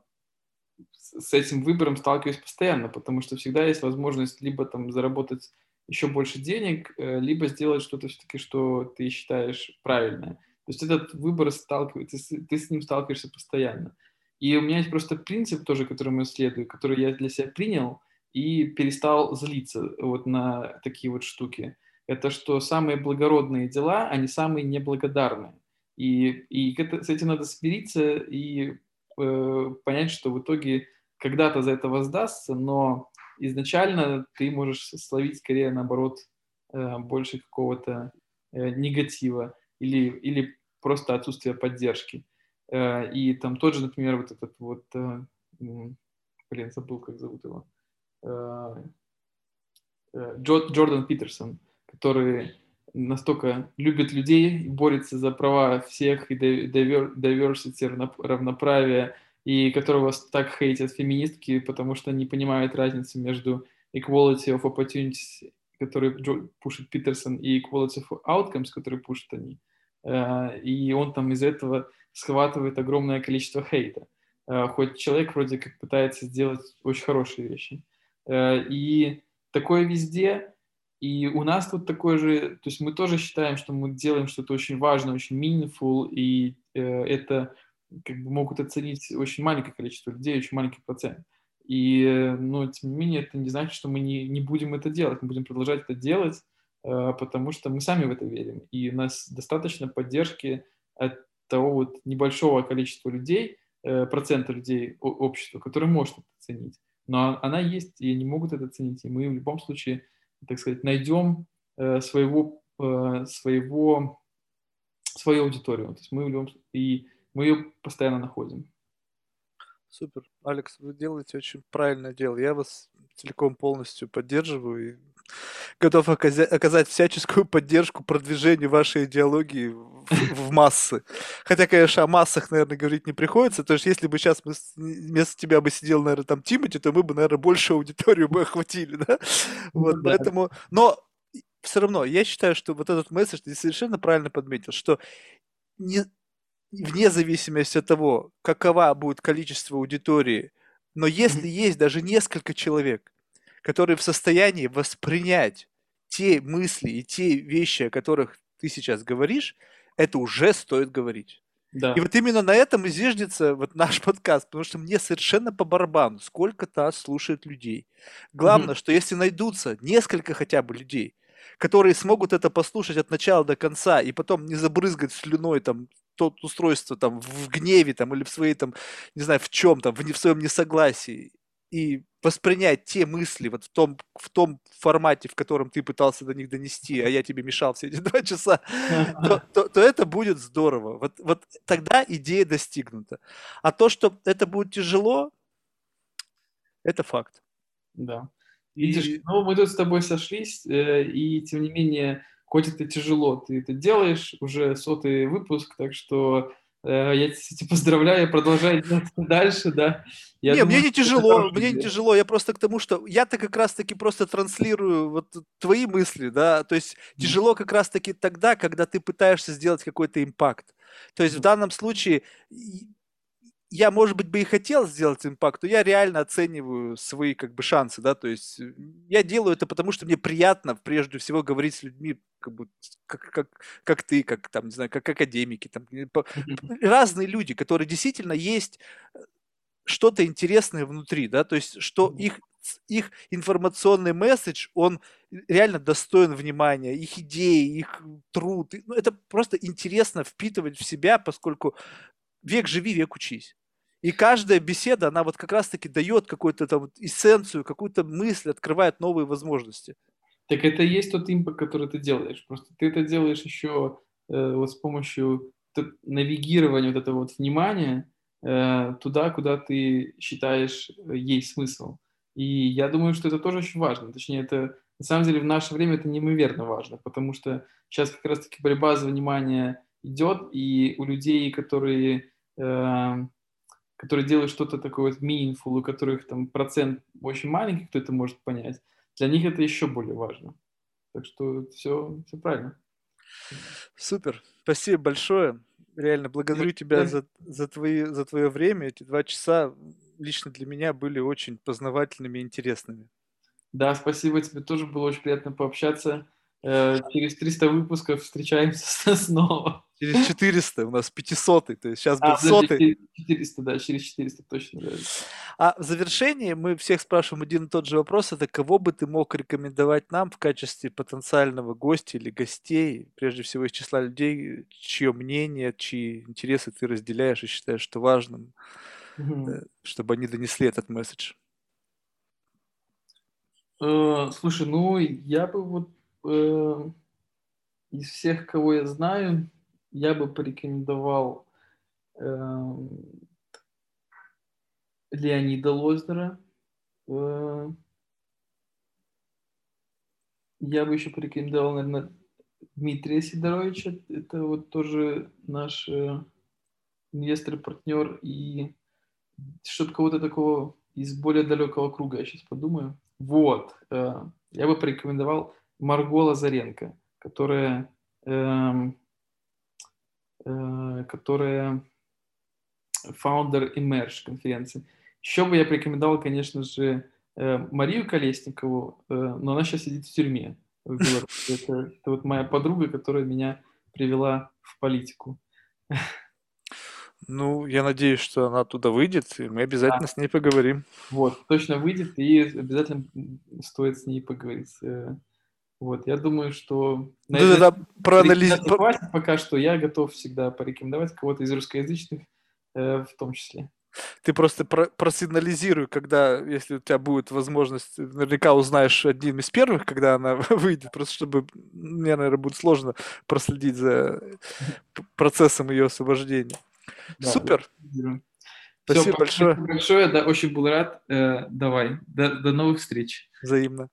с этим выбором сталкиваюсь постоянно, потому что всегда есть возможность либо там заработать еще больше денег, э, либо сделать что-то все-таки, что ты считаешь правильное. То есть этот выбор сталкивается, ты с ним сталкиваешься постоянно. И у меня есть просто принцип тоже, которому я следую, который я для себя принял и перестал злиться вот на такие вот штуки. Это что самые благородные дела, они самые неблагодарные. И, и это, с этим надо смириться и э, понять, что в итоге когда-то за это воздастся, но изначально ты можешь словить скорее наоборот э, больше какого-то э, негатива или, или просто отсутствие поддержки. Э, и там тот же, например, вот этот вот, э, блин, забыл, как зовут его, э, Джордан Питерсон, который настолько любит людей борется за права всех и diversity, равноправие, и которого так хейтят феминистки, потому что не понимают разницы между equality of opportunities, который пушит Питерсон, и equality of outcomes, который пушат они. И он там из этого схватывает огромное количество хейта. Э, хоть человек вроде как пытается сделать очень хорошие вещи. Э, и такое везде. И у нас тут такое же, то есть мы тоже считаем, что мы делаем что-то очень важное, очень meaningful, и э, это как бы могут оценить очень маленькое количество людей, очень маленький процент. И, ну, тем не менее, это не значит, что мы не, не будем это делать. Мы будем продолжать это делать, потому что мы сами в это верим. И у нас достаточно поддержки от того вот небольшого количества людей, э, процента людей общества, которые может это оценить. Но она есть, и они могут это оценить. И мы в любом случае, так сказать, найдем э, своего, э, своего, свою аудиторию. То есть мы любом и мы ее постоянно находим. Супер. Алекс, вы делаете очень правильное дело. Я вас целиком полностью поддерживаю и готов оказать всяческую поддержку продвижению вашей идеологии в, в массы. Хотя, конечно, о массах, наверное, говорить не приходится. То есть, если бы сейчас мы вместо тебя бы сидел, наверное, там Тимати, то мы бы, наверное, большую аудиторию бы охватили, да? Ну вот, да. поэтому... Но все равно, я считаю, что вот этот месседж ты совершенно правильно подметил, что не, вне зависимости от того, какова будет количество аудитории, но если есть даже несколько человек, которые в состоянии воспринять те мысли и те вещи, о которых ты сейчас говоришь, это уже стоит говорить. Да. И вот именно на этом и зиждется вот наш подкаст, потому что мне совершенно по барабану, сколько нас слушает людей. Главное, mm что если найдутся несколько хотя бы людей, которые смогут это послушать от начала до конца и потом не забрызгать слюной там тот устройство там в гневе там или в своей там не знаю в чем там в, в своем несогласии и воспринять те мысли вот в том, в том формате, в котором ты пытался до них донести, а я тебе мешал все эти два часа, то, то, то это будет здорово. Вот, вот тогда идея достигнута. А то, что это будет тяжело, это факт. Да. Видишь, и... ну, мы тут с тобой сошлись, э, и тем не менее, хоть это тяжело, ты это делаешь, уже сотый выпуск, так что я тебя поздравляю, продолжай делать дальше, да. Я не, думаю, мне не тяжело, мне не тяжело, я просто к тому, что я-то как раз-таки просто транслирую вот твои мысли, да, то есть тяжело как раз-таки тогда, когда ты пытаешься сделать какой-то импакт. То есть в данном случае я, может быть, бы и хотел сделать импакт, но я реально оцениваю свои как бы шансы, да, то есть э, я делаю это потому, что мне приятно прежде всего говорить с людьми, как бы, как, как, как ты, как там, не знаю, как академики, там, разные люди, которые действительно есть э, что-то интересное внутри, да, то есть что их их информационный месседж, он реально достоин внимания, их идеи, их труд. Ну, это просто интересно впитывать в себя, поскольку век живи, век учись. И каждая беседа, она вот как раз-таки дает какую-то там эссенцию, какую-то мысль, открывает новые возможности. Так это и есть тот импакт, который ты делаешь. Просто ты это делаешь еще э, вот с помощью навигирования вот этого вот внимания э, туда, куда ты считаешь э, есть смысл. И я думаю, что это тоже очень важно. Точнее, это на самом деле в наше время это неимоверно важно, потому что сейчас как раз-таки борьба за внимание идет, и у людей, которые э, которые делают что-то такое вот meaningful, у которых там процент очень маленький, кто это может понять, для них это еще более важно. Так что все, все правильно. Супер. Спасибо большое. Реально благодарю тебя за, за, твои, за твое время. Эти два часа лично для меня были очень познавательными и интересными. Да, спасибо тебе. Тоже было очень приятно пообщаться. Э, через 300 выпусков встречаемся снова. Через 400, у нас 500, то есть сейчас а, будет сотый. 400, да, через 400 точно. Да. А в завершении мы всех спрашиваем один и тот же вопрос, это кого бы ты мог рекомендовать нам в качестве потенциального гостя или гостей, прежде всего из числа людей, чье мнение, чьи интересы ты разделяешь и считаешь, что важным, угу. чтобы они донесли этот месседж? Э, слушай, ну я бы вот э, из всех, кого я знаю, я бы порекомендовал э, Леонида Лознера. Э, я бы еще порекомендовал, наверное, Дмитрия Сидоровича. Это вот тоже наш э, инвестор-партнер и что-то кого-то такого из более далекого круга, я сейчас подумаю. Вот. Э, я бы порекомендовал Марго Лазаренко, которая, э, э, которая фаундер Emerge конференции. Еще бы я порекомендовал, конечно же, э, Марию Колесникову, э, но она сейчас сидит в тюрьме. Это, это вот моя подруга, которая меня привела в политику. Ну, я надеюсь, что она оттуда выйдет, и мы обязательно да. с ней поговорим. Вот, точно выйдет, и обязательно стоит с ней поговорить. Вот, я думаю, что... На да, да, проанализировать пока что я готов всегда порекомендовать кого-то из русскоязычных э, в том числе. Ты просто про просигнализируй, когда, если у тебя будет возможность, наверняка узнаешь одним из первых, когда она выйдет, просто чтобы мне, наверное, будет сложно проследить за процессом ее освобождения. Да, Супер. Спасибо Все, большое. большое, да, очень был рад. Э, давай, до, до новых встреч. Взаимно.